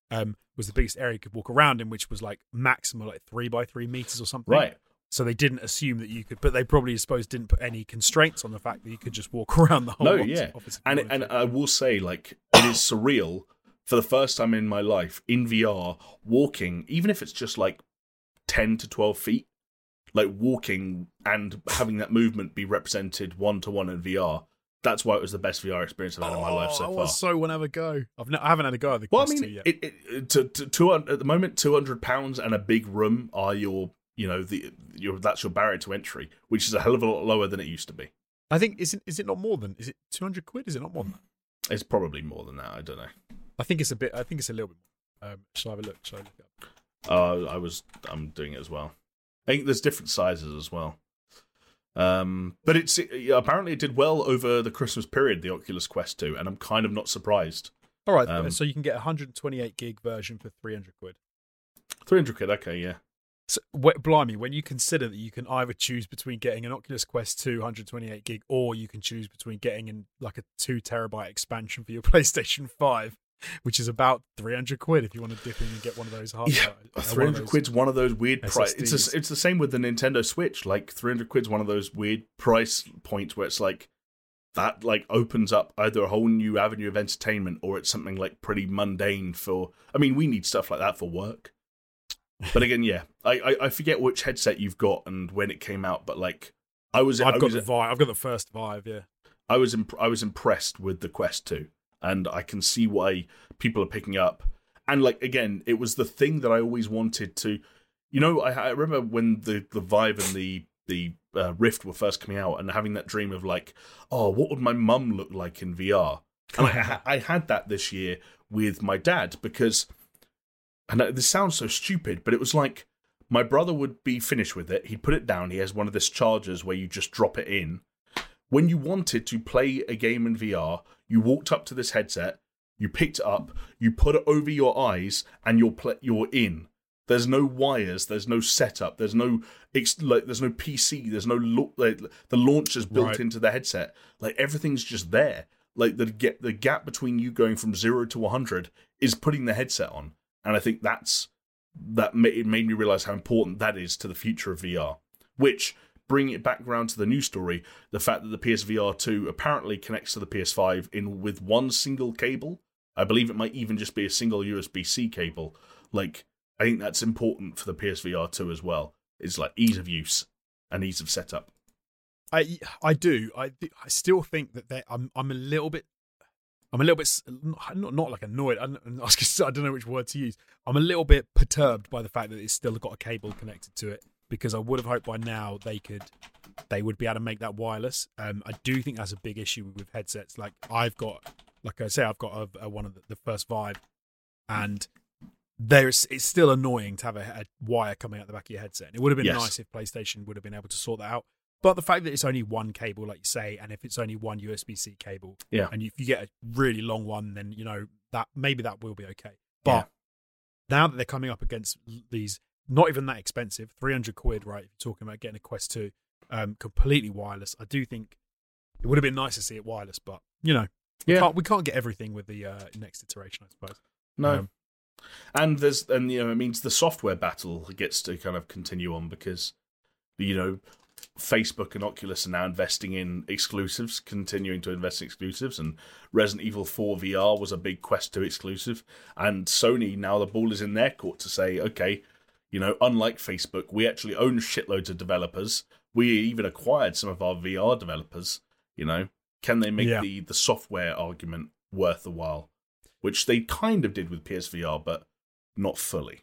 S1: um, was the biggest area you could walk around in, which was like maximum like three by three meters or something.
S2: Right.
S1: So they didn't assume that you could, but they probably, I suppose, didn't put any constraints on the fact that you could just walk around the whole.
S2: No, yeah, and and I will say, like, it is surreal for the first time in my life in VR, walking, even if it's just like 10 to 12 feet, like walking and having that movement be represented one to one in VR. That's why it was the best VR experience I've had oh, in my life so
S1: oh,
S2: far. I
S1: so want to have a go. I've I haven't had a go at the
S2: well,
S1: Quest
S2: I mean,
S1: yet.
S2: It, it, to, to, to, at the moment, two hundred pounds and a big room are your, you know, the your that's your barrier to entry, which is a hell of a lot lower than it used to be.
S1: I think is it is it not more than is it two hundred quid? Is it not more than that?
S2: It's probably more than that. I don't know.
S1: I think it's a bit. I think it's a little bit. Um, shall I have a look? Shall I look up?
S2: Uh, I was. I'm doing it as well. I think there's different sizes as well. Um, but it's it, apparently it did well over the Christmas period, the Oculus Quest 2, and I'm kind of not surprised.
S1: All right, um, so you can get a 128 gig version for 300 quid.
S2: 300 quid, okay, yeah.
S1: So, blimey, when you consider that you can either choose between getting an Oculus Quest 2 128 gig, or you can choose between getting in like a two terabyte expansion for your PlayStation 5 which is about 300 quid if you want to dip in and get one of those hard
S2: yeah, uh, 300 quid's one of those weird price it's, a, it's the same with the nintendo switch like 300 quid's one of those weird price points where it's like that like opens up either a whole new avenue of entertainment or it's something like pretty mundane for i mean we need stuff like that for work but again yeah I, I, I forget which headset you've got and when it came out but like i was
S1: i've
S2: I
S1: got
S2: was,
S1: the vive i've got the first vive yeah
S2: i was imp- i was impressed with the quest 2 and I can see why people are picking up. And like again, it was the thing that I always wanted to. You know, I, I remember when the the Vive and the the uh, Rift were first coming out, and having that dream of like, oh, what would my mum look like in VR? And I, I had that this year with my dad because, and this sounds so stupid, but it was like my brother would be finished with it. He'd put it down. He has one of these chargers where you just drop it in. When you wanted to play a game in VR, you walked up to this headset, You picked it up, you put it over your eyes, and you're pl- you're in. There's no wires. There's no setup. There's no ex- like. There's no PC. There's no lo- like, the launch is built
S1: Right.
S2: into the headset. Like everything's just there. Like the get the gap between you going from zero to 100 is putting the headset on, and I think that's that. Ma- it made me realize how important that is to the future of VR. Which bring it back round to the new story, the fact that the PSVR 2 apparently connects to the PS5 in with one single cable. I believe it might even just be a single USB C cable. Like, I think that's important for the PSVR 2 as well. It's like ease of use and ease of setup.
S1: I I do. I I still think that I'm I'm a little bit I'm a little bit not not like annoyed. I don't, I was gonna say- I don't know which word to use. I'm a little bit perturbed by the fact that it's still got a cable connected to it because I would have hoped by now they could they would be able to make that wireless. Um, I do think that's a big issue with headsets. Like I've got, like I say, I've got a, a one of the, the first Vive, and there's it's still annoying to have a, a wire coming out the back of your headset. It would have been
S2: Yes.
S1: nice if PlayStation would have been able to sort that out. But the fact that it's only one cable, like you say, and if it's only one USB C cable,
S2: Yeah.
S1: and if you get a really long one, then you know that maybe that will be okay. But
S2: Yeah.
S1: now that they're coming up against these, not even that expensive, three hundred quid, right? If you're talking about getting a Quest Two, um, completely wireless, I do think it would have been nice to see it wireless, but you know, we
S2: Yeah.
S1: can't, we can't get everything with the uh, next iteration, I suppose.
S2: No.
S1: Um,
S2: and there's and you know it means the software battle gets to kind of continue on because you know Facebook and Oculus are now investing in exclusives, continuing to invest in exclusives, and Resident Evil 4 VR was a big Quest 2 exclusive, and Sony now the ball is in their court to say, okay, you know, unlike Facebook, we actually own shitloads of developers. We even acquired some of our VR developers. You know, can they make
S1: Yeah.
S2: the the software argument worth the while? Which they kind of did with PSVR, but not fully.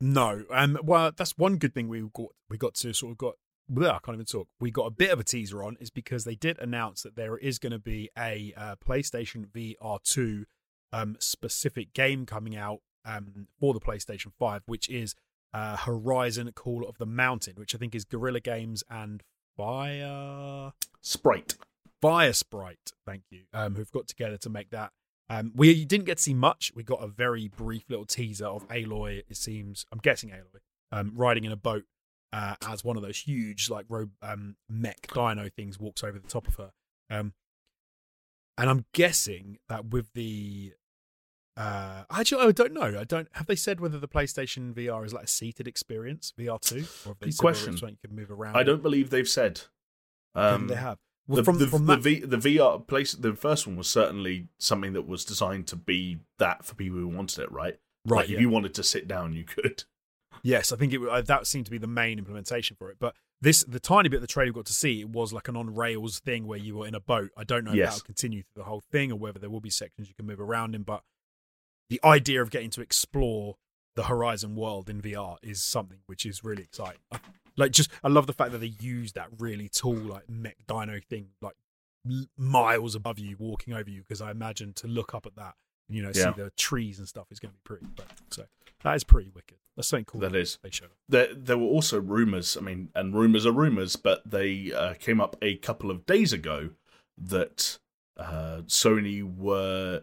S1: No, um, well, that's one good thing we got. We got to sort of got. Blah, I can't even talk. We got a bit of a teaser on is because they did announce that there is going to be a uh, PlayStation VR two um, specific game coming out um, for the PlayStation Five, which is uh, Horizon Call of the Mountain, which I think is Guerrilla Games and Fire
S2: Sprite.
S1: Firesprite, thank you, um, who've got together to make that. Um, we didn't get to see much. We got a very brief little teaser of Aloy. It seems, I'm guessing Aloy, um, riding in a boat uh, as one of those huge like ro- um, mech dino things walks over the top of her. Um, and I'm guessing that with the uh, actually, I don't know. I don't have they said whether the PlayStation VR is like a seated experience, VR two, or have they
S2: Good question.
S1: you can move around?
S2: I don't believe they've said. Um,
S1: they have. Well,
S2: the,
S1: from,
S2: the,
S1: from
S2: the,
S1: that,
S2: v, the VR place, the first one was certainly something that was designed to be that for people who wanted it, right?
S1: right?
S2: Like,
S1: yeah.
S2: if you wanted to sit down, you could.
S1: Yes, I think it uh, that seemed to be the main implementation for it. But this, the tiny bit of the trailer we got to see, it was like an on rails thing where you were in a boat. I don't know if
S2: Yes.
S1: that'll continue through the whole thing or whether there will be sections you can move around in. But the idea of getting to explore the Horizon world in VR is something which is really exciting. I, like, just I love the fact that they use that really tall like mech dino thing like miles above you, walking over you. Because I imagine to look up at that, and, you know,
S2: Yeah.
S1: see the trees and stuff is going to be pretty. But so that is pretty wicked. That's something cool.
S2: That is.
S1: they showed.
S2: There, there were also rumors. I mean, and rumors are rumors, but they uh, came up a couple of days ago that uh, Sony were.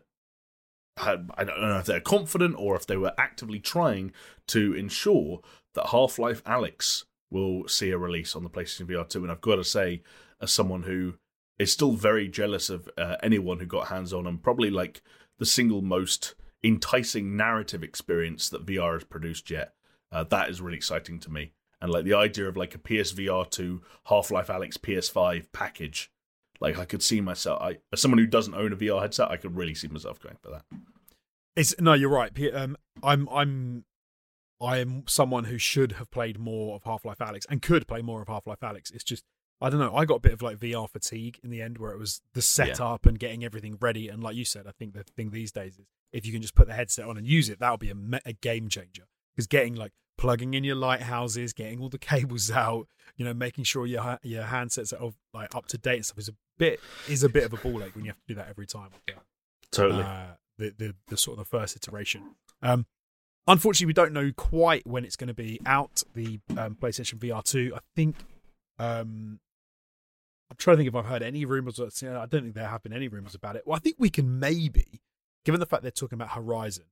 S2: Had, I don't know if they're confident or if they were actively trying to ensure that Half Life Alyx will see a release on the PlayStation VR 2. And I've got to say, as someone who is still very jealous of uh, anyone who got hands on and probably like the single most enticing narrative experience that VR has produced yet. Uh, that is really exciting to me. And like the idea of like a PSVR 2 Half Life Alyx PS5 package, like I could see myself. I, as someone who doesn't own a VR headset, I could really see myself going for that.
S1: It's no, you're right. Um, I'm I'm I'm someone who should have played more of Half Life Alyx and could play more of Half Life Alyx. It's just I don't know. I got a bit of like VR fatigue in the end, where it was the setup and getting everything ready. And like you said, I think the thing these days is if you can just put the headset on and use it, that'll be a, me- a game changer. Because getting like plugging in your lighthouses, getting all the cables out, you know, making sure your ha- your handsets are like up to date and stuff is a bit is a bit of a ball ache when you have to do that every time. Yeah
S2: Totally.
S1: uh, the, the the sort of the first iteration. Um, unfortunately, we don't know quite when it's going to be out. The um, PlayStation VR two. I think. Um, I'm trying to think if I've heard any rumors. Or, I don't think there have been any rumors about it. Well, I think we can maybe given the fact they're talking about Horizon,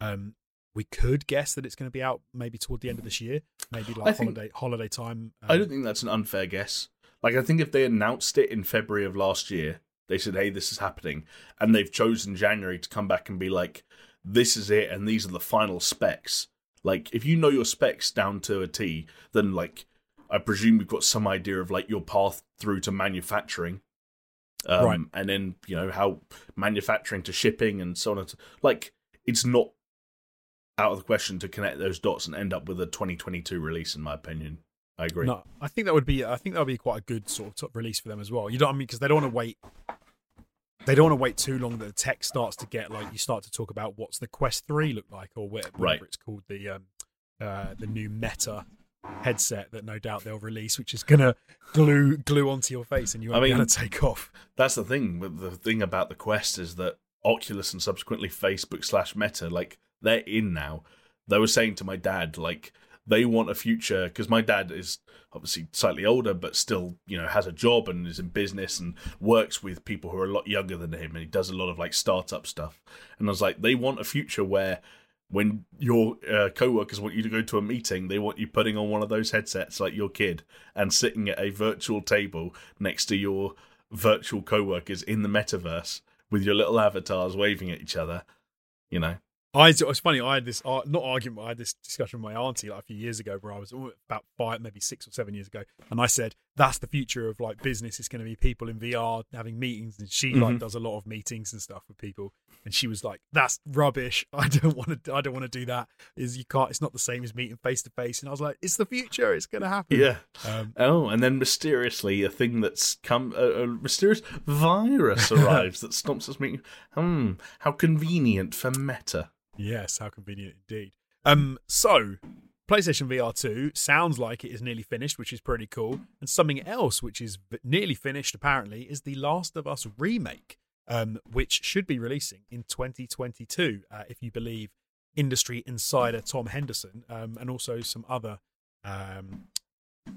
S1: um, we could guess that it's going to be out maybe toward the end of this year, maybe like
S2: think-
S1: holiday holiday time. Um,
S2: I don't think that's an unfair guess. Like I think if they announced it in February of last year, they said, "Hey, this is happening," and they've chosen January to come back and be like, "This is it," and these are the final specs. Like if you know your specs down to a T, then like I presume you've got some idea of like your path through to manufacturing. Um,
S1: Right.
S2: and then you know how manufacturing to shipping and so on and so like it's not out of the question to connect those dots and end up with a 2022 release in my opinion i agree
S1: No, I think that would be. I think that would be quite a good sort of top release for them as well. You know what I mean? Because they don't want to wait. They don't want to wait too long that the tech starts to get like you start to talk about what's the Quest Three look like or whatever,
S2: Right.
S1: it's called the um, uh, the new Meta headset that no doubt they'll release, which is gonna glue glue onto your face and you
S2: I
S1: won't be
S2: mean-
S1: able to take off.
S2: that's the thing the thing about the quest is that oculus and subsequently facebook slash meta like they're in now they were saying to my dad like they want a future because my dad is obviously slightly older but still you know has a job and is in business and works with people who are a lot younger than him and he does a lot of like startup stuff and i was like they want a future where when your uh, co-workers want you to go to a meeting they want you putting on one of those headsets like your kid and sitting at a virtual table next to your virtual co-workers in the metaverse with your little avatars waving at each other you know
S1: I it was funny. I had this ar- not argument. I had this discussion with my auntie like a few years ago, where I was about five, maybe six or seven years ago, and I said that's the future of like business. It's going to be people in VR having meetings, and she like
S2: Mhm.
S1: does a lot of meetings and stuff with people. And she was like, "That's rubbish. I don't want to. I don't want to do that. Is you can't. It's not the same as meeting face to face." And I was like, "It's the future. It's going to happen."
S2: yeah
S1: Um,
S2: oh and then mysteriously a thing that's come a, a mysterious virus arrives that stops us meeting hmm how convenient for meta
S1: Yes, how convenient indeed. Um, so PlayStation VR 2 sounds like it is nearly finished, which is pretty cool. And something else which is nearly finished apparently is the Last of Us remake, um, which should be releasing in 2022, uh, if you believe industry insider Tom Henderson, um, and also some other um,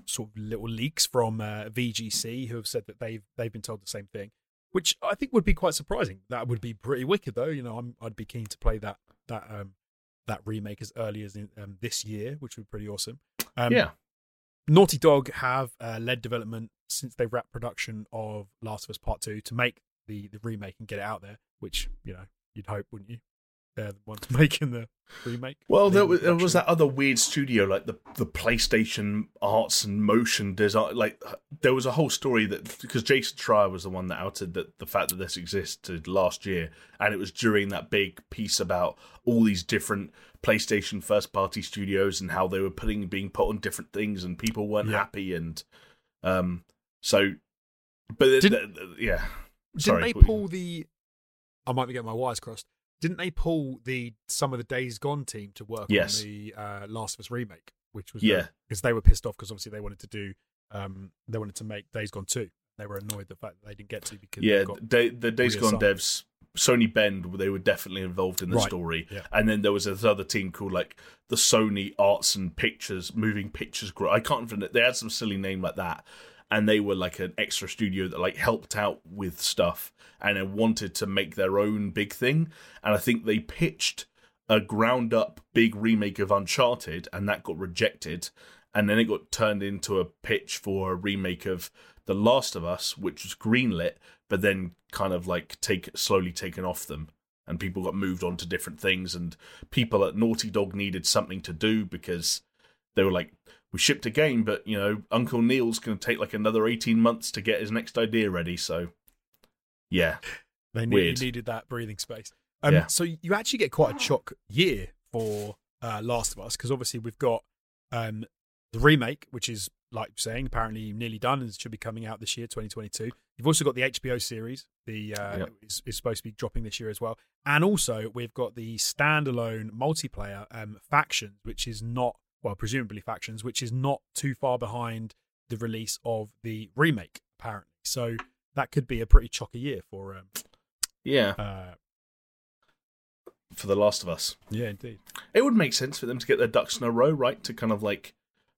S1: sort of little leaks from uh, VGC who have said that they've they've been told the same thing, which I think would be quite surprising. That would be pretty wicked, though. You know, I'm, I'd be keen to play that that um, that remake as early as in, um, this year, which would be pretty awesome. Um,
S2: yeah
S1: Naughty Dog have uh, led development since they wrapped production of Last of Us Part Two to make the the remake and get it out there, which you know you'd hope, wouldn't you? They're the ones making the remake.
S2: Well, there was, there was that other weird studio, like the the PlayStation Arts and Motion Design. Like there was a whole story that because Jason Schreier was the one that outed that the fact that this existed last year, and it was during that big piece about all these different PlayStation first party studios and how they were putting being put on different things, and people weren't
S1: Yeah.
S2: happy, and um, so, but
S1: Did-
S2: th- yeah,
S1: Didn't
S2: sorry,
S1: they pull the? I might be getting my wires crossed. Didn't they pull the some of the Days Gone team to work
S2: Yes.
S1: on the uh, Last of Us remake, which was
S2: Yeah.
S1: because they were pissed off because obviously they wanted to do um they wanted to make Days Gone two. They were annoyed the fact that they didn't get to because
S2: yeah, day, the Days Gone devs, Sony Bend, they were definitely involved in the
S1: Right,
S2: story.
S1: yeah.
S2: And then there was this other team called like the Sony Arts and Pictures, Moving Pictures Group. I can't remember. They had some silly name like that, and they were like an extra studio that like helped out with stuff and wanted to make their own big thing. And I think they pitched a ground up big remake of Uncharted, and that got rejected. And then it got turned into a pitch for a remake of The Last of Us, which was greenlit, but then kind of like take slowly taken off them. And people got moved on to different things, and people at Naughty Dog needed something to do because they were like, "We shipped a game, but you know, Uncle Neil's going to take like another eighteen months to get his next idea ready." So, yeah,
S1: they need, needed that breathing space. Um,
S2: Yeah.
S1: So you actually get quite a chock year for uh, Last of Us because obviously we've got um, the remake, which is like saying, apparently nearly done and should be coming out this year, 2022. You've also got the HBO series, the uh,
S2: Yep.
S1: is, is supposed to be dropping this year as well, and also we've got the standalone multiplayer um, factions, which is not well, presumably factions, which is not too far behind the release of the remake, apparently. So that could be a pretty chocky year for um,
S2: yeah,
S1: uh,
S2: for The Last of Us.
S1: yeah, indeed.
S2: It would make sense for them to get their ducks in a row, right? To kind of like,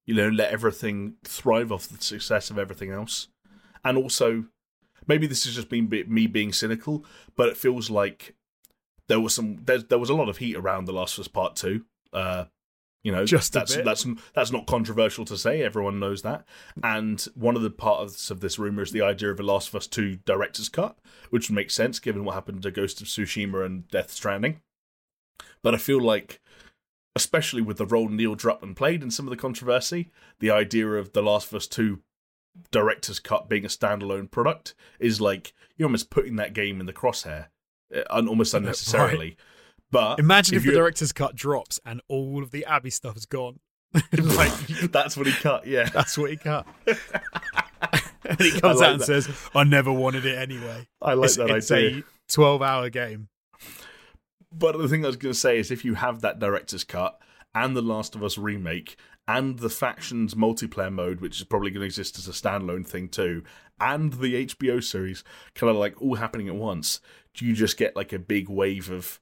S2: you know, let everything thrive off the success of everything else. And also, maybe this is just being me being cynical, but it feels like there was some there, there was a lot of heat around The Last of Us Part Two. Uh, you know,
S1: Just
S2: that's
S1: bit.
S2: that's that's not controversial to say. Everyone knows that. And one of the parts of this rumor is the idea of a Last of Us Two director's cut, which would make sense given what happened to Ghost of Tsushima and Death Stranding. But I feel like, especially with the role Neil Druckmann played in some of the controversy, the idea of the Last of Us Two director's cut being a standalone product is like you're almost putting that game in the crosshair, uh, almost unnecessarily. But
S1: Imagine if, the director's cut drops and all of the Abby stuff is gone. like
S2: that's what he cut. Yeah,
S1: that's what he cut. and he comes
S2: like
S1: out and
S2: that.
S1: says, "I never wanted it anyway."
S2: I like
S1: it's,
S2: that
S1: it's
S2: idea.
S1: a twelve-hour game.
S2: But the thing I was going to say is, if you have that director's cut and the Last of Us remake and the factions multiplayer mode, which is probably going to exist as a standalone thing too, and the HBO series, kind of like all happening at once, do you just get like a big wave of?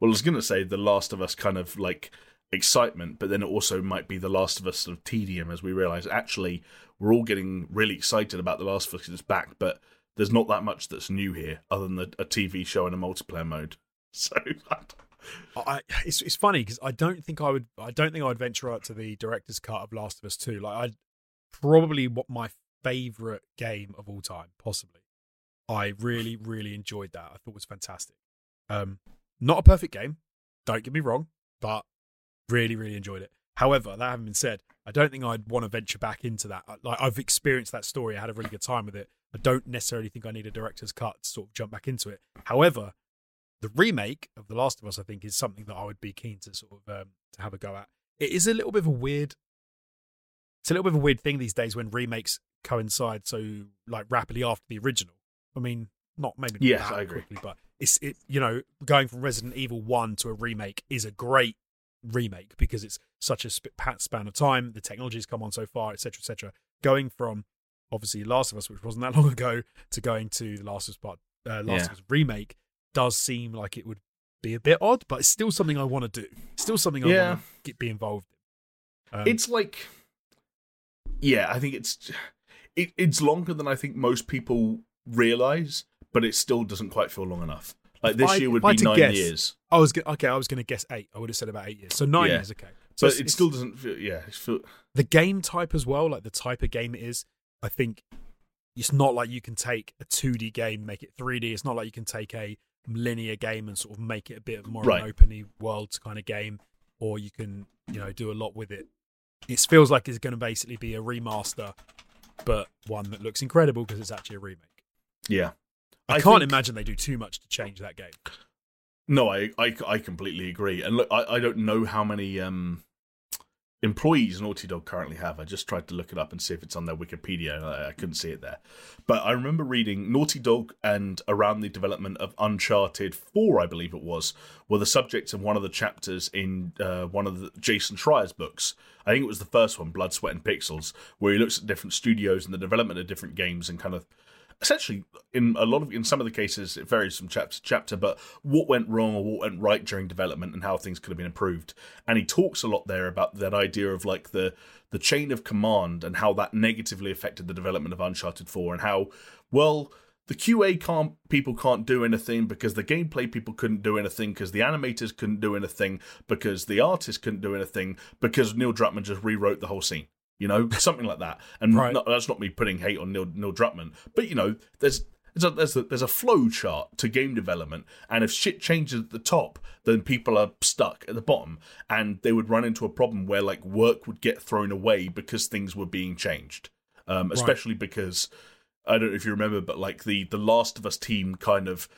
S2: Well, I was going to say the Last of Us kind of like excitement, but then it also might be the Last of Us sort of tedium as we realize actually we're all getting really excited about the Last of Us 'cause it's back, but there's not that much that's new here other than a TV show and a multiplayer mode. So
S1: I, it's it's funny because I don't think I would I don't think I would venture out to the director's cut of Last of Us Two. Like I probably what my favorite game of all time, possibly. I really really enjoyed that. I thought it was fantastic. Um, not a perfect game, don't get me wrong, but really really enjoyed it. However, that having been said, I don't think I'd want to venture back into that. Like I've experienced that story, I had a really good time with it. I don't necessarily think I need a director's cut to sort of jump back into it. However, the remake of The Last of Us, I think, is something that I would be keen to sort of um, to have a go at. It is a little bit of a weird, it's a little bit of a weird thing these days when remakes coincide so like rapidly after the original. I mean, not maybe not
S2: Yes, I agree.
S1: quickly, but it's it you know going from Resident Evil One to a remake is a great remake because it's such a sp- span of time. The technology's come on so far, etc., etc. Going from obviously Last of Us, which wasn't that long ago, to going to the Last of Us part, uh, Last
S2: Yeah.
S1: of Us remake does seem like it would be a bit odd, but it's still something I want to do. Still something I
S2: Yeah.
S1: want to be involved in. Um,
S2: it's like, yeah, I think it's it, it's longer than I think most people realize, but it still doesn't quite feel long enough. Like
S1: If
S2: this
S1: I-
S2: year would be nine
S1: guess,
S2: years,
S1: I was okay. I was going to guess eight. I would have said about eight years. So nine
S2: Yeah.
S1: years, okay. So
S2: but
S1: it's-
S2: it still doesn't feel. Yeah, feel,
S1: the game type as well, like the type of game it is, I think it's not like you can take a 2D game, make it 3D. It's not like you can take a linear game and sort of make it a bit more
S2: Right.
S1: of an open world kind of game, or you can, you know, do a lot with it. It feels like it's going to basically be a remaster, but one that looks incredible because it's actually a remake.
S2: yeah.
S1: I,
S2: I
S1: can't
S2: think-
S1: imagine they do too much to change that game.
S2: No, I, I I completely agree. And look, I, I don't know how many um employees Naughty Dog currently have. I just tried to look it up and see if it's on their Wikipedia. and I, I couldn't see it there. But I remember reading Naughty Dog and around the development of Uncharted 4, I believe it was, were the subjects of one of the chapters in uh, one of the Jason Schreier's books. I think it was the first one, Blood, Sweat and Pixels, where he looks at different studios and the development of different games and kind of essentially in a lot of in some of the cases it varies from chapter to chapter but what went wrong or what went right during development and how things could have been improved. And he talks a lot there about that idea of like the the chain of command and how that negatively affected the development of uncharted 4 and how well the QA can't people can't do anything because the gameplay people couldn't do anything because the animators couldn't do anything because the artists couldn't do anything because Neil Druckmann just rewrote the whole scene you know, something like that. And
S1: Right.
S2: not, that's not me putting hate on Neil, Neil Druckmann, but you know, there's there's a, there's a there's a flow chart to game development, and if shit changes at the top, then people are stuck at the bottom, and they would run into a problem where like work would get thrown away because things were being changed, um, especially because I don't know if you remember, but like the the Last of Us team kind of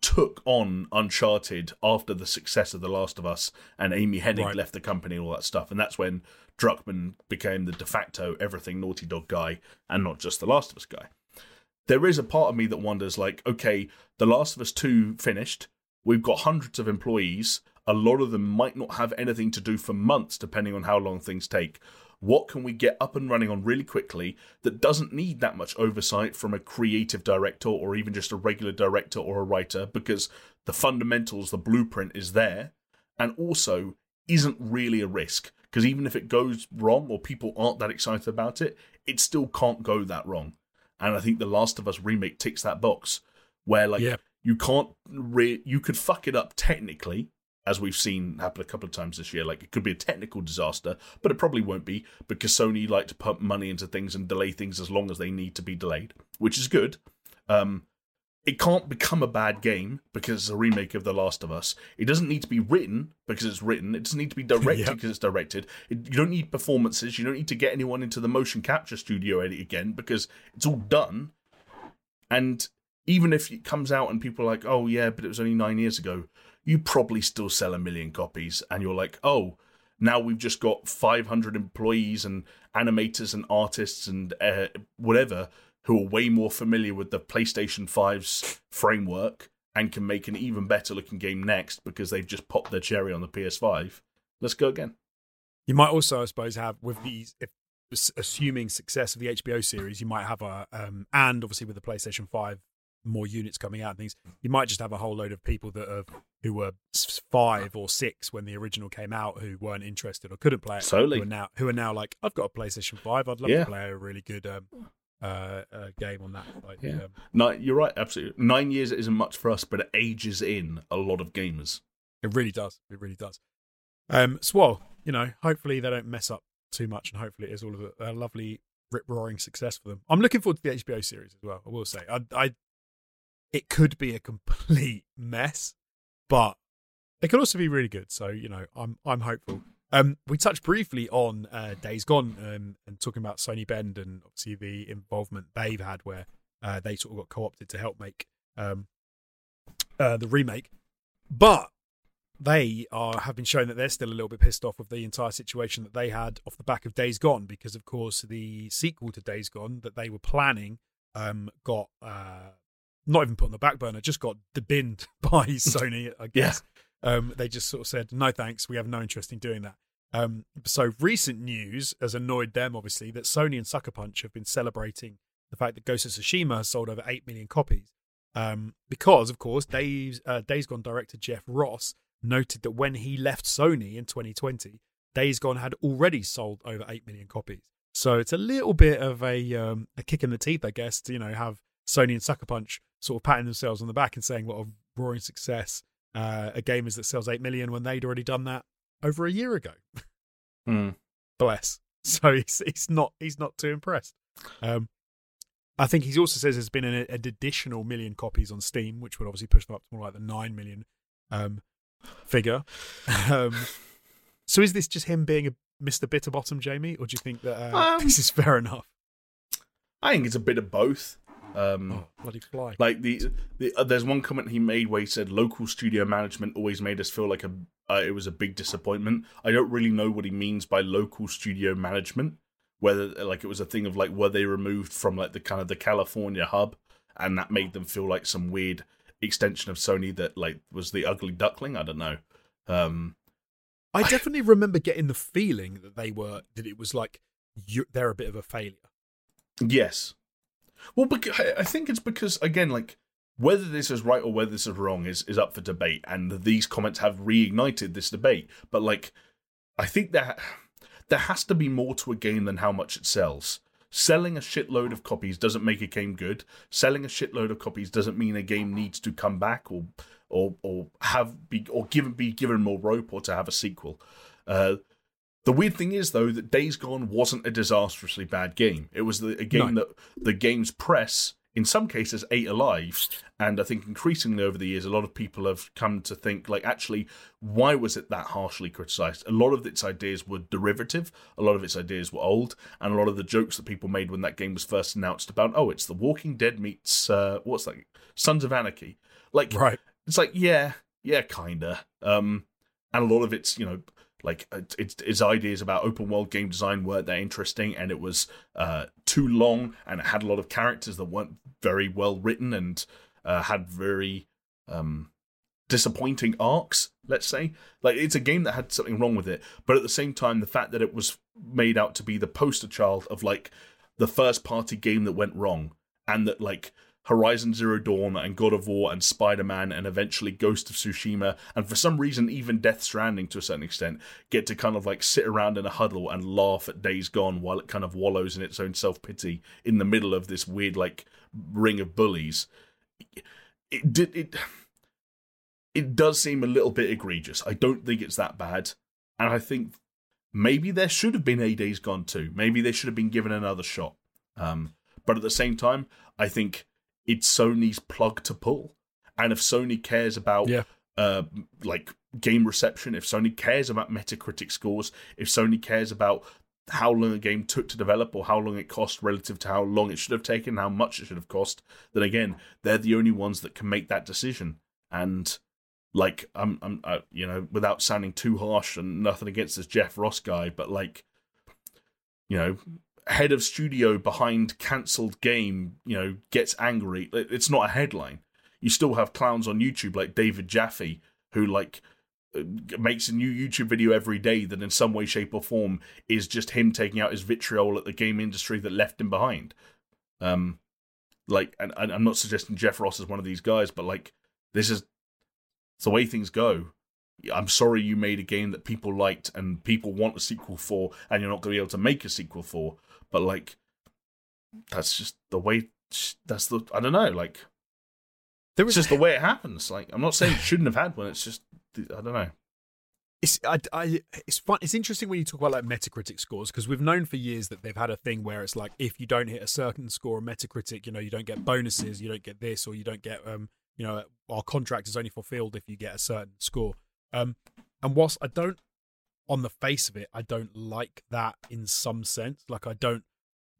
S2: took on Uncharted after the success of The Last of Us, and Amy Hennig
S1: Right.
S2: left the company and all that stuff, and that's when Druckmann became the de facto everything Naughty Dog guy, and not just The Last of Us guy. There is a part of me that wonders, like, okay, The Last of Us Two finished. We've got hundreds of employees. A lot of them might not have anything to do for months, depending on how long things take. What can we get up and running on really quickly that doesn't need that much oversight from a creative director or even just a regular director or a writer because the fundamentals, the blueprint is there, and also isn't really a risk because even if it goes wrong or people aren't that excited about it, it still can't go that wrong. And I think The Last of Us remake ticks that box where like
S1: Yeah.
S2: you can't re- you could fuck it up technically as we've seen happen a couple of times this year like it could be a technical disaster but it probably won't be because sony like to pump money into things and delay things as long as they need to be delayed which is good um it can't become a bad game because it's a remake of The Last of Us. It doesn't need to be written because it's written. It doesn't need to be directed
S1: Yep.
S2: because it's directed. It, you don't need performances. You don't need to get anyone into the motion capture studio edit again because it's all done. And even if it comes out and people are like, oh, yeah, but it was only nine years ago, you probably still sell a million copies. And you're like, oh, now we've just got 500 employees and animators and artists and uh, whatever who are way more familiar with the PlayStation 5's framework and can make an even better looking game next because they've just popped their cherry on the PS5. Let's go again.
S1: You might also, I suppose, have with these, if assuming success of the HBO series, you might have a, um, and obviously with the PlayStation Five, more units coming out and things, you might just have a whole load of people that have who were five or six when the original came out who weren't interested or couldn't play it.
S2: Totally.
S1: Who are now who are now like, I've got a PlayStation Five, I'd love
S2: Yeah.
S1: to play a really good um, uh, uh, game on that. Like,
S2: Yeah.
S1: um,
S2: No, you're right, absolutely. Nine years isn't much for us, but it ages in a lot of gamers.
S1: It really does. It really does. Um, so, well, you know, hopefully they don't mess up too much, and hopefully it is all of a, a lovely rip roaring success for them. I'm looking forward to the HBO series as well. I will say, I, I, it could be a complete mess, but it could also be really good. So, you know, I'm I'm hopeful. Um, we touched briefly on uh, Days Gone um, and talking about Sony Bend and obviously the involvement they've had, where uh, they sort of got co-opted to help make um, uh, the remake. But they are have been shown that they're still a little bit pissed off with the entire situation that they had off the back of Days Gone, because of course the sequel to Days Gone that they were planning um, got uh, not even put on the back burner, just got debinned by Sony. I guess um, they just sort of said no thanks, we have no interest in doing that. Um, so recent news has annoyed them obviously that Sony and Sucker Punch have been celebrating the fact that Ghost of Tsushima has sold over eight million copies. Um, because of course Days uh, Days Gone director Jeff Ross noted that when he left Sony in 2020, Days Gone had already sold over 8 million copies. So it's a little bit of a um, a kick in the teeth, I guess, to you know have Sony and Sucker Punch sort of patting themselves on the back and saying what a roaring success uh, a game is that sells 8 million when they'd already done that over a year ago.
S2: Hmm.
S1: Bless. So he's he's not he's not too impressed. Um, I think he also says there's been an, an additional million copies on Steam, which would obviously push them up to more like the nine million um, figure. Um, so is this just him being a Mr. Bitterbottom, Jamie, or do you think that uh,
S2: Um,
S1: this is fair enough?
S2: I think it's a bit of both. Um,
S1: Oh, bloody fly!
S2: Like the, the uh, there's one comment he made where he said local studio management always made us feel like a uh, it was a big disappointment. I don't really know what he means by local studio management. Whether like it was a thing of like were they removed from like the kind of the California hub, and that made them feel like some weird extension of Sony that like was the ugly duckling. I don't know. Um,
S1: I definitely remember getting the feeling that they were that it was like you, they're a bit of a failure.
S2: Yes. Well, bec- I I think it's because again, like whether this is right or whether this is wrong is is up for debate, and these comments have reignited this debate. But like, I think that there has to be more to a game than how much it sells. Selling a shitload of copies doesn't make a game good. Selling a shitload of copies doesn't mean a game needs to come back or or or have be or given be given more rope or to have a sequel. Uh, the weird thing is, though, that Days Gone wasn't a disastrously bad game. It was the, a game that the game's press, in some cases, ate alive. And I think increasingly over the years, a lot of people have come to think, like, actually, why was it that harshly criticized? A lot of its ideas were derivative, a lot of its ideas were old, and a lot of the jokes that people made when that game was first announced about, oh, it's The Walking Dead meets, uh, what's that? Sons of Anarchy. Like,
S1: Right.
S2: it's like yeah yeah kinda um and a lot of it's you know like it- it's its ideas about open world game design weren't that interesting and it was uh too long and it had a lot of characters that weren't very well written and uh, had very um disappointing arcs let's say. Like it's a game that had something wrong with it but at the same time the fact that it was made out to be the poster child of like the first party game that went wrong and that like Horizon Zero Dawn and God of War and Spider Man and eventually Ghost of Tsushima and for some reason even Death Stranding to a certain extent get to kind of like sit around in a huddle and laugh at Days Gone while it kind of wallows in its own self pity in the middle of this weird like ring of bullies. it did it. It does seem a little bit egregious. I don't think it's that bad, and I think maybe there should have been a Days Gone too. Maybe they should have been given another shot. Um, but at the same time, I think it's Sony's plug to pull, and if Sony cares about
S1: Yeah.
S2: uh, like game reception, if Sony cares about Metacritic scores, if Sony cares about how long a game took to develop or how long it cost relative to how long it should have taken, how much it should have cost, then again, they're the only ones that can make that decision. And like, I'm, I'm, uh, you know, without sounding too harsh and nothing against this Jeff Ross guy, but like, you know, head of studio behind cancelled game, you know, gets angry. It's not a headline. You still have clowns on YouTube like David Jaffe who like uh, makes a new YouTube video every day that in some way, shape, or form is just him taking out his vitriol at the game industry that left him behind. Um, like, and, and I'm not suggesting Jeff Ross is one of these guys, but like, this is the way things go. I'm sorry you made a game that people liked and people want a sequel for, and you're not going to be able to make a sequel for. But like, that's just the way. That's the I don't know. Like,
S1: There
S2: it's just the way it happens. Like, I'm not saying it shouldn't have had one. It's just I don't know.
S1: it's I, I it's fun. It's interesting when you talk about like Metacritic scores because we've known for years that they've had a thing where it's like if you don't hit a certain score on Metacritic, you know, you don't get bonuses, you don't get this, or you don't get um, you know, our contract is only fulfilled if you get a certain score. Um, and whilst I don't, on the face of it, I don't like that in some sense. Like I don't.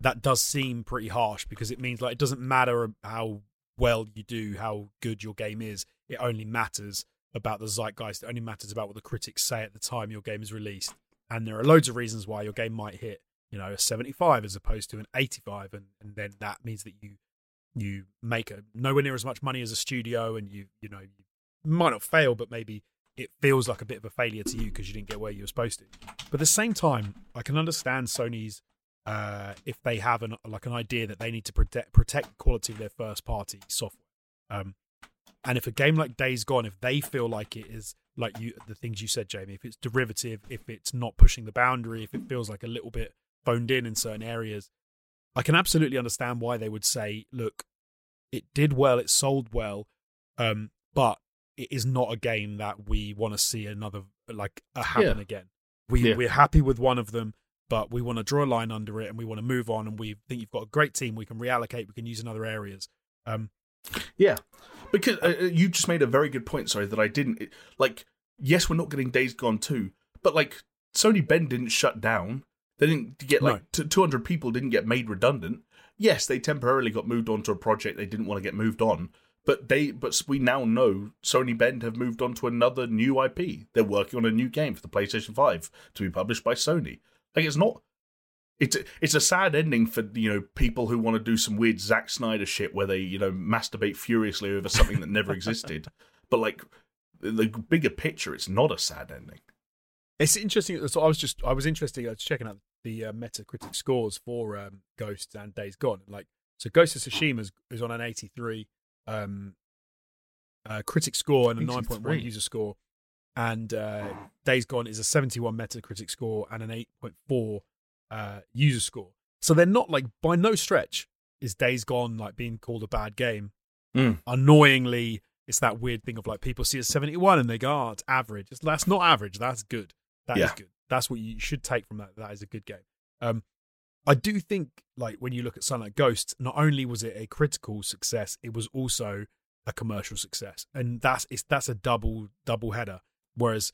S1: That does seem pretty harsh because it means like it doesn't matter how well you do, how good your game is. It only matters about the zeitgeist. It only matters about what the critics say at the time your game is released. And there are loads of reasons why your game might hit, you know, a 75 as opposed to an 85, and, and then that means that you you make a, nowhere near as much money as a studio, and you you know you might not fail, but maybe it feels like a bit of a failure to you because you didn't get where you were supposed to. But at the same time, I can understand Sony's uh, if they have an like an idea that they need to protect protect quality of their first party software. Um, and if a game like Days Gone, if they feel like it is like you the things you said, Jamie, if it's derivative, if it's not pushing the boundary, if it feels like a little bit phoned in in certain areas, I can absolutely understand why they would say, look, it did well, it sold well, um, but it is not a game that we want to see another like a happen
S2: Yeah.
S1: again. We
S2: Yeah.
S1: we're happy with one of them, but we want to draw a line under it and we want to move on. And we think you've got a great team. We can reallocate. We can use in other areas. Um,
S2: Yeah, because uh, uh, you just made a very good point. Sorry that I didn't like. Yes, we're not getting Days Gone too, but like Sony Bend didn't shut down. They didn't get like
S1: No.
S2: t- 200 people didn't get made redundant. Yes, they temporarily got moved on to a project they didn't want to get moved on. But they, but we now know Sony Bend have moved on to another new IP. They're working on a new game for the PlayStation Five to be published by Sony. Like it's not. It's a, it's a sad ending for you know people who want to do some weird Zack Snyder shit where they you know masturbate furiously over something that never existed. But like the bigger picture, it's not a sad ending.
S1: It's interesting. So I was just I was interested. I was checking out the uh, Metacritic scores for um, Ghosts and Days Gone. Like so, Ghost of Tsushima is, is on an eighty three um, uh, critic score and a nine point one
S2: 83.
S1: user score, and uh, Days Gone is a seventy one Metacritic score and an eight point four uh, user score. So they're not like by no stretch is Days Gone like being called a bad game.
S2: Mm.
S1: Annoyingly, it's that weird thing of like people see a 71 and they go, oh, it's average. It's, that's not average. That's good. That is
S2: Yeah.
S1: good. That's what you should take from that. That is a good game. Um, I do think like when you look at something like Ghost, not only was it a critical success, it was also a commercial success, and that's it's that's a double double header. Whereas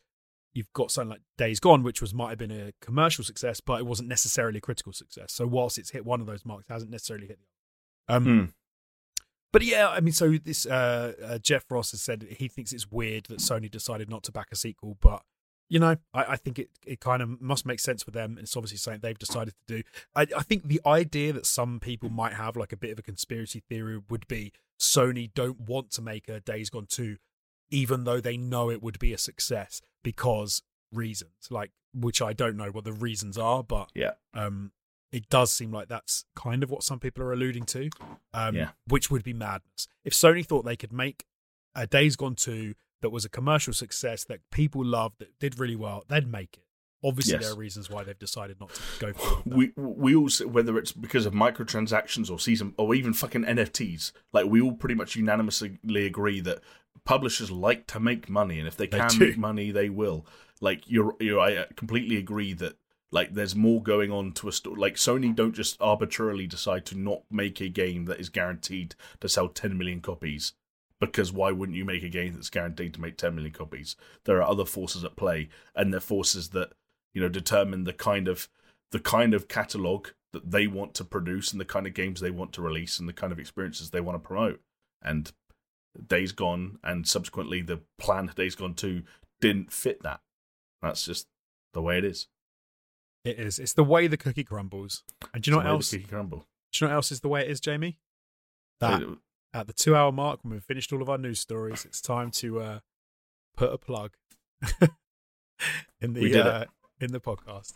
S1: you've got something like Days Gone, which was might have been a commercial success, but it wasn't necessarily a critical success. So whilst it's hit one of those marks, it hasn't necessarily hit the other. Um,
S2: Hmm.
S1: but yeah, I mean, so this uh, uh, Jeff Ross has said he thinks it's weird that Sony decided not to back a sequel, but you know, I, I think it it kind of must make sense for them. And it's obviously something they've decided to do. I, I think the idea that some people might have, like a bit of a conspiracy theory, would be Sony don't want to make a Days Gone two, even though they know it would be a success because reasons, like which I don't know what the reasons are, but
S2: Yeah.
S1: um, it does seem like that's kind of what some people are alluding to, um,
S2: Yeah.
S1: which would be madness. If Sony thought they could make a Days Gone 2 that was a commercial success that people loved, that did really well, they'd make it. Obviously,
S2: Yes.
S1: there are reasons why they've decided not to go for it.
S2: we we also whether it's because of microtransactions or season or even fucking NFTs, like we all pretty much unanimously agree that publishers like to make money, and if they
S1: They
S2: can
S1: do.
S2: make money, they will. Like you're, you're, I uh, completely agree that like there's more going on to a store. Like Sony don't just arbitrarily decide to not make a game that is guaranteed to sell 10 million copies. Because why wouldn't you make a game that's guaranteed to make 10 million copies? There are other forces at play, and they're forces that you know determine the kind of the kind of catalog that they want to produce and the kind of games they want to release and the kind of experiences they want to promote. And Days Gone and subsequently the planned Days Gone 2 didn't fit that. That's just the way it is.
S1: It is. It's the way the cookie crumbles. And do you know
S2: It's
S1: what else?
S2: the cookie crumble.
S1: Do you know what else is the way it is, Jamie? That at the two hour mark, when we've finished all of our news stories, it's time to uh, put a plug in the uh, in the podcast.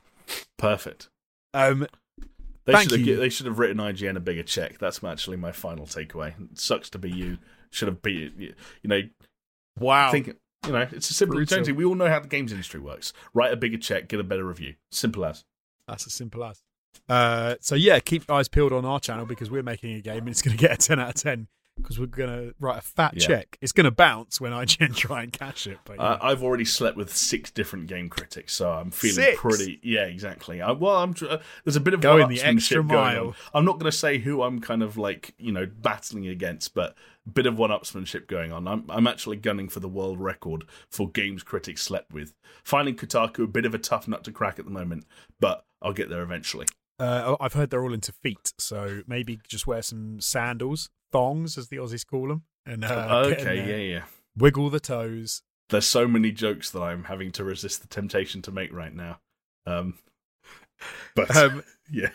S2: Perfect.
S1: Um,
S2: They
S1: Thank
S2: should have
S1: you.
S2: they should have written IGN a bigger check. That's actually my final takeaway. It sucks to be you. Should have been you you know
S1: wow.
S2: think you know it's a simple.
S1: Brutal.
S2: We all know how the games industry works. Write a bigger check, get a better review. Simple as.
S1: That's as simple as. Uh, so yeah, keep eyes peeled on our channel because we're making a game and it's going to get a ten out of ten because we're going to write a fat
S2: Yeah.
S1: check. It's going to bounce when IGN try and catch it. But
S2: Uh. I've already slept with six different game critics, so I'm feeling
S1: Six?
S2: pretty. Yeah, exactly. I, well, I'm. Uh, there's a bit of
S1: Going the extra mile.
S2: I'm not going to say who I'm kind of like you know battling against, but a bit of one-upsmanship going on. I'm I'm actually gunning for the world record for games critics slept with. Finding Kotaku a bit of a tough nut to crack at the moment, but I'll get there eventually.
S1: Uh, I've heard they're all into feet, so maybe just wear some sandals, thongs as the Aussies call them, and uh, in
S2: okay, yeah, yeah.
S1: wiggle the toes.
S2: There's so many jokes that I'm having to resist the temptation to make right now. Um, but
S1: Um,
S2: yeah.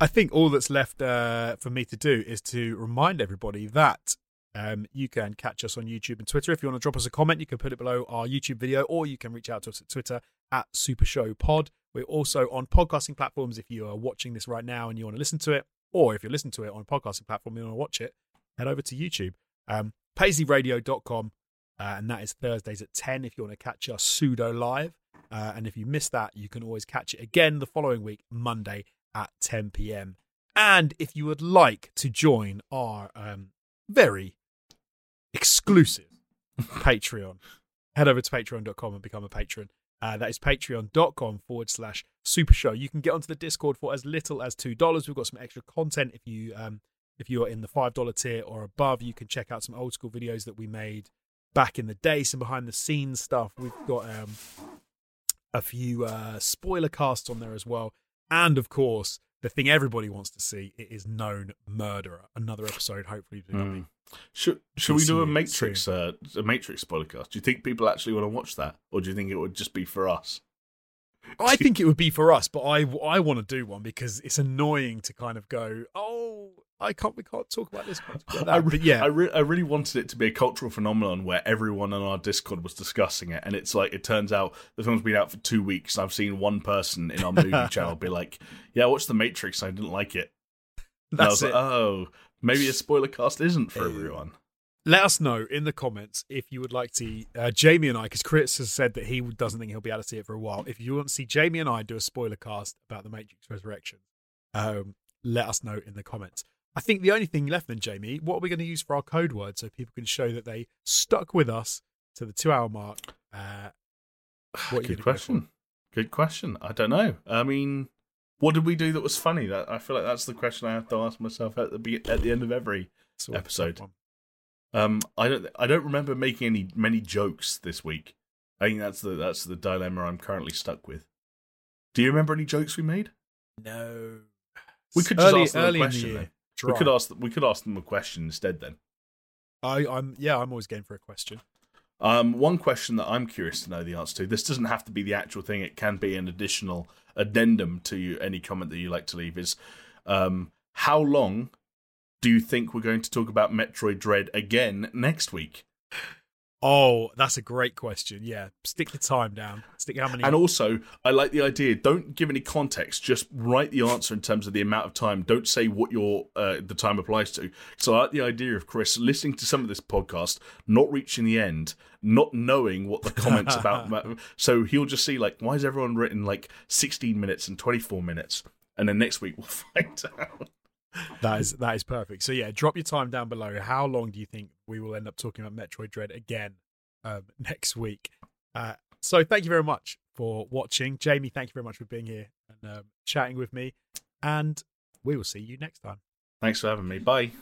S1: I think all that's left uh, for me to do is to remind everybody that um, you can catch us on YouTube and Twitter. If you want to drop us a comment, you can put it below our YouTube video, or you can reach out to us at Twitter at Super Show Pod. We're also on podcasting platforms. If you are watching this right now and you want to listen to it, or if you're listening to it on a podcasting platform and you want to watch it, head over to YouTube. Um, PaisleyRadio.com, uh, and that is Thursdays at 10 if you want to catch us pseudo live. Uh, and if you miss that, you can always catch it again the following week, Monday at 10 p.m. And if you would like to join our um, very exclusive Patreon, head over to patreon.com and become a patron. Uh, that is patreon.com forward slash super show. You can get onto the Discord for as little as $2. We've got some extra content if you um, if you are in the $5 tier or above. You can check out some old school videos that we made back in the day, some behind the scenes stuff. We've got um, a few uh, spoiler casts on there as well. And of course, the thing everybody wants to see it is known murderer. Another episode, hopefully, becoming.
S2: Should should we do a Matrix uh, a Matrix spoiler cast? Do you think people actually want to watch that, or do you think it would just be for us?
S1: I think it would be for us, but I I want to do one because it's annoying to kind of go, oh, I can't, we can't talk about this. about
S2: I re-
S1: yeah,
S2: I, re- I really wanted it to be a cultural phenomenon where everyone on our Discord was discussing it, and it's like it turns out the film's been out for two weeks. I've seen one person in our movie channel be like, "Yeah, I watched The Matrix. I didn't like it." And I
S1: that's
S2: was
S1: it.
S2: like, "Oh, maybe a spoiler cast isn't for everyone."
S1: Let us know in the comments if you would like to. Uh, Jamie and I, because Chris has said that he doesn't think he'll be able to see it for a while. If you want to see Jamie and I do a spoiler cast about the Matrix Resurrection, um, let us know in the comments. I think the only thing left then, Jamie, what are we going to use for our code word so people can show that they stuck with us to the two hour mark? Uh, what
S2: Good
S1: gonna go
S2: question. Good question. I don't know. I mean, what did we do that was funny? That I feel like that's the question I have to ask myself at the be- at the end of every?
S1: Sort of
S2: Episode. Um, I don't. I don't remember making any many jokes this week. I think that's the that's the dilemma I'm currently stuck with. Do you remember any jokes we made?
S1: No.
S2: We could just
S1: early,
S2: ask them a
S1: early the
S2: question.
S1: Try.
S2: We could ask. We could ask them a question instead. Then,
S1: I, I'm yeah, I'm always game for a question.
S2: um, one question that I'm curious to know the answer to. This doesn't have to be the actual thing. It can be an additional addendum to any comment that you like to leave. Is um, how long do you think we're going to talk about Metroid Dread again next week?
S1: Oh, that's a great question. Yeah, stick the time down. Stick how many?
S2: And also, I like the idea. Don't give any context. Just write the answer in terms of the amount of time. Don't say what your uh, the time applies to. So I like the idea of Chris listening to some of this podcast, not reaching the end, not knowing what the comments about. so he'll just see like, why is everyone written like 16 minutes and 24 minutes, and then next week we'll find out.
S1: That is that is perfect. So yeah, drop your time down below. How long do you think we will end up talking about Metroid Dread again um, next week? Uh, so thank you very much for watching, Jamie. Thank you very much for being here and um, chatting with me, and we will see you next time.
S2: Thanks for having me. Bye.